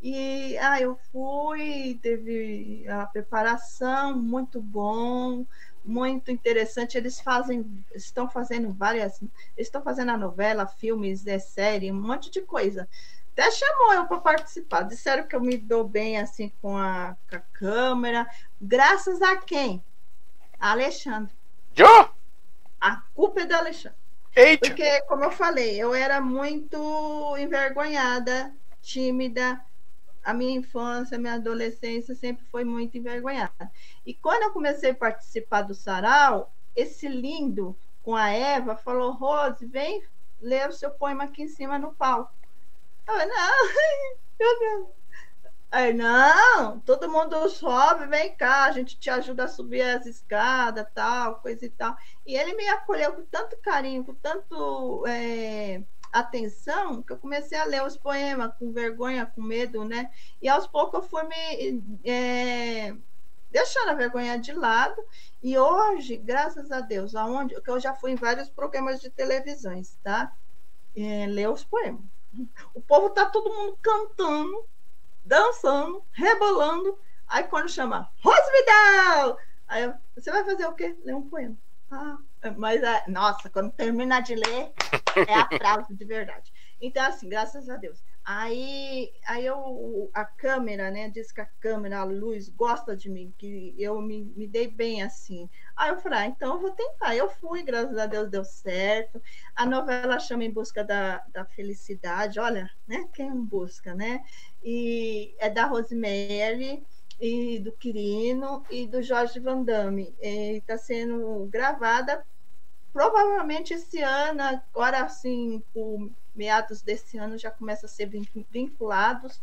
E ah, eu fui, teve a preparação muito bom muito interessante. Eles fazem, estão fazendo várias, estão fazendo a novela, filmes, é, série, um monte de coisa. Até chamou eu para participar. Disseram que eu me dou bem assim com a, com a câmera. Graças a quem? A Alexandre. Eu? A culpa é da Alexandre. Eita. Porque, como eu falei, eu era muito envergonhada, tímida, a minha infância, a minha adolescência sempre foi muito envergonhada. E quando eu comecei a participar do sarau, esse lindo com a Eva falou: Rose, vem ler o seu poema aqui em cima no palco. Falei, não, meu Deus. Aí, não, todo mundo sobe, vem cá, a gente te ajuda a subir as escadas, tal, coisa e tal. E ele me acolheu com tanto carinho, com tanto é, atenção, que eu comecei a ler os poemas com vergonha, com medo, né? E aos poucos eu fui me é, deixando a vergonha de lado. E hoje, graças a Deus, aonde que eu já fui em vários programas de televisões, tá? É, ler os poemas. O povo tá todo mundo cantando dançando, rebolando. Aí quando chama Rose Vidal, aí eu, você vai fazer o quê? Ler um poema. Ah, mas, nossa, quando terminar de ler, é aplauso de verdade. Então, assim, graças a Deus. Aí, aí eu, a câmera, né? Diz que a câmera, a luz gosta de mim, que eu me, me dei bem assim. Aí eu falei, ah, então eu vou tentar. Eu fui, graças a Deus deu certo. A novela chama Em Busca da, da Felicidade, olha, né? Quem busca, né? E é da Rosemary e do Quirino e do Jorge Van Damme. Está sendo gravada provavelmente esse ano, agora assim, por meados desse ano já começa a ser vinculados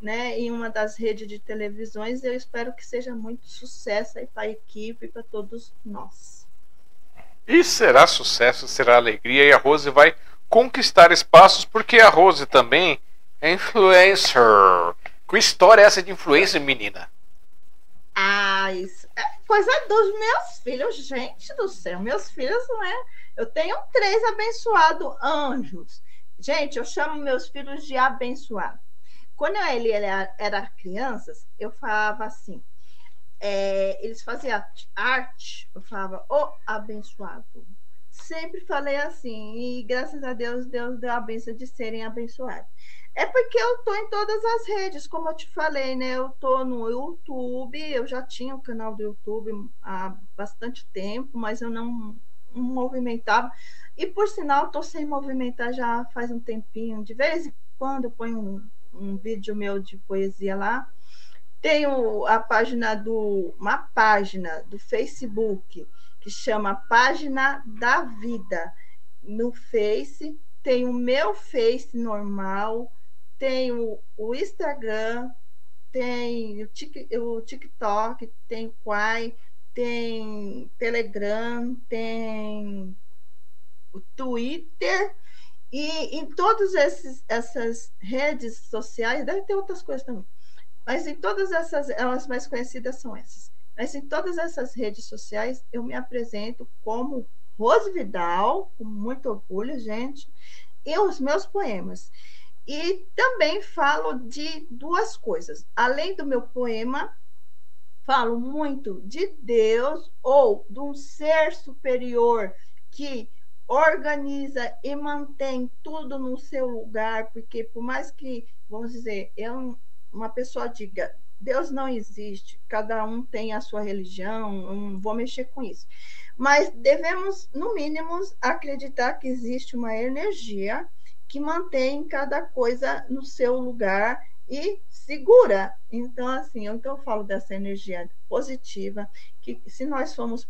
né, em uma das redes de televisões. Eu espero que seja muito sucesso aí para a equipe e para todos nós. E será sucesso, será alegria, e a Rose vai conquistar espaços, porque a Rose também é influencer. Que história é essa de influencer, menina? Ah, isso coisa dos meus filhos, gente do céu. Meus filhos, não é? Eu tenho três abençoados anjos. Gente, eu chamo meus filhos de abençoado. Quando ele, ele era crianças, eu falava assim. É, eles faziam arte, eu falava, ô oh, abençoado. Sempre falei assim, e graças a Deus, Deus deu a benção de serem abençoados. É porque eu tô em todas as redes, como eu te falei, né? Eu tô no YouTube, eu já tinha um canal do YouTube há bastante tempo, mas eu não, não movimentava. E por sinal, estou sem movimentar já faz um tempinho. De vez em quando eu ponho um, um vídeo meu de poesia lá. Tenho a página do. uma página do Facebook que chama Página da Vida. No Face, tem o meu Face normal, tem o, o Instagram, tem o, tic, o TikTok, tem o Quai, tem Telegram, tem o Twitter, e em todas essas redes sociais, deve ter outras coisas também, mas em todas essas, elas mais conhecidas são essas. Mas em todas essas redes sociais, eu me apresento como Rose Vidal, com muito orgulho, gente, e os meus poemas. E também falo de duas coisas. Além do meu poema, falo muito de Deus ou de um ser superior que organiza e mantém tudo no seu lugar, porque por mais que, vamos dizer, eu, uma pessoa diga, Deus não existe, cada um tem a sua religião, não vou mexer com isso. Mas devemos, no mínimo, acreditar que existe uma energia que mantém cada coisa no seu lugar e segura. Então, assim, então eu falo dessa energia positiva, que se nós somos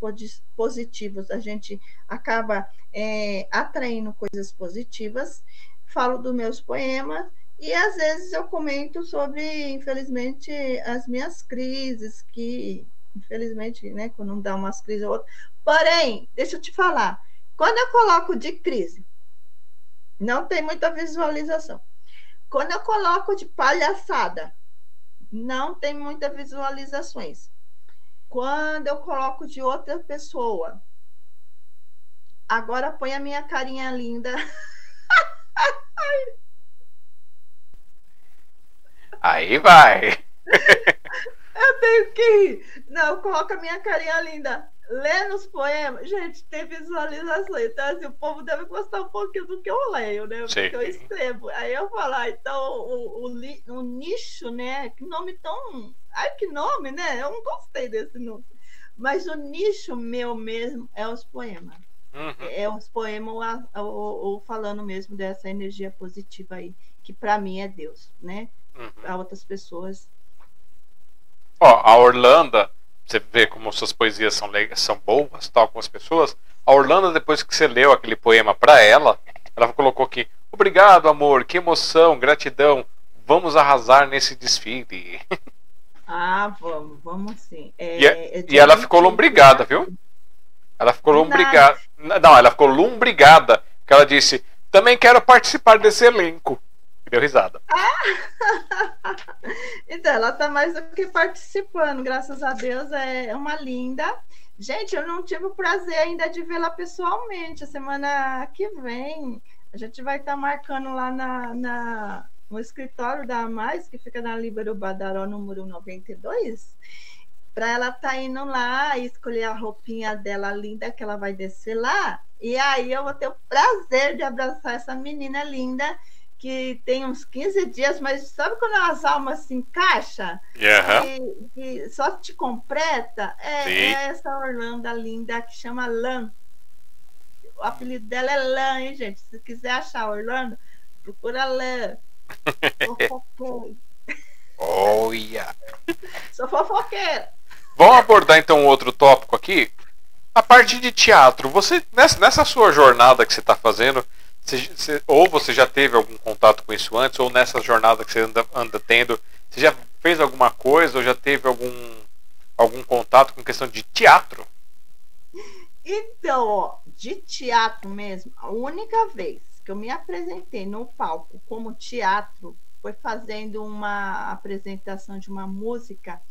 positivos, a gente acaba é, atraindo coisas positivas. Falo dos meus poemas e às vezes eu comento sobre, infelizmente, as minhas crises, que infelizmente, né, quando não dá umas crises ou outra. Porém, deixa eu te falar, quando eu coloco de crise, não tem muita visualização. Quando eu coloco de palhaçada, não tem muitas visualizações. Quando eu coloco de outra pessoa, agora põe a minha carinha linda. Aí vai. eu tenho que ir. Não, coloca a minha carinha linda lendo os poemas, gente, tem visualização. Então, assim, o povo deve gostar um pouquinho do que eu leio, né? Sim. Que eu escrevo. Aí eu falar, então, o, o, o, nicho, né? Que nome tão. Ai, que nome, né? Eu não gostei desse nome. Mas o nicho meu mesmo é os poemas. Uhum. É os poemas ou, ou, falando mesmo dessa energia positiva aí, que para mim é Deus, né? Uhum. Para outras pessoas. Ó, a Orlando, você vê como suas poesias são, são boas, tal, com as pessoas. A Orlando, depois que você leu aquele poema para ela, ela colocou aqui: Obrigado, amor, que emoção, gratidão. Vamos arrasar nesse desfile. Ah, vamos, vamos sim. É, e, é, e ela ficou lombrigada, viu? Ela ficou lombrigada. Não, ela ficou lombrigada. Que ela disse: Também quero participar desse elenco. Deu risada. Ah! então, ela tá mais do que participando, graças a Deus. É uma linda. Gente, eu não tive o prazer ainda de vê-la pessoalmente. A semana que vem, a gente vai estar tá marcando lá na, na, no escritório da Mais, que fica na Líbero Badaró, número 92, para ela estar tá indo lá e escolher a roupinha dela linda que ela vai descer lá. E aí eu vou ter o prazer de abraçar essa menina linda que tem uns 15 dias, mas sabe quando as almas se encaixam? Uhum. E, e, só te completa? É, é, essa Orlando linda que chama Lan. O apelido dela é Lan, hein, gente? Se quiser achar Orlando, procura Lan. Olha! Sou fofoqueira. Vamos abordar então outro tópico aqui. A parte de teatro. Você nessa, nessa sua jornada que você está fazendo, você, você, ou você já teve algum contato com isso antes, ou nessa jornada que você anda, anda tendo, você já fez alguma coisa, ou já teve algum, algum contato com questão de teatro? Então, ó, de teatro mesmo, a única vez que eu me apresentei no palco como teatro foi fazendo uma apresentação de uma música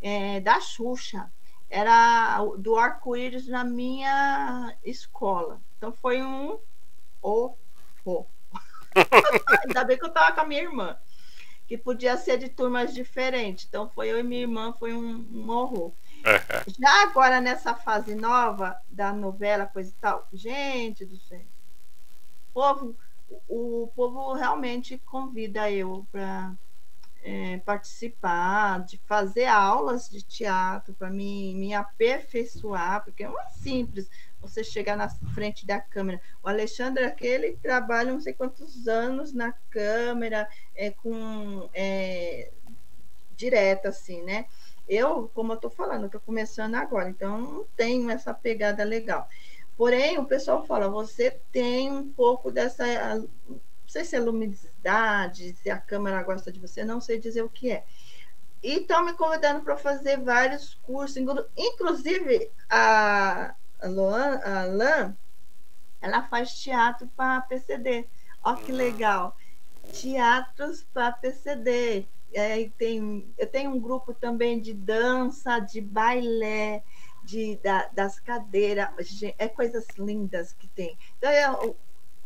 é, da Xuxa. Era do arco-íris na minha escola. Então foi um horror. Ainda bem que eu estava com a minha irmã, que podia ser de turmas diferentes. Então foi eu e minha irmã, foi um, um horror. Já agora nessa fase nova da novela, coisa e tal, gente do céu, povo, o povo realmente convida eu para é, participar, de fazer aulas de teatro para me, me aperfeiçoar, porque é simples você chegar na frente da câmera. O Alexandre aquele trabalha não sei quantos anos na câmera, é, com é, direto assim, né? Eu, como eu estou falando, estou começando agora, então não tenho essa pegada legal. Porém, o pessoal fala, você tem um pouco dessa. Não sei se é luminosidade, se a câmera gosta de você, não sei dizer o que é. E estão me convidando para fazer vários cursos, inclusive a, Luan, a Lan, ela faz teatro para PCD. Olha que legal! Teatros para PCD. É, tem, eu tenho um grupo também de dança, de bailé, de, da, das cadeiras, é coisas lindas que tem. Então, é,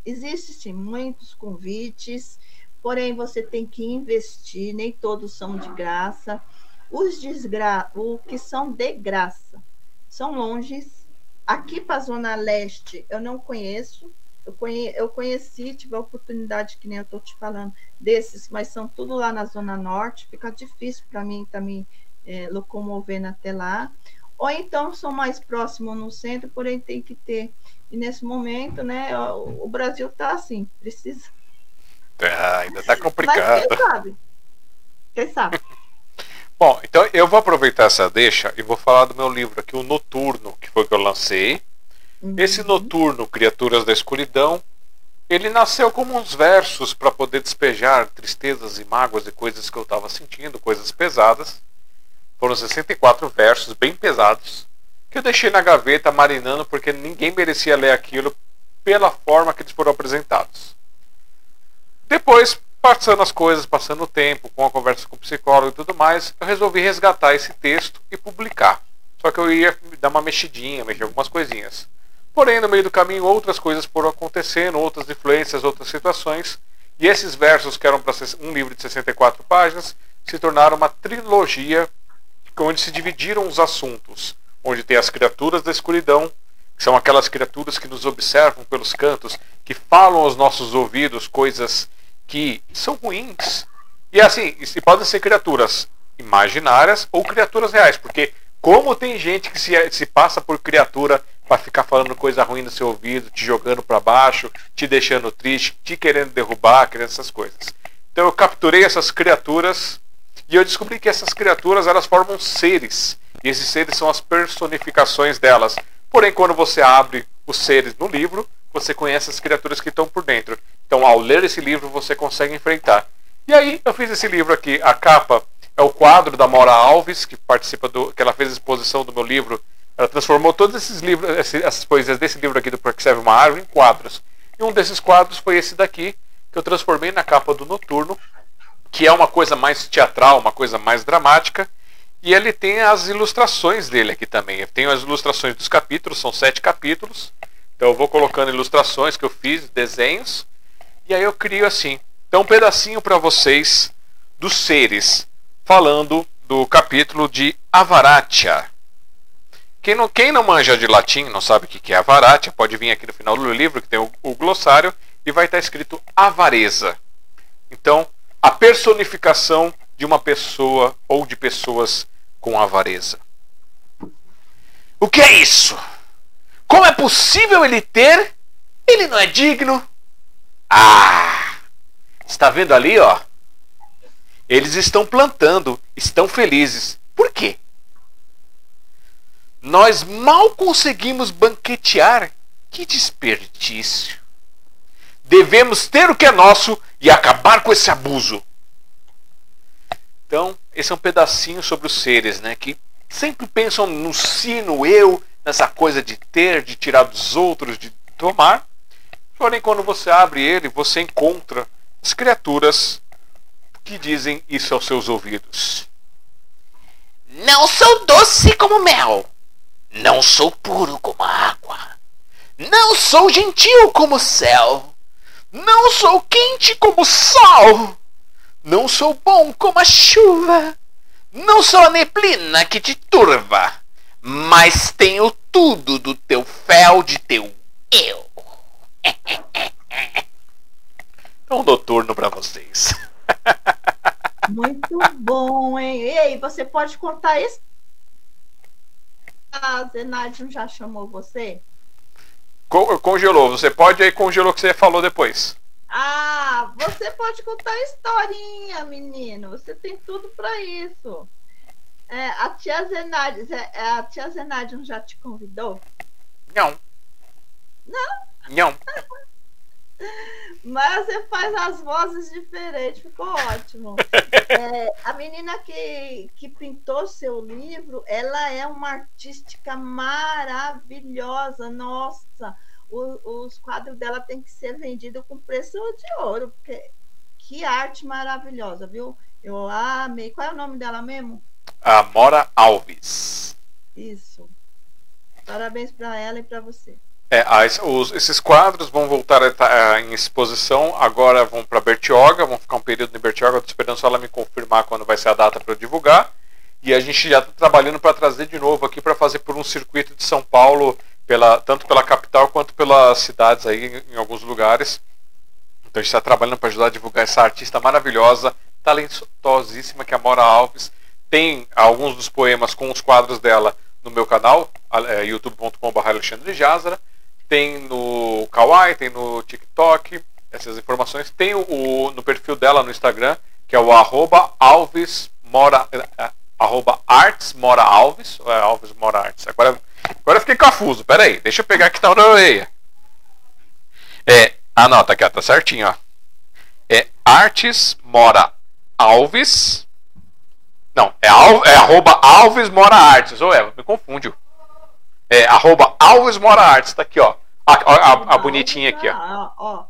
existem muitos convites, porém você tem que investir, nem todos são de graça. Os desgra o que são de graça são longes. Aqui para a Zona Leste eu não conheço. Eu, conhe eu conheci, tive a oportunidade, que nem eu estou te falando, desses, mas são tudo lá na Zona Norte. Fica difícil para mim também é, locomovendo até lá ou então são mais próximos no centro, porém tem que ter. E nesse momento, né, o, Brasil está assim, precisa. Ah, ainda está complicado. Mas quem sabe? Quem sabe? Bom, então eu vou aproveitar essa deixa e vou falar do meu livro aqui, o Noturno, que foi que eu lancei. Uhum. Esse Noturno, Criaturas da Escuridão, ele nasceu como uns versos para poder despejar tristezas e mágoas e coisas que eu estava sentindo, coisas pesadas. Foram 64 versos bem pesados que eu deixei na gaveta marinando porque ninguém merecia ler aquilo pela forma que eles foram apresentados. Depois, passando as coisas, passando o tempo, com a conversa com o psicólogo e tudo mais, eu resolvi resgatar esse texto e publicar. Só que eu ia dar uma mexidinha, mexer algumas coisinhas. Porém, no meio do caminho, outras coisas foram acontecendo, outras influências, outras situações, e esses versos, que eram para um livro de 64 páginas, se tornaram uma trilogia onde se dividiram os assuntos, onde tem as criaturas da escuridão, que são aquelas criaturas que nos observam pelos cantos, que falam aos nossos ouvidos coisas que são ruins. E assim, e podem ser criaturas imaginárias ou criaturas reais, porque como tem gente que se, se passa por criatura para ficar falando coisa ruim no seu ouvido, te jogando para baixo, te deixando triste, te querendo derrubar, querendo essas coisas. Então eu capturei essas criaturas e eu descobri que essas criaturas elas formam seres. E esses seres são as personificações delas. Porém, quando você abre os seres no livro, você conhece as criaturas que estão por dentro. Então, ao ler esse livro, você consegue enfrentar. E aí, eu fiz esse livro aqui. A capa é o quadro da Maura Alves, que participa do, que ela fez a exposição do meu livro. Ela transformou todos esses livros, essas poesias desse livro aqui do Porque Serve uma Árvore em quadros. E um desses quadros foi esse daqui, que eu transformei na capa do Noturno, que é uma coisa mais teatral, uma coisa mais dramática. E ele tem as ilustrações dele aqui também. Eu tenho as ilustrações dos capítulos, são sete capítulos. Então eu vou colocando ilustrações que eu fiz, desenhos. E aí eu crio assim. Então um pedacinho para vocês dos seres, falando do capítulo de Avaratia. Quem não, quem não manja de latim, não sabe o que é Avaratia, pode vir aqui no final do livro, que tem o, o glossário, e vai estar escrito avareza. Então, a personificação de uma pessoa ou de pessoas com avareza. O que é isso? Como é possível ele ter? Ele não é digno. Ah! Está vendo ali, ó? Eles estão plantando, estão felizes. Por quê? Nós mal conseguimos banquetear. Que desperdício. Devemos ter o que é nosso e acabar com esse abuso. Então, esse é um pedacinho sobre os seres, né? Que sempre pensam no si, no eu, nessa coisa de ter, de tirar dos outros, de tomar. Porém, quando você abre ele, você encontra as criaturas que dizem isso aos seus ouvidos. Não sou doce como mel. Não sou puro como água. Não sou gentil como o céu. Não sou quente como o sol. Não sou bom como a chuva. Não sou a neblina que te turva. Mas tenho tudo do teu fel, de teu eu. É um noturno para vocês. Muito bom, hein? Ei, você pode contar isso? A Zenádio já chamou você? Congelou. Você pode aí congelou o que você falou depois. Ah, você pode contar historinha, menino. Você tem tudo para isso. É, a tia Zenádia, é, a tia Zenádia já te convidou? Não. Não? Não. Mas você faz as vozes diferentes, ficou ótimo. É, a menina que, que pintou seu livro, ela é uma artística maravilhosa, nossa. O, os quadros dela tem que ser vendidos com preço de ouro, porque que arte maravilhosa, viu? Eu amei. Qual é o nome dela mesmo? Amora Alves. Isso. Parabéns para ela e para você. É, as, os, esses quadros vão voltar a estar em exposição, agora vão para Bertioga, vão ficar um período em Bertioga, estou esperando só ela me confirmar quando vai ser a data para divulgar. E a gente já está trabalhando para trazer de novo aqui para fazer por um circuito de São Paulo, pela, tanto pela capital quanto pelas cidades aí em, alguns lugares. Então a gente está trabalhando para ajudar a divulgar essa artista maravilhosa, talentosíssima que é a Mora Alves. Tem alguns dos poemas com os quadros dela no meu canal, é, youtube.com.br Alexandre Jazara tem no Kawaii, tem no TikTok, essas informações. Tem o, no perfil dela no Instagram, que é o arroba Alves Mora, é, arroba Arts Mora Alves, é, Alves Mora Arts. Agora, agora eu fiquei confuso, pera aí, deixa eu pegar aqui tá na orelha. É, anota aqui, ó, tá certinho, ó. É Artes Mora Alves. Não, é, al, é arroba Alves Mora Artes, ou é, me confunde. É, arroba Alves Mora Artes, tá aqui, ó. A, a, a bonitinha aqui, ó.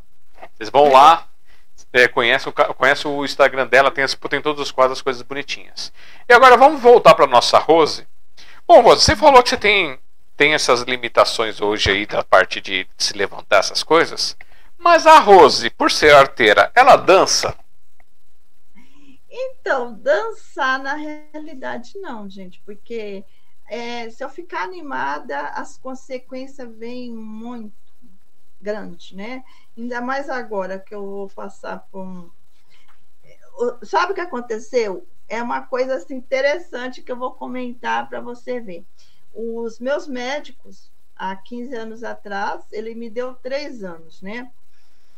Vocês vão lá, é, conhecem, conhece o Instagram dela, tem, tem todos os quadros, as coisas bonitinhas. E agora vamos voltar para nossa Rose. Bom, Rose, você falou que você tem, tem essas limitações hoje aí da parte de se levantar essas coisas. Mas a Rose, por ser arteira, ela dança? Então, dançar na realidade não, gente, porque é, se eu ficar animada, as consequências vêm muito grandes, né? Ainda mais agora que eu vou passar por um... Sabe o que aconteceu? É uma coisa assim, interessante que eu vou comentar para você ver. Os meus médicos há 15 anos atrás, ele me deu três anos, né?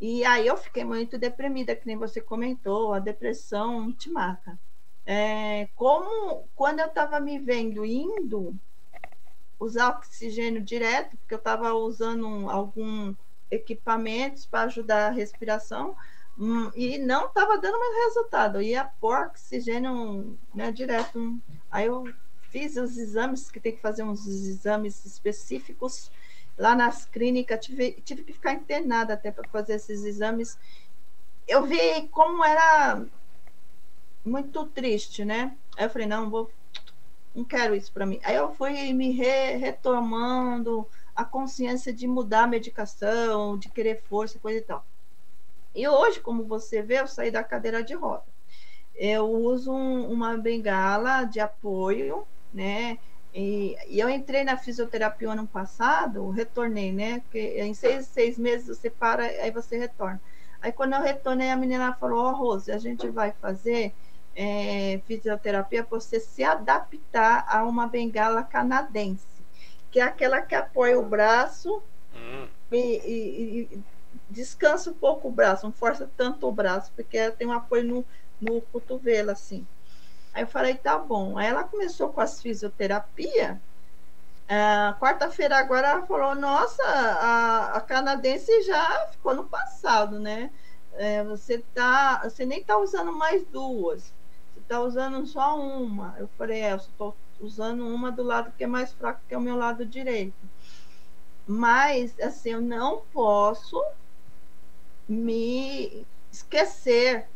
E aí eu fiquei muito deprimida, que nem você comentou, a depressão te mata. É, como quando eu estava me vendo indo usar oxigênio direto, porque eu estava usando algum equipamentos para ajudar a respiração, hum, e não estava dando mais resultado. Eu ia pôr oxigênio né, direto. Aí eu fiz os exames, que tem que fazer uns exames específicos lá nas clínicas, tive, tive que ficar internada até para fazer esses exames. Eu vi como era muito triste, né? Aí eu falei, não, vou, não quero isso para mim. Aí eu fui me re, retomando a consciência de mudar a medicação, de querer força, coisa e tal. E hoje, como você vê, eu saí da cadeira de roda. Eu uso um, uma bengala de apoio, né? E, e, eu entrei na fisioterapia ano passado, retornei, né? Porque em seis, seis meses você para, aí você retorna. Aí quando eu retornei, a menina falou, ó, oh, Rose, a gente vai fazer é, fisioterapia para você se adaptar a uma bengala canadense, que é aquela que apoia o braço hum. e, e, e, descansa um pouco o braço, não força tanto o braço, porque tem um apoio no, no cotovelo, assim. Aí eu falei, tá bom. Aí ela começou com as fisioterapia. Uh, Quarta-feira agora ela falou, nossa, a, a, canadense já ficou no passado, né? É, você tá, você nem tá usando mais duas, você tá usando só uma. Eu falei, é, eu estou usando uma do lado que é mais fraco, que é o meu lado direito. Mas, assim, eu não posso me esquecer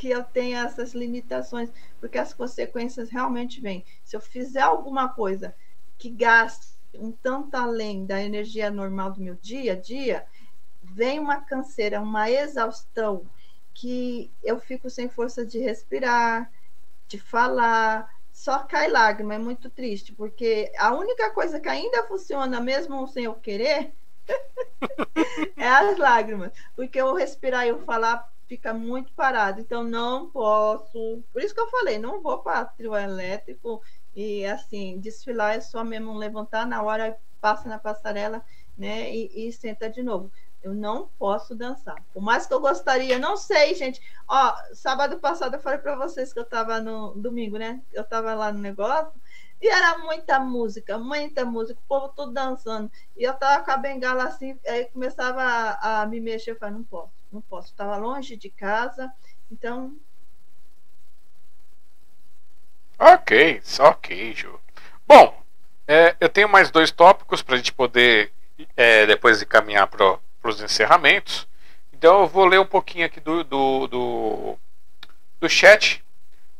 que eu tenha essas limitações, porque as consequências realmente vêm. Se eu fizer alguma coisa que gaste um tanto além da energia normal do meu dia a dia, vem uma canseira, uma exaustão, que eu fico sem força de respirar, de falar, só cai lágrima, é muito triste, porque a única coisa que ainda funciona, mesmo sem eu querer, é as lágrimas, porque eu respirar e eu falar fica muito parado. Então, não posso. Por isso que eu falei, não vou para trio elétrico e assim, desfilar é só mesmo levantar na hora, passa na passarela, né? E, e senta de novo. Eu não posso dançar. Por mais que eu gostaria, não sei, gente. Ó, sábado passado eu falei para vocês que eu estava no domingo, né? Eu estava lá no negócio e era muita música, muita música, o povo todo dançando. E eu tava com a bengala assim, aí começava a, a me mexer, eu falei, não posso não posso, estava longe de casa, então. Ok, ok, Ju. Bom, é, eu tenho mais dois tópicos para a gente poder é, depois caminhar para os encerramentos. Então eu vou ler um pouquinho aqui do, do, do, do chat.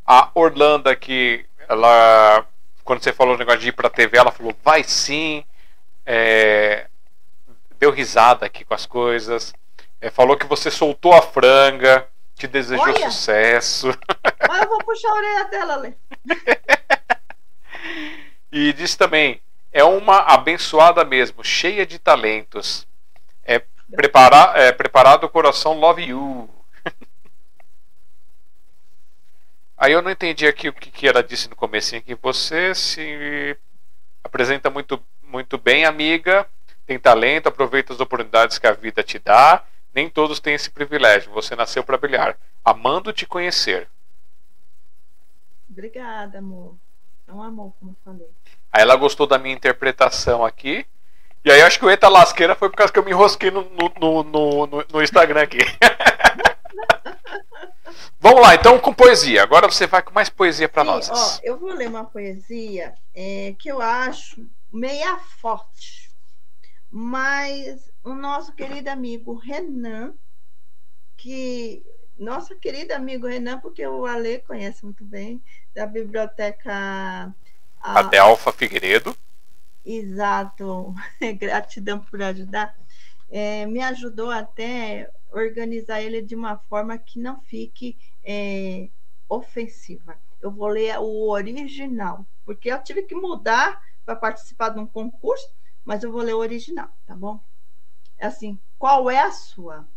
A Orlando aqui, ela, quando você falou o negócio de ir para a TV, ela falou, vai sim. É, deu risada aqui com as coisas. É, falou que você soltou a franga, te desejou Olha. sucesso. Mas eu vou puxar a orelha dela, Lê. e disse também: é uma abençoada mesmo, cheia de talentos. É, prepara, é preparado o coração love you. Aí eu não entendi aqui o que, que ela disse no começo que você se apresenta muito, muito bem, amiga, tem talento, aproveita as oportunidades que a vida te dá nem todos têm esse privilégio. Você nasceu para brilhar. Amando te conhecer. Obrigada, amor. É um amor, como eu falei. Aí ela gostou da minha interpretação aqui. E aí acho que o Eita Lasqueira foi por causa que eu me enrosquei no, no, no, no, no Instagram aqui. Vamos lá, então com poesia. Agora você vai com mais poesia para nós. Ó, eu vou ler uma poesia é, que eu acho meia forte, mas o nosso querido amigo Renan, que nosso querido amigo Renan, porque o Ale conhece muito bem, da biblioteca Adelfa Figueiredo. Exato, gratidão por ajudar. É, me ajudou até organizar ele de uma forma que não fique é, ofensiva. Eu vou ler o original, porque eu tive que mudar para participar de um concurso, mas eu vou ler o original, tá bom? Assim, qual é a sua?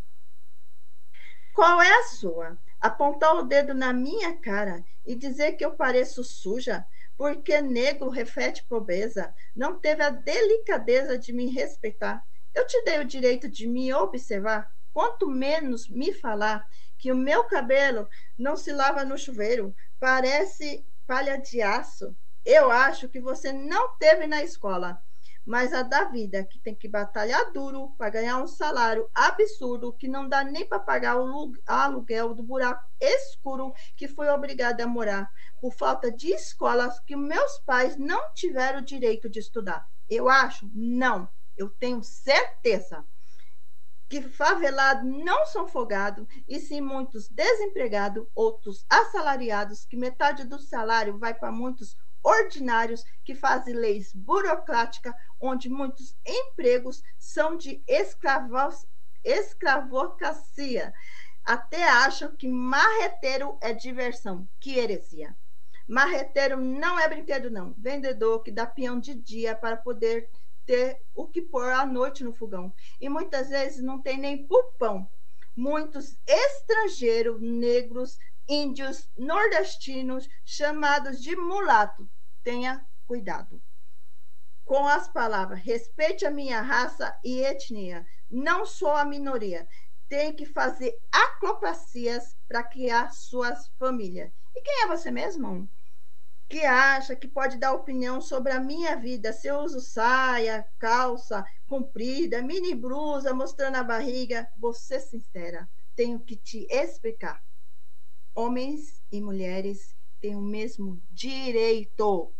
Qual é a sua? Apontar o dedo na minha cara e dizer que eu pareço suja, porque negro reflete pobreza, não teve a delicadeza de me respeitar. Eu te dei o direito de me observar, quanto menos me falar que o meu cabelo não se lava no chuveiro, parece palha de aço. Eu acho que você não teve na escola mas a da vida, que tem que batalhar duro para ganhar um salário absurdo que não dá nem para pagar o aluguel do buraco escuro que foi obrigada a morar, por falta de escolas que meus pais não tiveram o direito de estudar. Eu acho? Não. Eu tenho certeza que favelados não são folgados, e sim muitos desempregados, outros assalariados, que metade do salário vai para muitos ordinários que fazem leis burocráticas, onde muitos empregos são de escravos, escravocracia. Até acham que marreteiro é diversão. Que heresia. Marreteiro não é brinquedo, não. Vendedor que dá peão de dia para poder ter o que pôr à noite no fogão. E muitas vezes não tem nem pulpão. Muitos estrangeiros negros índios nordestinos chamados de mulato. Tenha cuidado. Com as palavras, respeite a minha raça e etnia. Não sou a minoria. Tem que fazer acrobacias para criar suas famílias. E quem é você mesmo? Que acha que pode dar opinião sobre a minha vida se eu uso saia, calça comprida, mini blusa mostrando a barriga? Vou ser sincera, tenho que te explicar homens e mulheres têm o mesmo direito.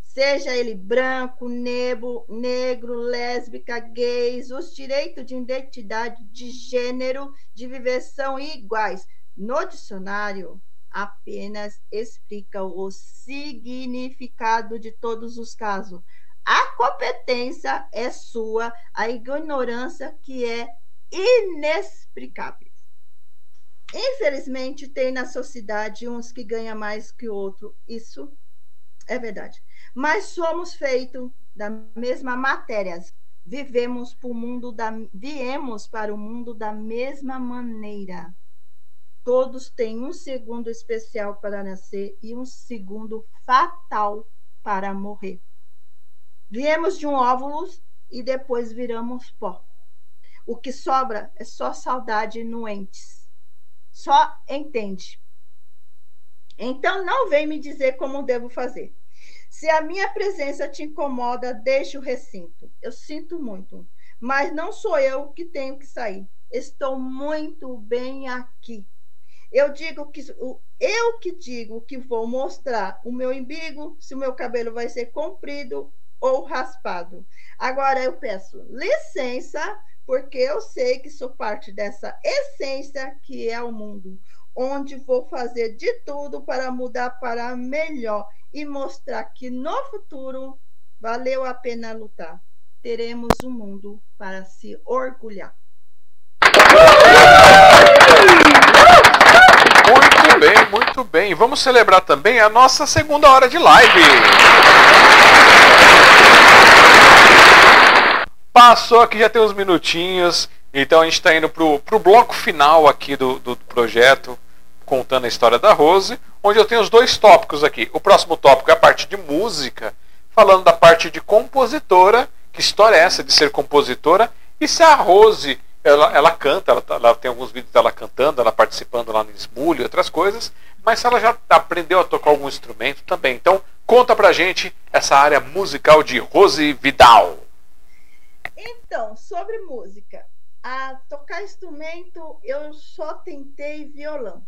Seja ele branco, nebo, negro, lésbica, gays, os direitos de identidade de gênero de viver são iguais. No dicionário, apenas explica o significado de todos os casos. A competência é sua, a ignorância que é inexplicável. Infelizmente, tem na sociedade uns que ganham mais que o outro. Isso é verdade. Mas somos feitos da mesma matéria. Vivemos para o mundo da viemos para o mundo da mesma maneira. Todos têm um segundo especial para nascer e um segundo fatal para morrer. Viemos de um óvulo e depois viramos pó. O que sobra é só saudade nuentes só entende. Então não vem me dizer como devo fazer. Se a minha presença te incomoda, deixe o recinto. Eu sinto muito, mas não sou eu que tenho que sair. Estou muito bem aqui. Eu digo que eu que digo que vou mostrar o meu umbigo, se o meu cabelo vai ser comprido ou raspado. Agora eu peço licença porque eu sei que sou parte dessa essência que é o mundo, onde vou fazer de tudo para mudar para melhor e mostrar que no futuro valeu a pena lutar. Teremos um mundo para se orgulhar. Muito bem, muito bem. Vamos celebrar também a nossa segunda hora de live. Passou aqui já tem uns minutinhos, então a gente está indo pro, pro bloco final aqui do, do projeto, contando a história da Rose, onde eu tenho os dois tópicos aqui. O próximo tópico é a parte de música, falando da parte de compositora, que história é essa de ser compositora, e se a Rose ela, ela canta, ela, ela, tem alguns vídeos dela cantando, ela participando lá no Smulho e outras coisas, mas ela já aprendeu a tocar algum instrumento também. Então, conta pra gente essa área musical de Rose Vidal. Então, sobre música, a tocar instrumento eu só tentei violão,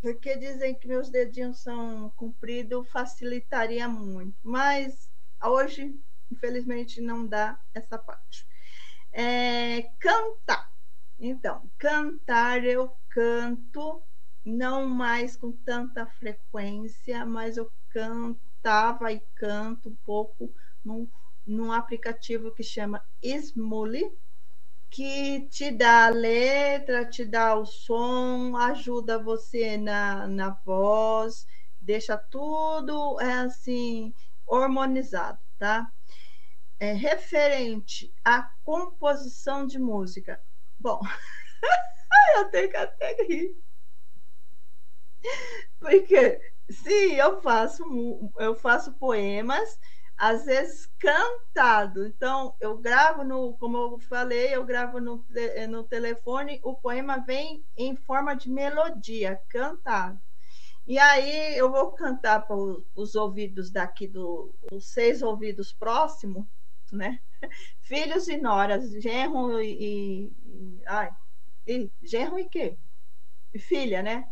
porque dizem que meus dedinhos são compridos, facilitaria muito, mas hoje, infelizmente, não dá essa parte. É, cantar. Então, cantar eu canto, não mais com tanta frequência, mas eu cantava e canto um pouco num num aplicativo que chama Smule, que te dá a letra, te dá o som, ajuda você na, na voz, deixa tudo é assim harmonizado, tá? É, referente à composição de música. Bom, eu tenho que até rir. Porque Sim, eu faço, eu faço poemas, às vezes cantado. Então, eu gravo no, como eu falei, eu gravo no, no telefone, o poema vem em forma de melodia, cantado. E aí eu vou cantar para os ouvidos daqui, do, os seis ouvidos próximos, né? Filhos e noras, genro e. e ai, e, genro e quê? E filha, né?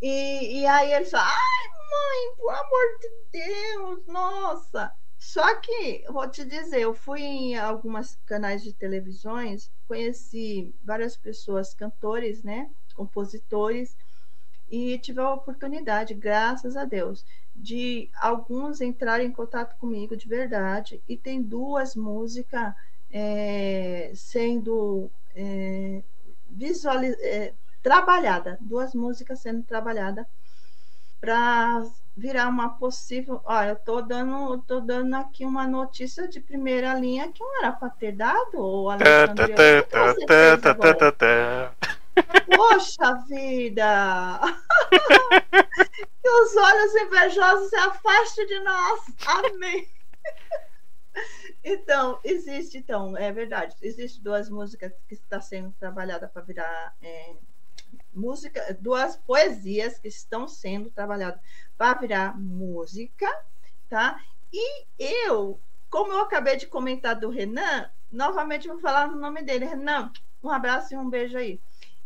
E, e aí eles falam, ai, mãe, por amor de Deus, nossa. Só que, vou te dizer, eu fui em algumas canais de televisões, conheci várias pessoas, cantores, né? Compositores, e tive a oportunidade, graças a Deus, de alguns entrarem em contato comigo de verdade, e tem duas músicas é, sendo é. É, trabalhada, duas músicas sendo trabalhada para virar uma possível. Olha, eu tô dando, tô dando aqui uma notícia de primeira linha que não era para ter dado, ou Alexandre, Poxa vida! que os olhos invejosos se afastem de nós. Amém. Então, existe, então, é verdade, existe duas músicas que está sendo trabalhada para virar é, música, duas poesias que estão sendo trabalhadas para virar música, tá? E eu, como eu acabei de comentar do Renan, novamente vou falar no nome dele. Renan, um abraço e um beijo aí.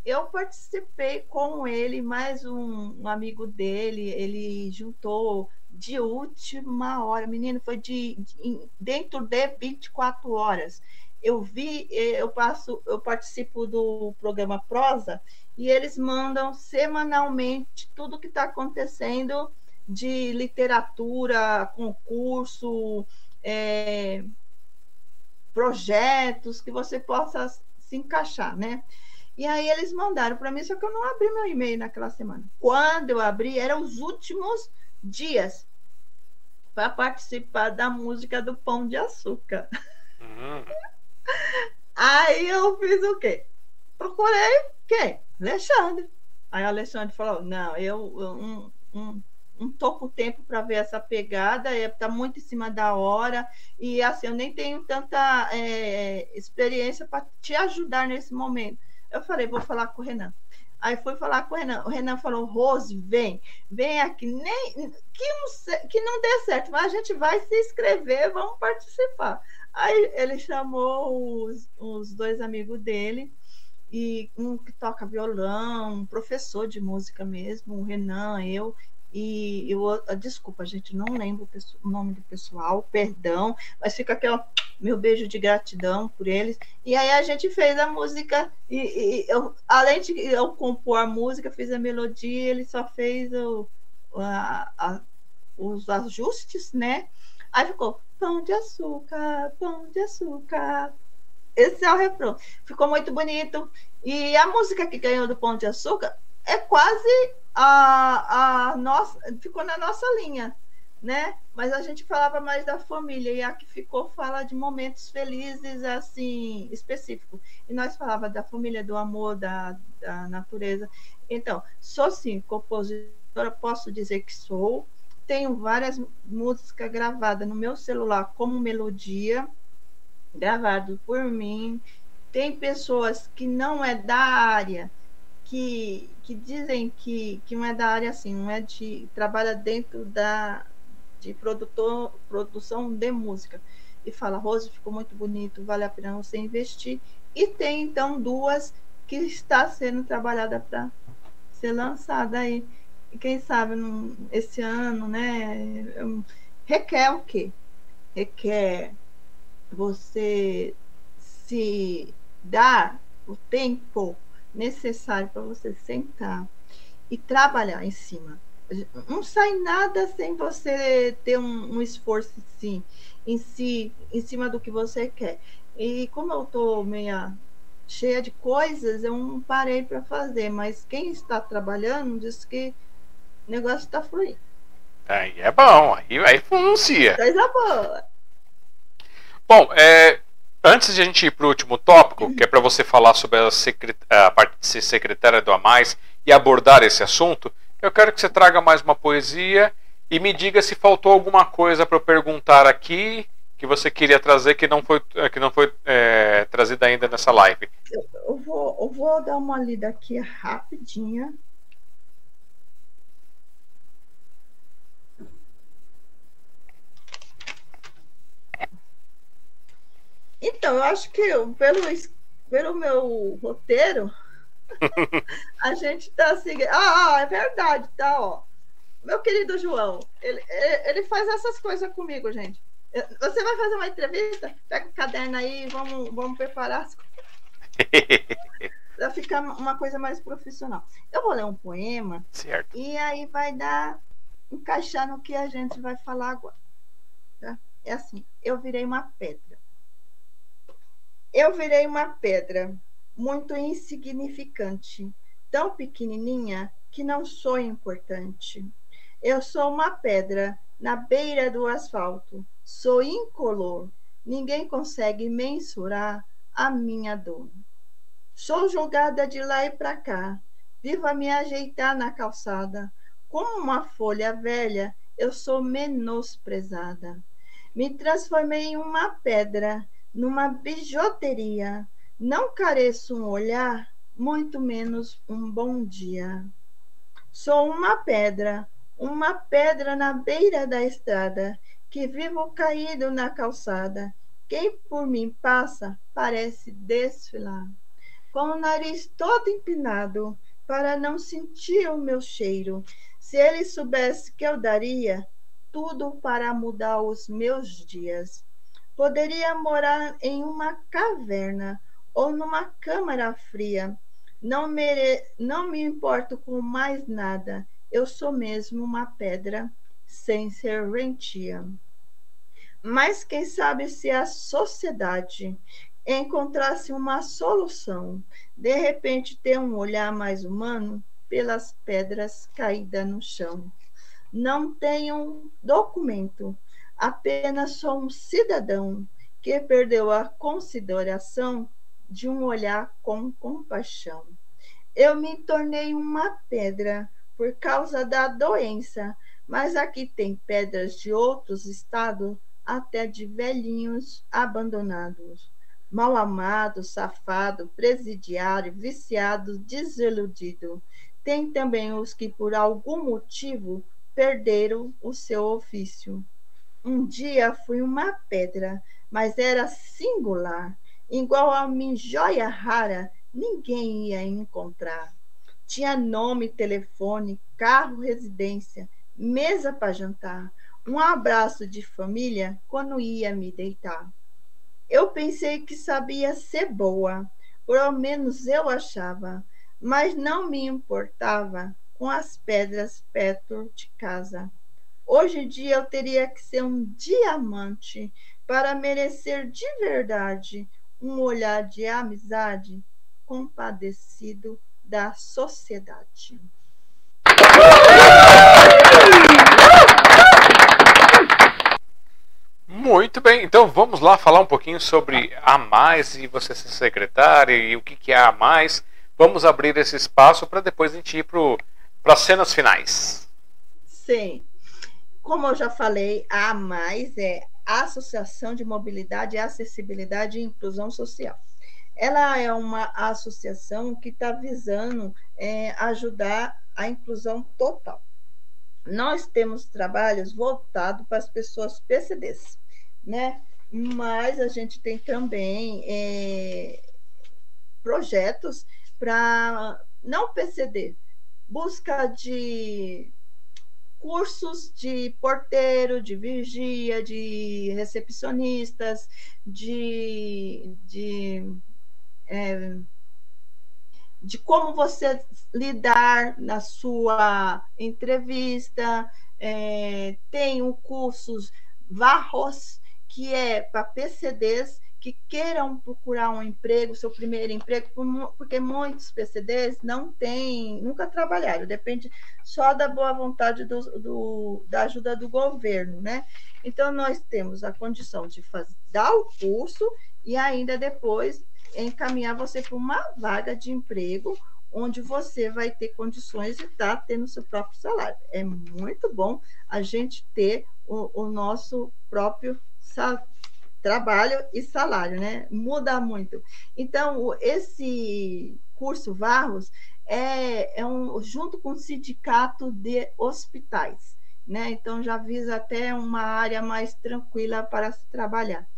Eu participei com ele, mais um, um amigo dele, ele juntou de última hora, menino, foi de, de, dentro de 24 horas. Eu vi, eh, eu passo, eu participo do programa Prosa e eles mandam semanalmente tudo que está acontecendo de literatura, concurso, é, projetos que você possa se encaixar, né? E aí eles mandaram para mim, só que eu não abri meu e-mail naquela semana. Quando eu abri, eram os últimos dias para participar da música do Pão de Açúcar. Uhum. Aí eu fiz o quê? Procurei quem? Alexandre. Aí o Alexandre falou: não, eu, eu um, um, não tô com tempo para ver essa pegada, está é, muito em cima da hora, e assim, eu nem tenho tanta é, experiência para te ajudar nesse momento. Eu falei, vou falar com o Renan. Aí fui falar com o Renan. O Renan falou: Rose, vem, vem aqui. Nem, que, não, que não dê certo, mas a gente vai se inscrever, vamos participar. Aí ele chamou os, os dois amigos dele e um que toca violão, um professor de música mesmo, o Renan, eu, e eu, desculpa, gente, não lembro o nome do pessoal, perdão, mas fica aqui, ó, meu beijo de gratidão por eles. E aí a gente fez a música, e, e eu, além de eu compor a música, fiz a melodia, ele só fez o, a, a, os ajustes, né? Aí ficou pão de açúcar, pão de açúcar, esse é o refrão. Ficou muito bonito. E a música que ganhou do Pão de Açúcar é quase a, a nossa. Ficou na nossa linha, né? Mas a gente falava mais da família. E a que ficou fala de momentos felizes, assim, específicos. E nós falava da família, do amor, da, da natureza. Então, sou sim compositora, posso dizer que sou. Tenho várias músicas gravadas no meu celular como melodia gravado por mim. Tem pessoas que não é da área, que, que dizem que, que não é da área assim, não é de. trabalha dentro da de produtor, produção de música. E fala, Rose, ficou muito bonito, vale a pena você investir. E tem então duas que está sendo trabalhada para ser lançada aí. Quem sabe esse ano, né? Requer o quê? Requer você se dar o tempo necessário para você sentar e trabalhar em cima. Não sai nada sem você ter um, um esforço sim, em si, em cima do que você quer. E como eu estou meia cheia de coisas, eu não parei para fazer, mas quem está trabalhando diz que o negócio está fluindo. Aí é bom, aí, aí funciona. Coisa boa. Bom, é, antes de a gente ir para o último tópico, que é para você falar sobre a, a, parte de ser secretária do AMAIS e abordar esse assunto, Eu quero que você traga mais uma poesia e me diga se faltou alguma coisa para eu perguntar aqui que você queria trazer que não foi, que não foi é, trazida ainda nessa live. Eu, eu, vou, eu vou dar uma lida aqui rapidinha. Então, eu acho que pelo, pelo meu roteiro, a gente está seguindo. Ah, ah, é verdade, tá, ó. Meu querido João, ele, ele faz essas coisas comigo, gente. Você vai fazer uma entrevista? Pega o caderno aí, vamos, vamos preparar as coisas. para ficar uma coisa mais profissional. Eu vou ler um poema. Certo. E aí vai dar encaixar no que a gente vai falar agora. Tá? É assim, eu virei uma pedra. Eu virei uma pedra muito insignificante, tão pequenininha que não sou importante. Eu sou uma pedra na beira do asfalto, sou incolor, ninguém consegue mensurar a minha dor. Sou jogada de lá e para cá, vivo a me ajeitar na calçada. Como uma folha velha, eu sou menosprezada. Me transformei em uma pedra numa bijuteria. Não careço um olhar, muito menos um bom dia. Sou uma pedra, uma pedra na beira da estrada, que vivo caído na calçada. Quem por mim passa parece desfilar, com o nariz todo empinado, para não sentir o meu cheiro. Se ele soubesse que eu daria tudo para mudar os meus dias. Poderia morar em uma caverna ou numa câmara fria. Não, mere... não me importo com mais nada. Eu sou mesmo uma pedra sem serventia. Mas quem sabe se a sociedade encontrasse uma solução, de repente ter um olhar mais humano pelas pedras caídas no chão. Não tenho um documento, Apenas sou um cidadão que perdeu a consideração de um olhar com compaixão. Eu me tornei uma pedra por causa da doença, mas aqui tem pedras de outros estados, até de velhinhos abandonados, mal amado, safado, presidiário, viciado, desiludido. Tem também os que por algum motivo perderam o seu ofício. Um dia fui uma pedra, mas era singular, igual a mim, joia rara, ninguém ia encontrar. Tinha nome, telefone, carro, residência, mesa para jantar, um abraço de família quando ia me deitar. Eu pensei que sabia ser boa, pelo menos eu achava, mas não me importava com as pedras perto de casa. Hoje em dia eu teria que ser um diamante para merecer de verdade um olhar de amizade compadecido da sociedade. Muito bem, então vamos lá falar um pouquinho sobre a mais e você ser secretária e o que, que é a mais. Vamos abrir esse espaço para depois a gente ir para as cenas finais. Sim. Como eu já falei, a mais é a Associação de Mobilidade, Acessibilidade e Inclusão Social. Ela é uma associação que está visando é, ajudar a inclusão total. Nós temos trabalhos voltados para as pessoas PCDs, né? Mas a gente tem também é, projetos para não PCD, busca de cursos de porteiro, de vigia, de recepcionistas, de, de, é, de como você lidar na sua entrevista. É, tem o cursos Varros, que é para PCDs que queiram procurar um emprego, seu primeiro emprego, porque muitos PCDs não têm, nunca trabalharam, depende só da boa vontade do, do, da ajuda do governo, né? Então, nós temos a condição de dar o curso e ainda depois encaminhar você para uma vaga de emprego onde você vai ter condições de estar tá tendo seu próprio salário. É muito bom a gente ter o, o nosso próprio trabalho e salário, né? Muda muito. Então, esse curso Varros é, é um junto com o sindicato de hospitais, né? Então já visa até uma área mais tranquila para se trabalhar.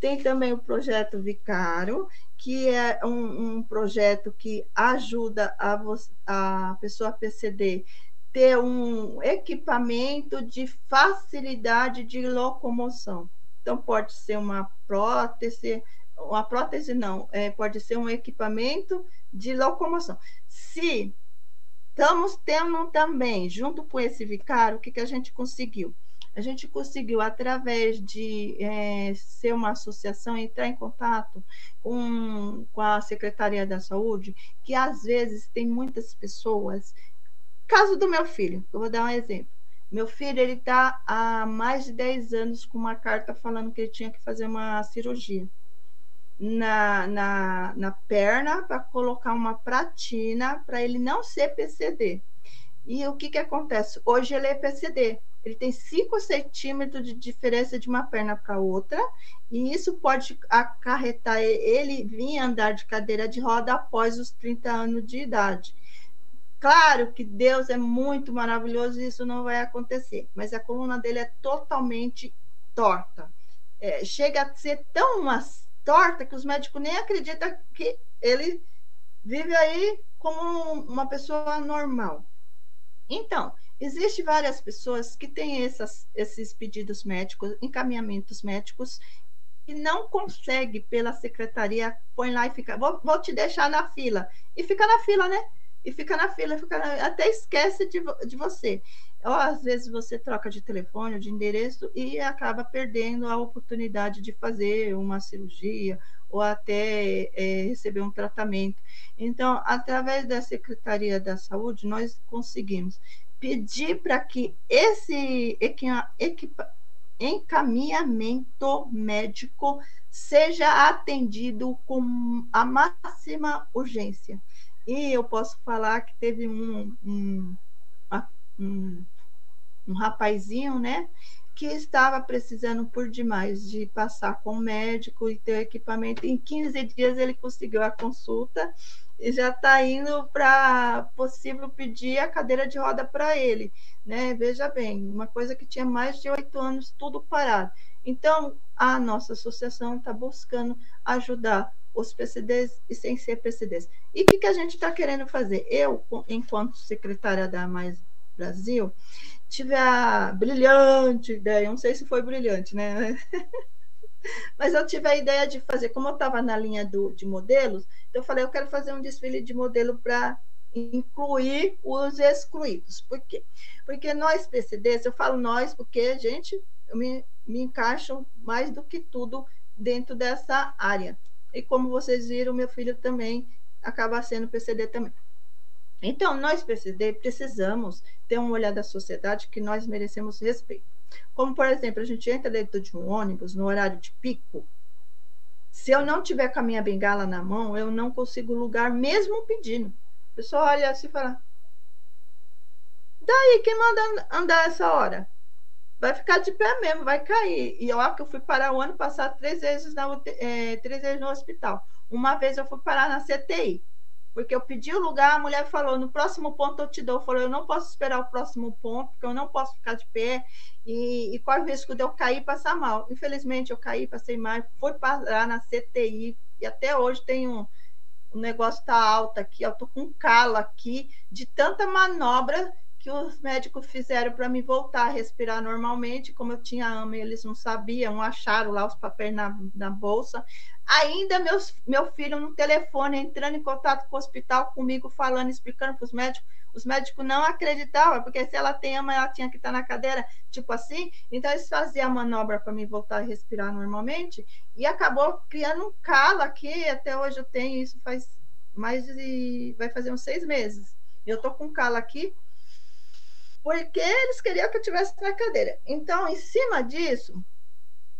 Tem também o projeto Vicário, que é um, um projeto que ajuda a, a pessoa PCD ter um equipamento de facilidade de locomoção. Então, pode ser uma prótese, uma prótese não, é, pode ser um equipamento de locomoção. Se estamos tendo também, junto com esse vicário, o que, que a gente conseguiu? A gente conseguiu, através de é, ser uma associação, entrar em contato com, com a Secretaria da Saúde, que às vezes tem muitas pessoas. Caso do meu filho, eu vou dar um exemplo. Meu filho, ele está há mais de 10 anos com uma carta falando que ele tinha que fazer uma cirurgia na, na, na perna para colocar uma pratina para ele não ser PCD. E o que, que acontece? Hoje ele é PCD. Ele tem 5 centímetros de diferença de uma perna para outra, e isso pode acarretar ele vir andar de cadeira de roda após os 30 anos de idade. Claro que Deus é muito maravilhoso e isso não vai acontecer, mas a coluna dele é totalmente torta. É, chega a ser tão uma torta que os médicos nem acreditam que ele vive aí como uma pessoa normal. Então, existem várias pessoas que têm essas, esses pedidos médicos, encaminhamentos médicos, e não consegue pela secretaria, põe lá e fica, vou, vou te deixar na fila. E fica na fila, né? E fica na fila, fica na... até esquece de, de você. Ou às vezes você troca de telefone, de endereço e acaba perdendo a oportunidade de fazer uma cirurgia ou até é, receber um tratamento. Então, através da Secretaria da Saúde, nós conseguimos pedir para que esse encaminhamento médico seja atendido com a máxima urgência. E eu posso falar que teve um, um, um, um rapazinho, né? que estava precisando por demais de passar com o médico e ter o equipamento. Em 15 dias ele conseguiu a consulta e já está indo para possível pedir a cadeira de roda para ele. Né? Veja bem, uma coisa que tinha mais de oito anos, tudo parado. Então, a nossa associação está buscando ajudar os PCDs e sem ser PCDs. E o que, que a gente está querendo fazer? Eu, enquanto secretária da Mais Brasil, tive a brilhante ideia, não sei se foi brilhante, né? Mas eu tive a ideia de fazer, como eu estava na linha do, de modelos, eu falei, eu quero fazer um desfile de modelo para incluir os excluídos. Por quê? Porque nós, PCDs, eu falo nós porque, gente, eu me, me encaixo mais do que tudo dentro dessa área. E como vocês viram, meu filho também acaba sendo PCD também. Então, nós PCD precisamos ter um olhar da sociedade que nós merecemos respeito. Como, por exemplo, a gente entra dentro de um ônibus no horário de pico. Se eu não tiver com a minha bengala na mão, eu não consigo lugar, mesmo pedindo. A pessoa olha assim e fala: Daí, quem manda andar essa hora? Vai ficar de pé mesmo, vai cair. E ó, que eu fui parar o ano passado três vezes, na, é, três vezes no hospital. Uma vez eu fui parar na CTI, porque eu pedi o lugar, a mulher falou, no próximo ponto eu te dou. Falei, eu não posso esperar o próximo ponto, porque eu não posso ficar de pé e, e corre o risco de eu cair e passar mal. Infelizmente, eu caí, passei mal, fui parar na CTI, e até hoje tenho o negócio tá alto aqui, eu tô com calo aqui, de tanta manobra que os médicos fizeram para me voltar a respirar normalmente, como eu tinha ama, eles não sabiam, acharam lá os papéis na, na bolsa. Ainda meus, meu filho no telefone, entrando em contato com o hospital comigo, falando, explicando para os médicos. Os médicos não acreditavam, porque se ela tem ama, ela tinha que estar na cadeira, tipo assim. Então, eles faziam a manobra para me voltar a respirar normalmente e acabou criando um calo aqui. Até hoje eu tenho isso faz mais de. vai fazer uns seis meses. Eu tô com calo aqui porque eles queriam que eu tivesse na cadeira. Então, em cima disso,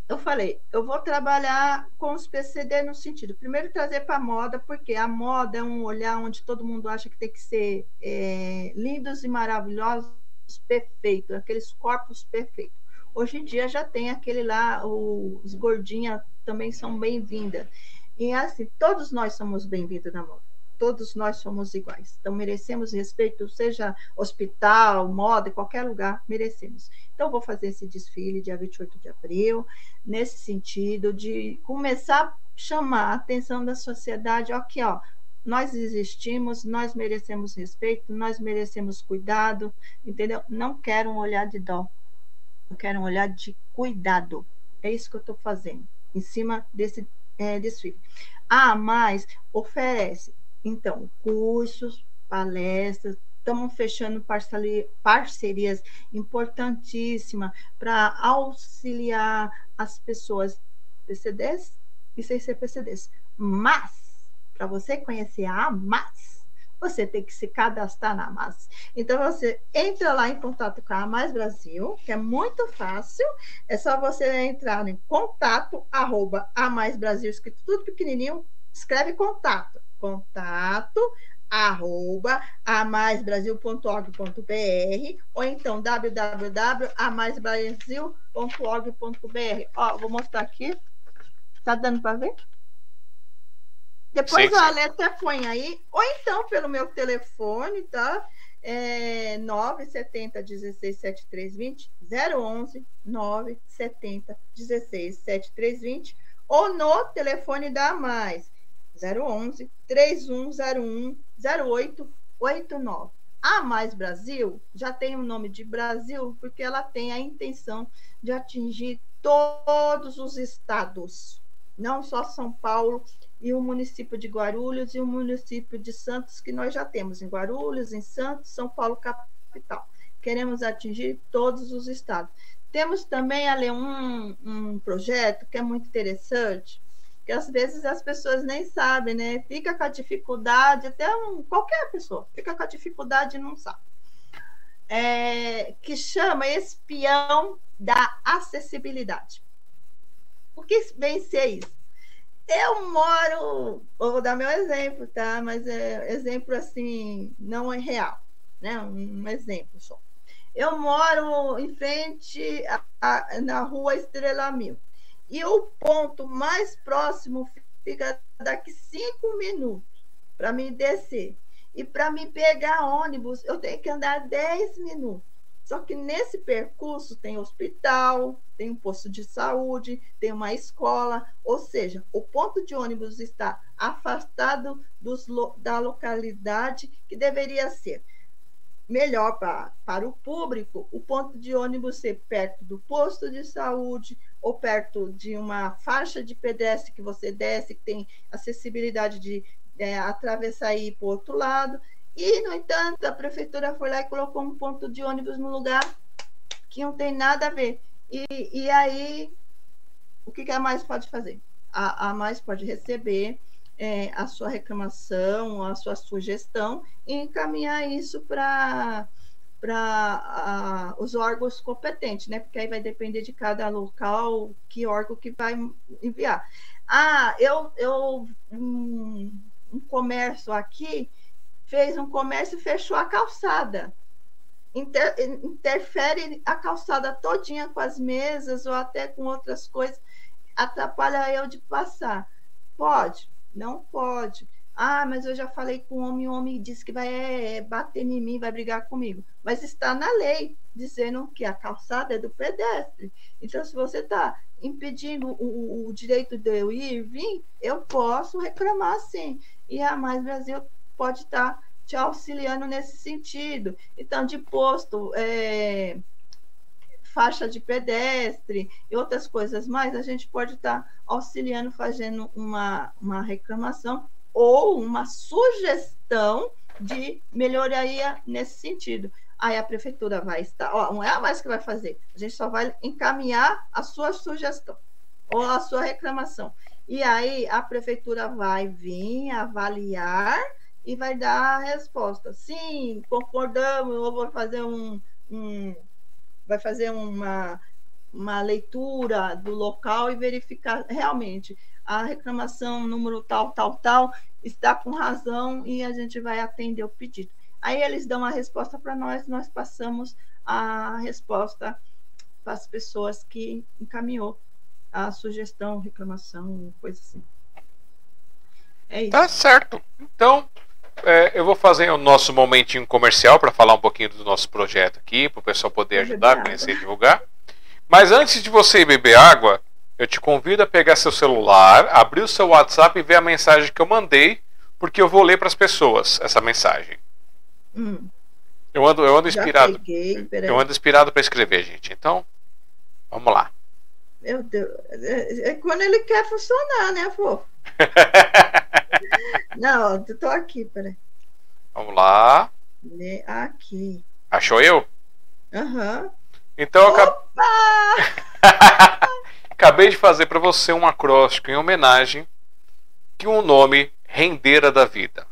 eu falei, eu vou trabalhar com os PCD no sentido, primeiro trazer para a moda, porque a moda é um olhar onde todo mundo acha que tem que ser é, lindos e maravilhosos, perfeitos, aqueles corpos perfeitos. Hoje em dia já tem aquele lá, os gordinhas também são bem-vindas. E assim, todos nós somos bem-vindos na moda todos nós somos iguais. Então, merecemos respeito, seja hospital, moda, qualquer lugar, merecemos. Então, vou fazer esse desfile dia 28 de abril, nesse sentido de começar a chamar a atenção da sociedade, aqui, ó, nós existimos, nós merecemos respeito, nós merecemos cuidado, entendeu? Não quero um olhar de dó, eu quero um olhar de cuidado. É isso que eu estou fazendo, em cima desse é, desfile. Ah, mas oferece então, cursos, palestras, estamos fechando parcerias importantíssimas para auxiliar as pessoas PCDs e sem ser PCDs. Mas, para você conhecer a AMAS, você tem que se cadastrar na AMAS. Então, você entra lá em contato com a AMAS Brasil, que é muito fácil. É só você entrar em contato, arroba Brasil, escrito tudo pequenininho, escreve contato contato arroba amaisbrasil.org.br ou então www.amaisbrasil.org.br. Ó, vou mostrar aqui. Tá dando para ver? Depois sim, a letra põe aí, ou então pelo meu telefone, tá? É 970 16 7320 011 970 16 7320 ou no telefone da Mais 011 3101 0889. A Mais Brasil já tem o nome de Brasil porque ela tem a intenção de atingir todos os estados, não só São Paulo e o município de Guarulhos e o município de Santos, que nós já temos em Guarulhos, em Santos, São Paulo capital. Queremos atingir todos os estados. Temos também ali um, um projeto que é muito interessante, que às vezes as pessoas nem sabem, né? Fica com a dificuldade, até um, qualquer pessoa fica com a dificuldade e não sabe. É, que chama espião da acessibilidade. O que vem ser isso? Eu moro, vou dar meu exemplo, tá? Mas é exemplo assim, não é real, né? Um exemplo só. Eu moro em frente a, a, na rua Estrela Mil e o ponto mais próximo fica daqui cinco minutos para me descer. E para me pegar ônibus, eu tenho que andar 10 minutos. Só que nesse percurso tem hospital, tem um posto de saúde, tem uma escola, ou seja, o ponto de ônibus está afastado dos, da localidade que deveria ser melhor para, para o público o ponto de ônibus ser perto do posto de saúde ou perto de uma faixa de pedestre que você desce, que tem acessibilidade de é, atravessar e ir para o outro lado. E, no entanto, a prefeitura foi lá e colocou um ponto de ônibus no lugar que não tem nada a ver. E, e aí, o que, que a Mais pode fazer? A, a Mais pode receber é, a sua reclamação, a sua sugestão e encaminhar isso para para os órgãos competentes, né? Porque aí vai depender de cada local que órgão que vai enviar. Ah, eu, eu um, um comércio aqui fez um comércio e fechou a calçada. Inter, interfere a calçada todinha com as mesas ou até com outras coisas, atrapalha eu de passar. Pode, não pode. Ah, mas eu já falei com o homem, o homem disse que vai é, bater em mim, vai brigar comigo. Mas está na lei, dizendo que a calçada é do pedestre. Então, se você está impedindo o, o, direito de eu ir e vir, eu posso reclamar sim. E a Mais Brasil pode estar tá te auxiliando nesse sentido. Então, de posto, é, faixa de pedestre e outras coisas mais, a gente pode estar tá auxiliando, fazendo uma, uma reclamação ou uma sugestão de melhoria nesse sentido. Aí a prefeitura vai estar, ó, não é a mais que vai fazer, a gente só vai encaminhar a sua sugestão ou a sua reclamação. E aí a prefeitura vai vir avaliar e vai dar a resposta. Sim, concordamos, ou vou fazer um, um vai fazer uma uma leitura do local e verificar realmente a reclamação número tal, tal, tal, está com razão e a gente vai atender o pedido. Aí eles dão a resposta para nós, nós passamos a resposta para as pessoas que encaminhou a sugestão, reclamação, coisa assim. É isso. Tá certo. Então, é, eu vou fazer o nosso momentinho comercial para falar um pouquinho do nosso projeto aqui, para o pessoal poder ajudar, conhecer e divulgar. Mas antes de você ir beber água, eu te convido a pegar seu celular, abrir o seu WhatsApp e ver a mensagem que eu mandei, porque eu vou ler para as pessoas essa mensagem. Hum. Eu ando, eu ando inspirado. Peguei, eu ando inspirado para escrever, gente. Então, vamos lá. Meu Deus. É, é quando ele quer funcionar, né, fofo? Não, eu tô aqui, peraí. Vamos lá. Aqui. Achou eu? Aham. Uhum. Então eu acabei de fazer para você um acróstico em homenagem que um nome rendeira da vida.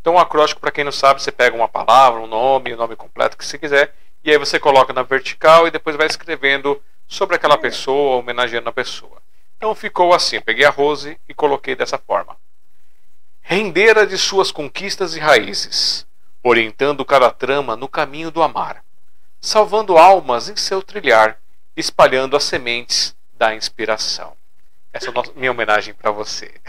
Então, um acróstico, para quem não sabe, você pega uma palavra, um nome, o um nome completo que você quiser, e aí você coloca na vertical e depois vai escrevendo sobre aquela é. pessoa, homenageando a pessoa. Então ficou assim, peguei a Rose e coloquei dessa forma. Rendeira de suas conquistas e raízes, orientando cada trama no caminho do amar, salvando almas em seu trilhar, espalhando as sementes da inspiração. Essa é a minha homenagem para você.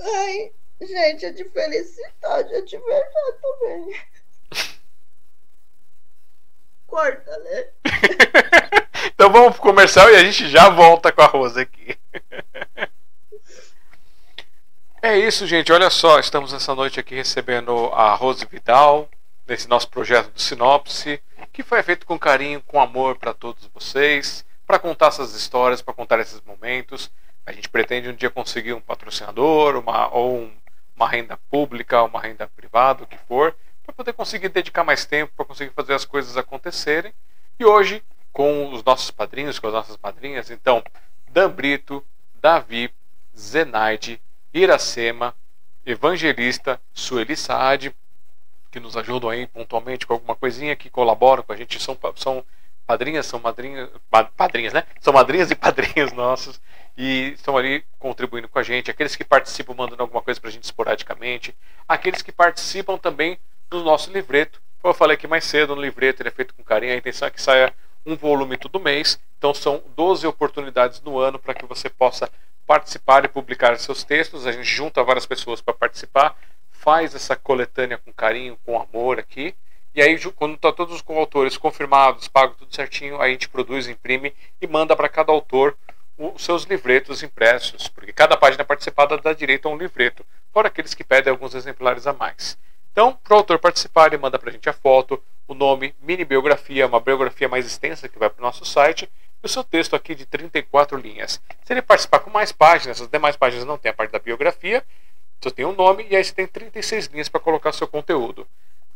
Ai, gente, é de felicidade, é de verdade também. Corta, né? então vamos pro comercial e a gente já volta com a Rosa aqui. É isso, gente. Olha só, estamos essa noite aqui recebendo a Rose Vidal, nesse nosso projeto do Sinopse, que foi feito com carinho, com amor para todos vocês, para contar essas histórias, para contar esses momentos. A gente pretende um dia conseguir um patrocinador, uma, ou um, uma renda pública, uma renda privada, o que for, para poder conseguir dedicar mais tempo, para conseguir fazer as coisas acontecerem. E hoje, com os nossos padrinhos, com as nossas madrinhas, então, Dan Brito, Davi, Zenaide, Iracema, Evangelista, Sueli Saad, que nos ajudam aí pontualmente com alguma coisinha, que colaboram com a gente, são, são padrinhas, são madrinhas, padrinhas, né? São madrinhas e padrinhos nossos e estão ali contribuindo com a gente. Aqueles que participam mandando alguma coisa para a gente esporadicamente. Aqueles que participam também do nosso livreto. Como eu falei aqui mais cedo, no livreto ele é feito com carinho. A intenção é que saia um volume todo mês. Então são 12 oportunidades no ano para que você possa participar e publicar seus textos. A gente junta várias pessoas para participar, faz essa coletânea com carinho, com amor aqui. E aí, quando está todos os autores confirmados, pago tudo certinho, a gente produz, imprime e manda para cada autor os seus livretos impressos, porque cada página participada dá direito a um livreto, fora aqueles que pedem alguns exemplares a mais. Então, para o autor participar, ele manda para a gente a foto, o nome, mini biografia, uma biografia mais extensa que vai para o nosso site, o seu texto aqui de 34 linhas. Se ele participar com mais páginas, as demais páginas não tem a parte da biografia, só tem o um nome e aí você tem 36 linhas para colocar seu conteúdo.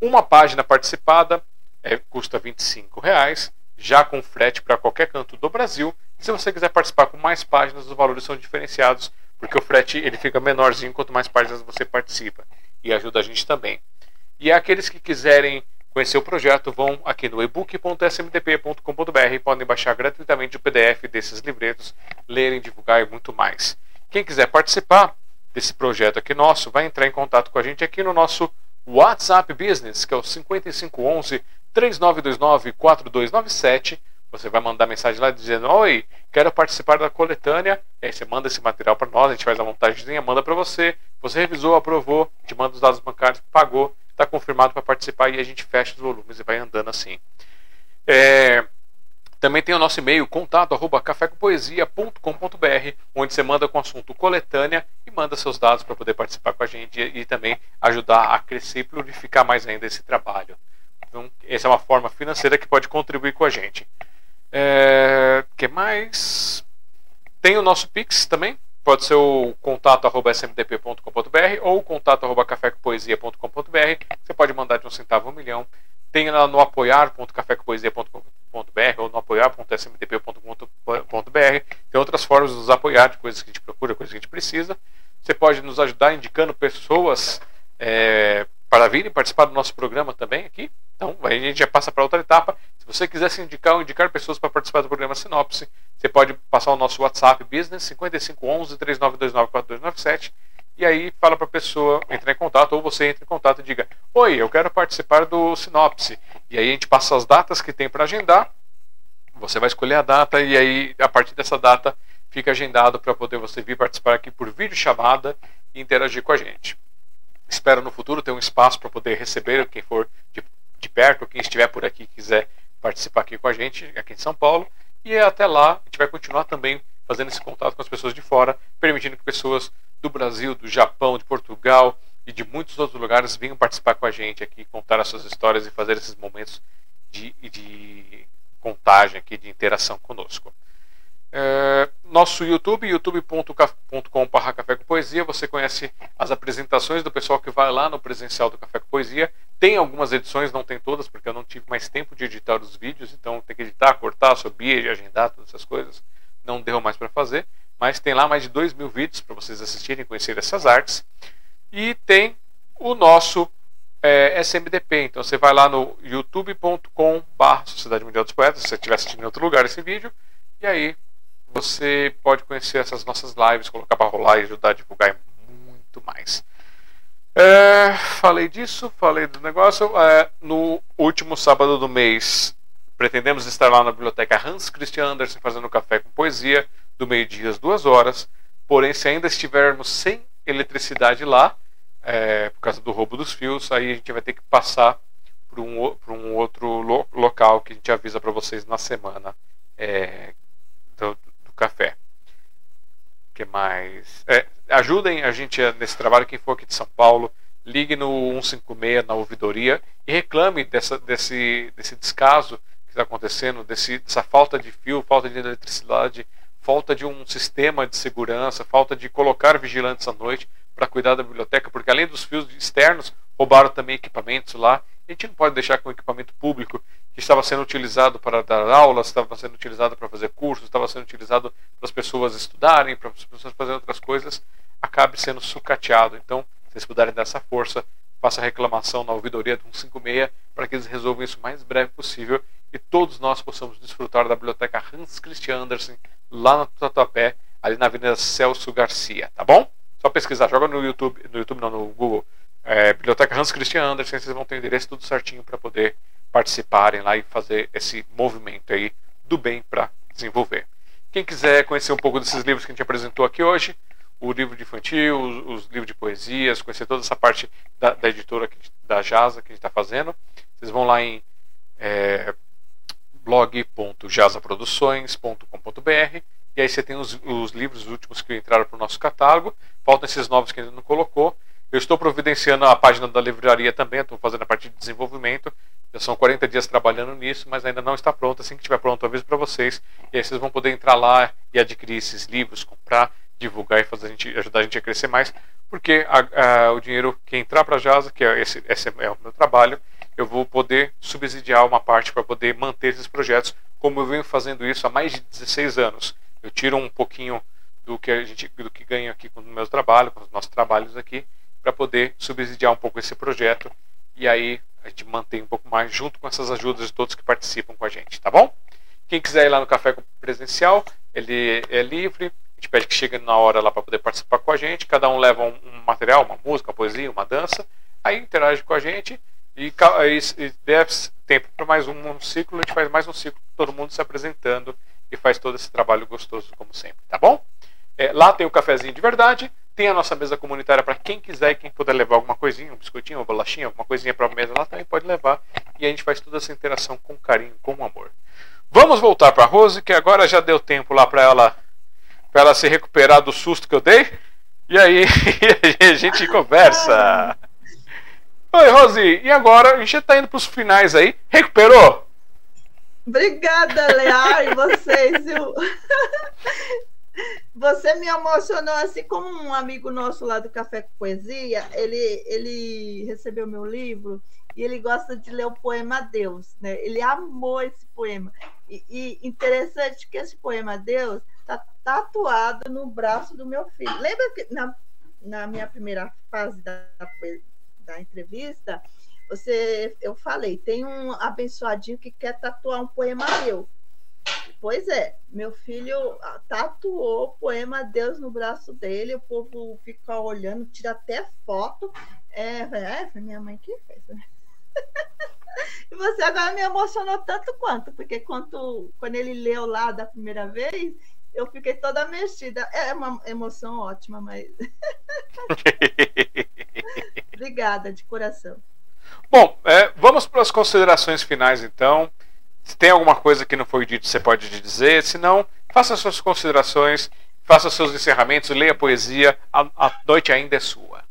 Uma página participada é, custa 25 reais, já com frete para qualquer canto do Brasil se você quiser participar com mais páginas, os valores são diferenciados, porque o frete ele fica menorzinho quanto mais páginas você participa e ajuda a gente também. E aqueles que quiserem conhecer o projeto vão aqui no ebook.smdp.com.br e podem baixar gratuitamente o PDF desses livretos, lerem, divulgar e muito mais. Quem quiser participar desse projeto aqui nosso, vai entrar em contato com a gente aqui no nosso WhatsApp Business, que é o 5511 3929 4297 você vai mandar mensagem lá dizendo: Oi, quero participar da coletânea. Aí você manda esse material para nós, a gente faz a montagemzinha, manda para você. Você revisou, aprovou, te manda os dados bancários, pagou, está confirmado para participar e a gente fecha os volumes e vai andando assim. É, também tem o nosso e-mail, contato onde você manda com o assunto coletânea e manda seus dados para poder participar com a gente e, e também ajudar a crescer e purificar mais ainda esse trabalho. Então, essa é uma forma financeira que pode contribuir com a gente. É, que mais? Tem o nosso Pix também. Pode ser o contato arroba smdp.com.br ou contato arroba cafécopoesia.com.br. Você pode mandar de um centavo um milhão. Tem lá no apoiar.cafécopoesia.com.br ou no apoiar.smdp.com.br. Tem outras formas de nos apoiar, de coisas que a gente procura, coisas que a gente precisa. Você pode nos ajudar indicando pessoas é, para virem participar do nosso programa também aqui. Então, a gente já passa para outra etapa. Se você quiser se indicar ou indicar pessoas para participar do programa Sinopse, você pode passar o nosso WhatsApp Business 5511 3929 4297 e aí fala para a pessoa entrar em contato ou você entra em contato e diga: "Oi, eu quero participar do Sinopse". E aí a gente passa as datas que tem para agendar. Você vai escolher a data e aí a partir dessa data fica agendado para poder você vir participar aqui por vídeo chamada e interagir com a gente. Espero no futuro ter um espaço para poder receber quem for de, de perto, quem estiver por aqui quiser participar aqui com a gente, aqui em São Paulo. E até lá, a gente vai continuar também fazendo esse contato com as pessoas de fora, permitindo que pessoas do Brasil, do Japão, de Portugal e de muitos outros lugares venham participar com a gente aqui, contar as suas histórias e fazer esses momentos de, de contagem aqui, de interação conosco. É, nosso YouTube, youtube.com.br Café com Poesia. Você conhece as apresentações do pessoal que vai lá no presencial do Café com Poesia. Tem algumas edições, não tem todas, porque eu não tive mais tempo de editar os vídeos, então tem que editar, cortar, subir, agendar, todas essas coisas. Não deu mais para fazer. Mas tem lá mais de 2 mil vídeos para vocês assistirem conhecer essas artes. E tem o nosso é, SMDP. Então você vai lá no youtube.com.br Sociedade Mundial dos Poetas, se você estiver assistindo em outro lugar esse vídeo. E aí você pode conhecer essas nossas lives, colocar para rolar e ajudar a divulgar muito mais. É, falei disso, falei do negócio. É, no último sábado do mês, pretendemos estar lá na biblioteca Hans Christian Andersen fazendo café com poesia, do meio-dia às duas horas. Porém, se ainda estivermos sem eletricidade lá, é, por causa do roubo dos fios, aí a gente vai ter que passar para um, um outro lo local que a gente avisa para vocês na semana é, do, café. que mais? É, ajudem a gente nesse trabalho, quem for aqui de São Paulo, ligue no 156 na ouvidoria e reclame dessa, desse, desse descaso que está acontecendo, desse, dessa falta de fio, falta de eletricidade, falta de um sistema de segurança, falta de colocar vigilantes à noite para cuidar da biblioteca, porque além dos fios externos, roubaram também equipamentos lá. A gente não pode deixar que um equipamento público que estava sendo utilizado para dar aulas, estava sendo utilizado para fazer cursos, estava sendo utilizado para as pessoas estudarem, para as pessoas fazerem outras coisas, acabe sendo sucateado. Então, se vocês puderem dar essa força, faça reclamação na ouvidoria do 156 para que eles resolvam isso o mais breve possível e todos nós possamos desfrutar da biblioteca Hans Christian Andersen lá no Tatuapé, ali na Avenida Celso Garcia, tá bom? Só pesquisar, joga no YouTube, no YouTube não, no Google, é, Biblioteca Hans Christian Andersen, vocês vão ter o endereço tudo certinho para poder participarem lá e fazer esse movimento aí do bem para desenvolver. Quem quiser conhecer um pouco desses livros que a gente apresentou aqui hoje, o livro de infantil, os, os livros de poesias, conhecer toda essa parte da, da editora da JASA que a gente está fazendo, vocês vão lá em é, blog.jasaproduções.com.br e aí você tem os, os livros últimos que entraram para o nosso catálogo, faltam esses novos que ainda não colocou, eu estou providenciando a página da livraria também, estou fazendo a parte de desenvolvimento. Já são 40 dias trabalhando nisso, mas ainda não está pronto. Assim que estiver pronto, eu aviso para vocês. E aí vocês vão poder entrar lá e adquirir esses livros, comprar, divulgar e fazer a gente, ajudar a gente a crescer mais. Porque a, a, o dinheiro que entrar para a JASA, que é esse, esse é o meu trabalho, eu vou poder subsidiar uma parte para poder manter esses projetos, como eu venho fazendo isso há mais de 16 anos. Eu tiro um pouquinho do que a gente do que ganho aqui com o meu trabalho, com os nossos trabalhos aqui, para poder subsidiar um pouco esse projeto e aí a gente mantém um pouco mais junto com essas ajudas de todos que participam com a gente, tá bom? Quem quiser ir lá no café presencial, ele é livre. A gente pede que chegue na hora lá para poder participar com a gente. Cada um leva um, um, material, uma música, uma poesia, uma dança. Aí interage com a gente e, e deve tempo para mais um, um, ciclo. A gente faz mais um ciclo, todo mundo se apresentando e faz todo esse trabalho gostoso como sempre, tá bom? É, lá tem o cafezinho de verdade. Tem a nossa mesa comunitária para quem quiser e quem puder levar alguma coisinha, um biscoitinho, uma bolachinha, alguma coisinha para a mesa lá também pode levar. E a gente faz toda essa interação com carinho, com amor. Vamos voltar para a Rose, que agora já deu tempo lá para ela, ela se recuperar do susto que eu dei. E aí a gente conversa. Oi, Rose, e agora a gente já está indo para os finais aí. Recuperou? Obrigada, Lear, e vocês. Eu... Você me emocionou assim como um amigo nosso lá do Café com Poesia. Ele, ele recebeu meu livro e ele gosta de ler o poema Deus, né? Ele amou esse poema. E, e interessante que esse poema Deus está tatuado no braço do meu filho. Lembra que na, na minha primeira fase da, da entrevista você, eu falei, tem um abençoadinho que quer tatuar um poema meu. Pois é, meu filho tatuou o poema Deus no braço dele, o povo fica olhando, tira até foto. É, é foi minha mãe que fez. Né? E você agora me emocionou tanto quanto, porque quando, quando ele leu lá da primeira vez, eu fiquei toda mexida. É uma emoção ótima, mas. Obrigada, de coração. Bom, é, vamos para as considerações finais, então. Se tem alguma coisa que não foi dito, você pode dizer. Se não, faça suas considerações, faça seus encerramentos, leia poesia. A, a noite ainda é sua.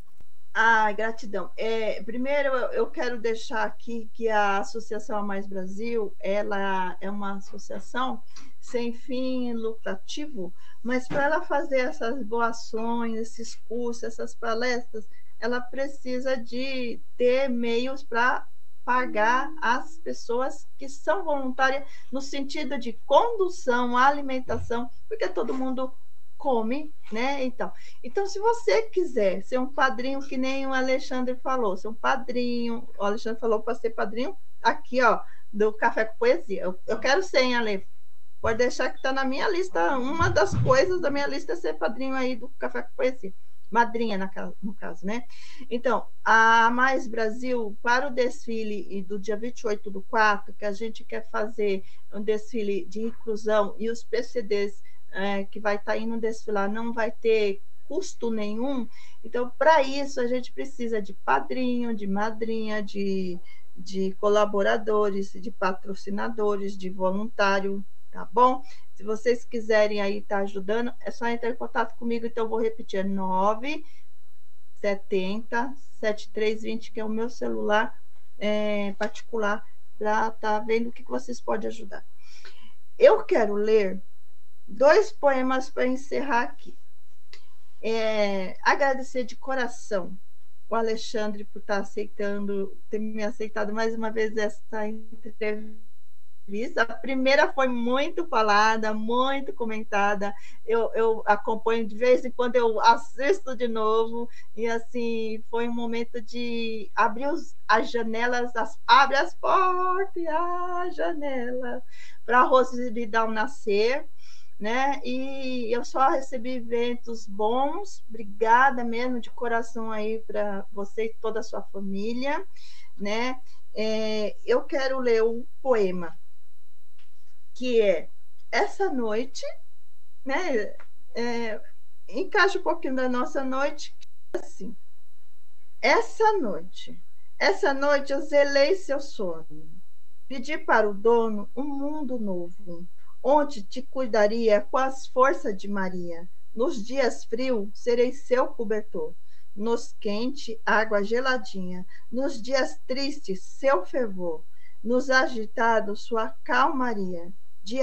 Ah, gratidão. É, primeiro, eu quero deixar aqui que a Associação A Mais Brasil, ela é uma associação sem fim lucrativo, mas para ela fazer essas doações, esses cursos, essas palestras, ela precisa de ter meios para pagar as pessoas que são voluntárias no sentido de condução, alimentação, porque todo mundo come, né? Então, então, se você quiser ser um padrinho, que nem o Alexandre falou, ser um padrinho, o Alexandre falou para ser padrinho aqui, ó, do Café com Poesia. Eu, eu quero ser, hein, Ale? Pode deixar que está na minha lista. Uma das coisas da minha lista é ser padrinho aí do Café com Poesia. Madrinha, no caso, né? Então, a Mais Brasil, para o desfile do dia 28 do 4, que a gente quer fazer um desfile de inclusão e os PCDs é, que vai estar tá indo desfilar não vai ter custo nenhum. Então, para isso, a gente precisa de padrinho, de madrinha, de, de colaboradores, de patrocinadores, de voluntário, tá bom? Se vocês quiserem aí estar tá ajudando, é só entrar em contato comigo, então eu vou repetir, é 970 7320, que é o meu celular é, particular, para tá vendo o que vocês podem ajudar. Eu quero ler dois poemas para encerrar aqui. É, agradecer de coração o Alexandre por estar aceitando, ter me aceitado mais uma vez essa entrevista. A primeira foi muito falada, muito comentada. Eu, eu acompanho de vez em quando, eu assisto de novo. E assim, foi um momento de abrir os, as janelas, as, abre as portas a janela para a Rosilidão nascer né? E eu só recebi ventos bons. Obrigada mesmo de coração aí para você e toda a sua família, né? É, eu quero ler um poema que é essa noite, né? É, encaixa um pouquinho da nossa noite assim. Essa noite, essa noite eu zelei seu sono, pedi para o dono um mundo novo onde te cuidaria com as forças de Maria. Nos dias frios, serei seu cobertor. Nos quente, água geladinha. Nos dias tristes, seu fervor. Nos agitados, sua calmaria. De,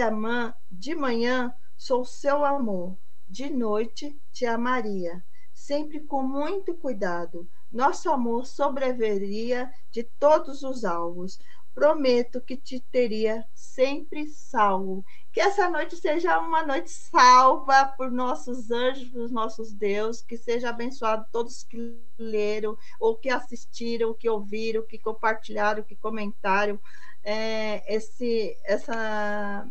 de manhã, sou seu amor. De noite, te amaria. Sempre com muito cuidado. Nosso amor sobreviveria de todos os alvos prometo que te teria sempre salvo. Que essa noite seja uma noite salva por nossos anjos, por nossos deuses, que seja abençoado todos que leram, ou que assistiram, que ouviram, que compartilharam, que comentaram é, esse, essa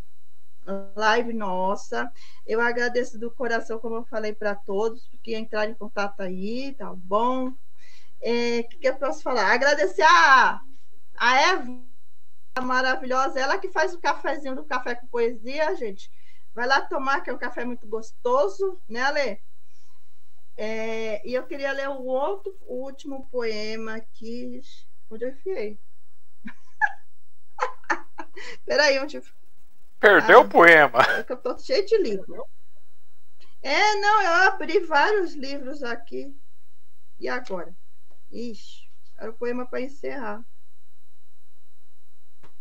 live nossa. Eu agradeço do coração, como eu falei para todos, que entraram em contato aí, tá bom? O é, que, que eu posso falar? Agradecer a, a Eva maravilhosa, ela que faz o cafezinho do Café com Poesia, gente. Vai lá tomar, que é um café muito gostoso, né, Lê? É, e eu queria ler o outro, o último poema aqui. Onde eu enfiei? Peraí, onde eu... Perdeu ah, o poema. É eu tô cheio de livro. É, não, eu abri vários livros aqui. E agora? Ixi, era o poema para encerrar.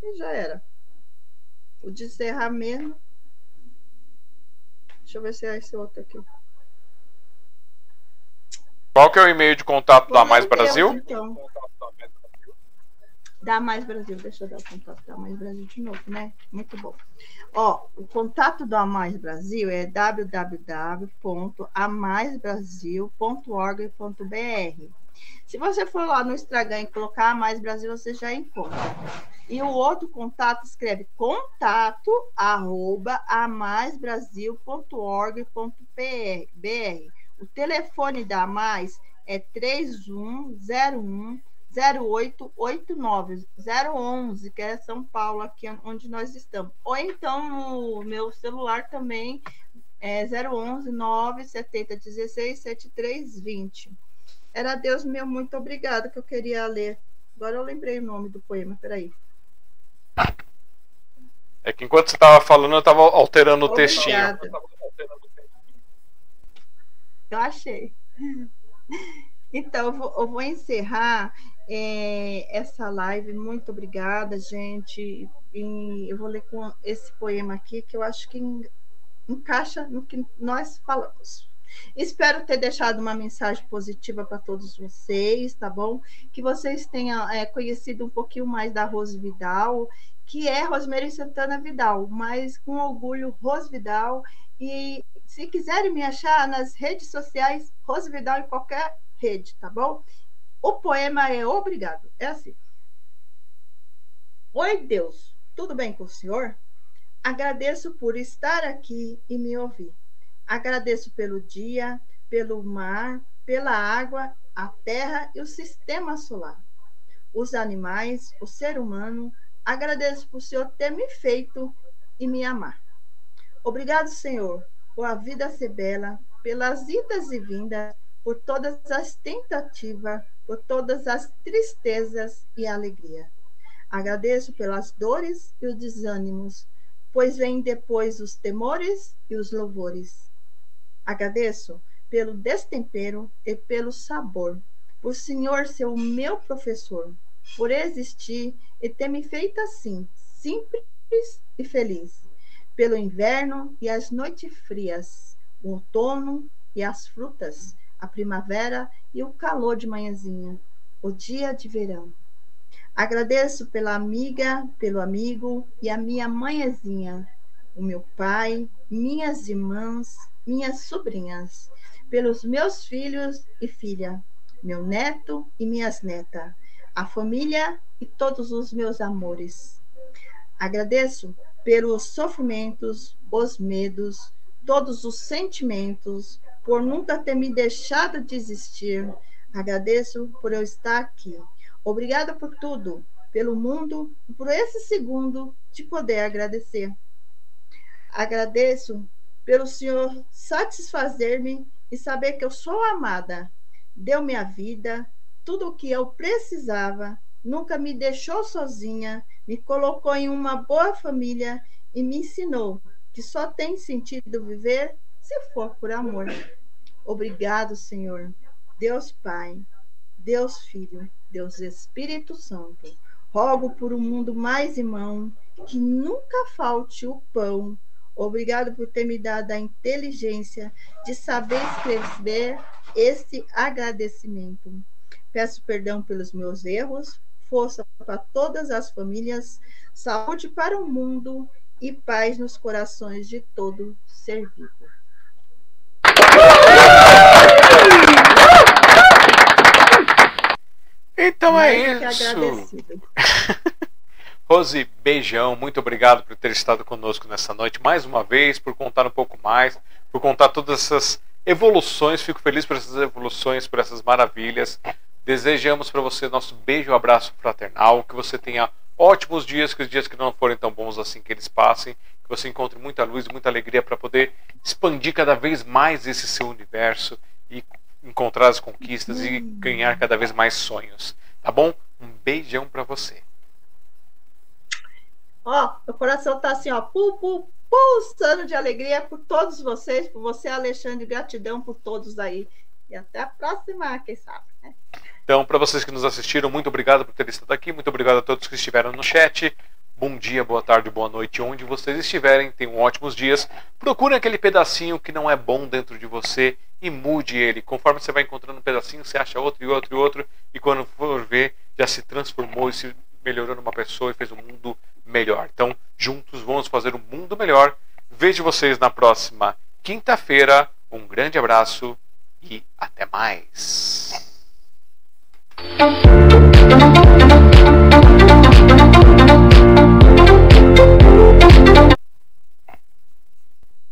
E já era. O de encerrar mesmo. Deixa eu ver se é esse outro aqui. Qual que é o e-mail de contato da Mais Brasil? então. Da Mais Brasil, deixa eu dar o contato da Mais Brasil de novo, né? Muito bom. Ó, o contato do A Mais Brasil é www.amaisbrasil.org.br. Se você for lá no Instagram e colocar a Mais Brasil, você já encontra. E o outro contato escreve contato arroba amaisbrasil.org.br. O telefone da Mais é 3101 0889 011, que é São Paulo, aqui onde nós estamos. Ou então no meu celular também é 011 970 16 7320. Era Deus meu, muito obrigada que eu queria ler. Agora eu lembrei o nome do poema, peraí. É que enquanto você estava falando, eu estava alterando o Obrigada. textinho. Eu achei. Então, eu vou, eu vou encerrar é, essa live. Muito obrigada, gente. E eu vou ler com esse poema aqui, que eu acho que en- encaixa no que nós falamos. Espero ter deixado uma mensagem positiva para todos vocês, tá bom? Que vocês tenham é, conhecido um pouquinho mais da Rose Vidal, que é Rosemary Santana Vidal, mas com orgulho, Rose Vidal. E se quiserem me achar nas redes sociais, Rose Vidal em qualquer rede, tá bom? O poema é obrigado. É assim. Oi, Deus, tudo bem com o senhor? Agradeço por estar aqui e me ouvir. Agradeço pelo dia, pelo mar, pela água, a terra e o sistema solar. Os animais, o ser humano, agradeço por o Senhor ter me feito e me amar. Obrigado, Senhor, por a vida ser bela, pelas idas e vindas, por todas as tentativas, por todas as tristezas e alegria. Agradeço pelas dores e os desânimos, pois vêm depois os temores e os louvores. Agradeço pelo destempero e pelo sabor, por Senhor ser o meu professor, por existir e ter me feito assim, simples e feliz, pelo inverno e as noites frias, o outono e as frutas, a primavera e o calor de manhãzinha, o dia de verão. Agradeço pela amiga, pelo amigo e a minha mãezinha, o meu pai, minhas irmãs, minhas sobrinhas, pelos meus filhos e filha, meu neto e minhas netas, a família e todos os meus amores. Agradeço pelos sofrimentos, os medos, todos os sentimentos, por nunca ter me deixado desistir. Agradeço por eu estar aqui. Obrigada por tudo, pelo mundo, e por esse segundo de poder agradecer. Agradeço pelo Senhor satisfazer-me e saber que eu sou amada. Deu minha vida, tudo o que eu precisava, nunca me deixou sozinha, me colocou em uma boa família e me ensinou que só tem sentido viver se for por amor. Obrigado, Senhor. Deus Pai, Deus Filho, Deus Espírito Santo. Rogo por um mundo mais irmão, que nunca falte o pão. Obrigado por ter me dado a inteligência de saber escrever esse agradecimento. Peço perdão pelos meus erros, força para todas as famílias, saúde para o mundo e paz nos corações de todo ser vivo. Então Mais é isso. Rose, beijão, muito obrigado por ter estado conosco nessa noite mais uma vez, por contar um pouco mais, por contar todas essas evoluções. Fico feliz por essas evoluções, por essas maravilhas. Desejamos para você nosso beijo e abraço fraternal, que você tenha ótimos dias, que os dias que não forem tão bons assim que eles passem, que você encontre muita luz muita alegria para poder expandir cada vez mais esse seu universo e encontrar as conquistas e ganhar cada vez mais sonhos. Tá bom? Um beijão para você. Ó, meu coração tá assim, ó, pu, pu, pulsando de alegria por todos vocês, por você, Alexandre, gratidão por todos aí. E até a próxima, quem sabe, né? Então, para vocês que nos assistiram, muito obrigado por ter estado aqui. Muito obrigado a todos que estiveram no chat. Bom dia, boa tarde, boa noite, onde vocês estiverem. Tenham ótimos dias. Procure aquele pedacinho que não é bom dentro de você e mude ele. Conforme você vai encontrando um pedacinho, você acha outro e outro e outro, e quando for ver, já se transformou e se melhorou numa pessoa e fez um mundo melhor. Então, juntos vamos fazer um mundo melhor. Vejo vocês na próxima quinta-feira. Um grande abraço e até mais.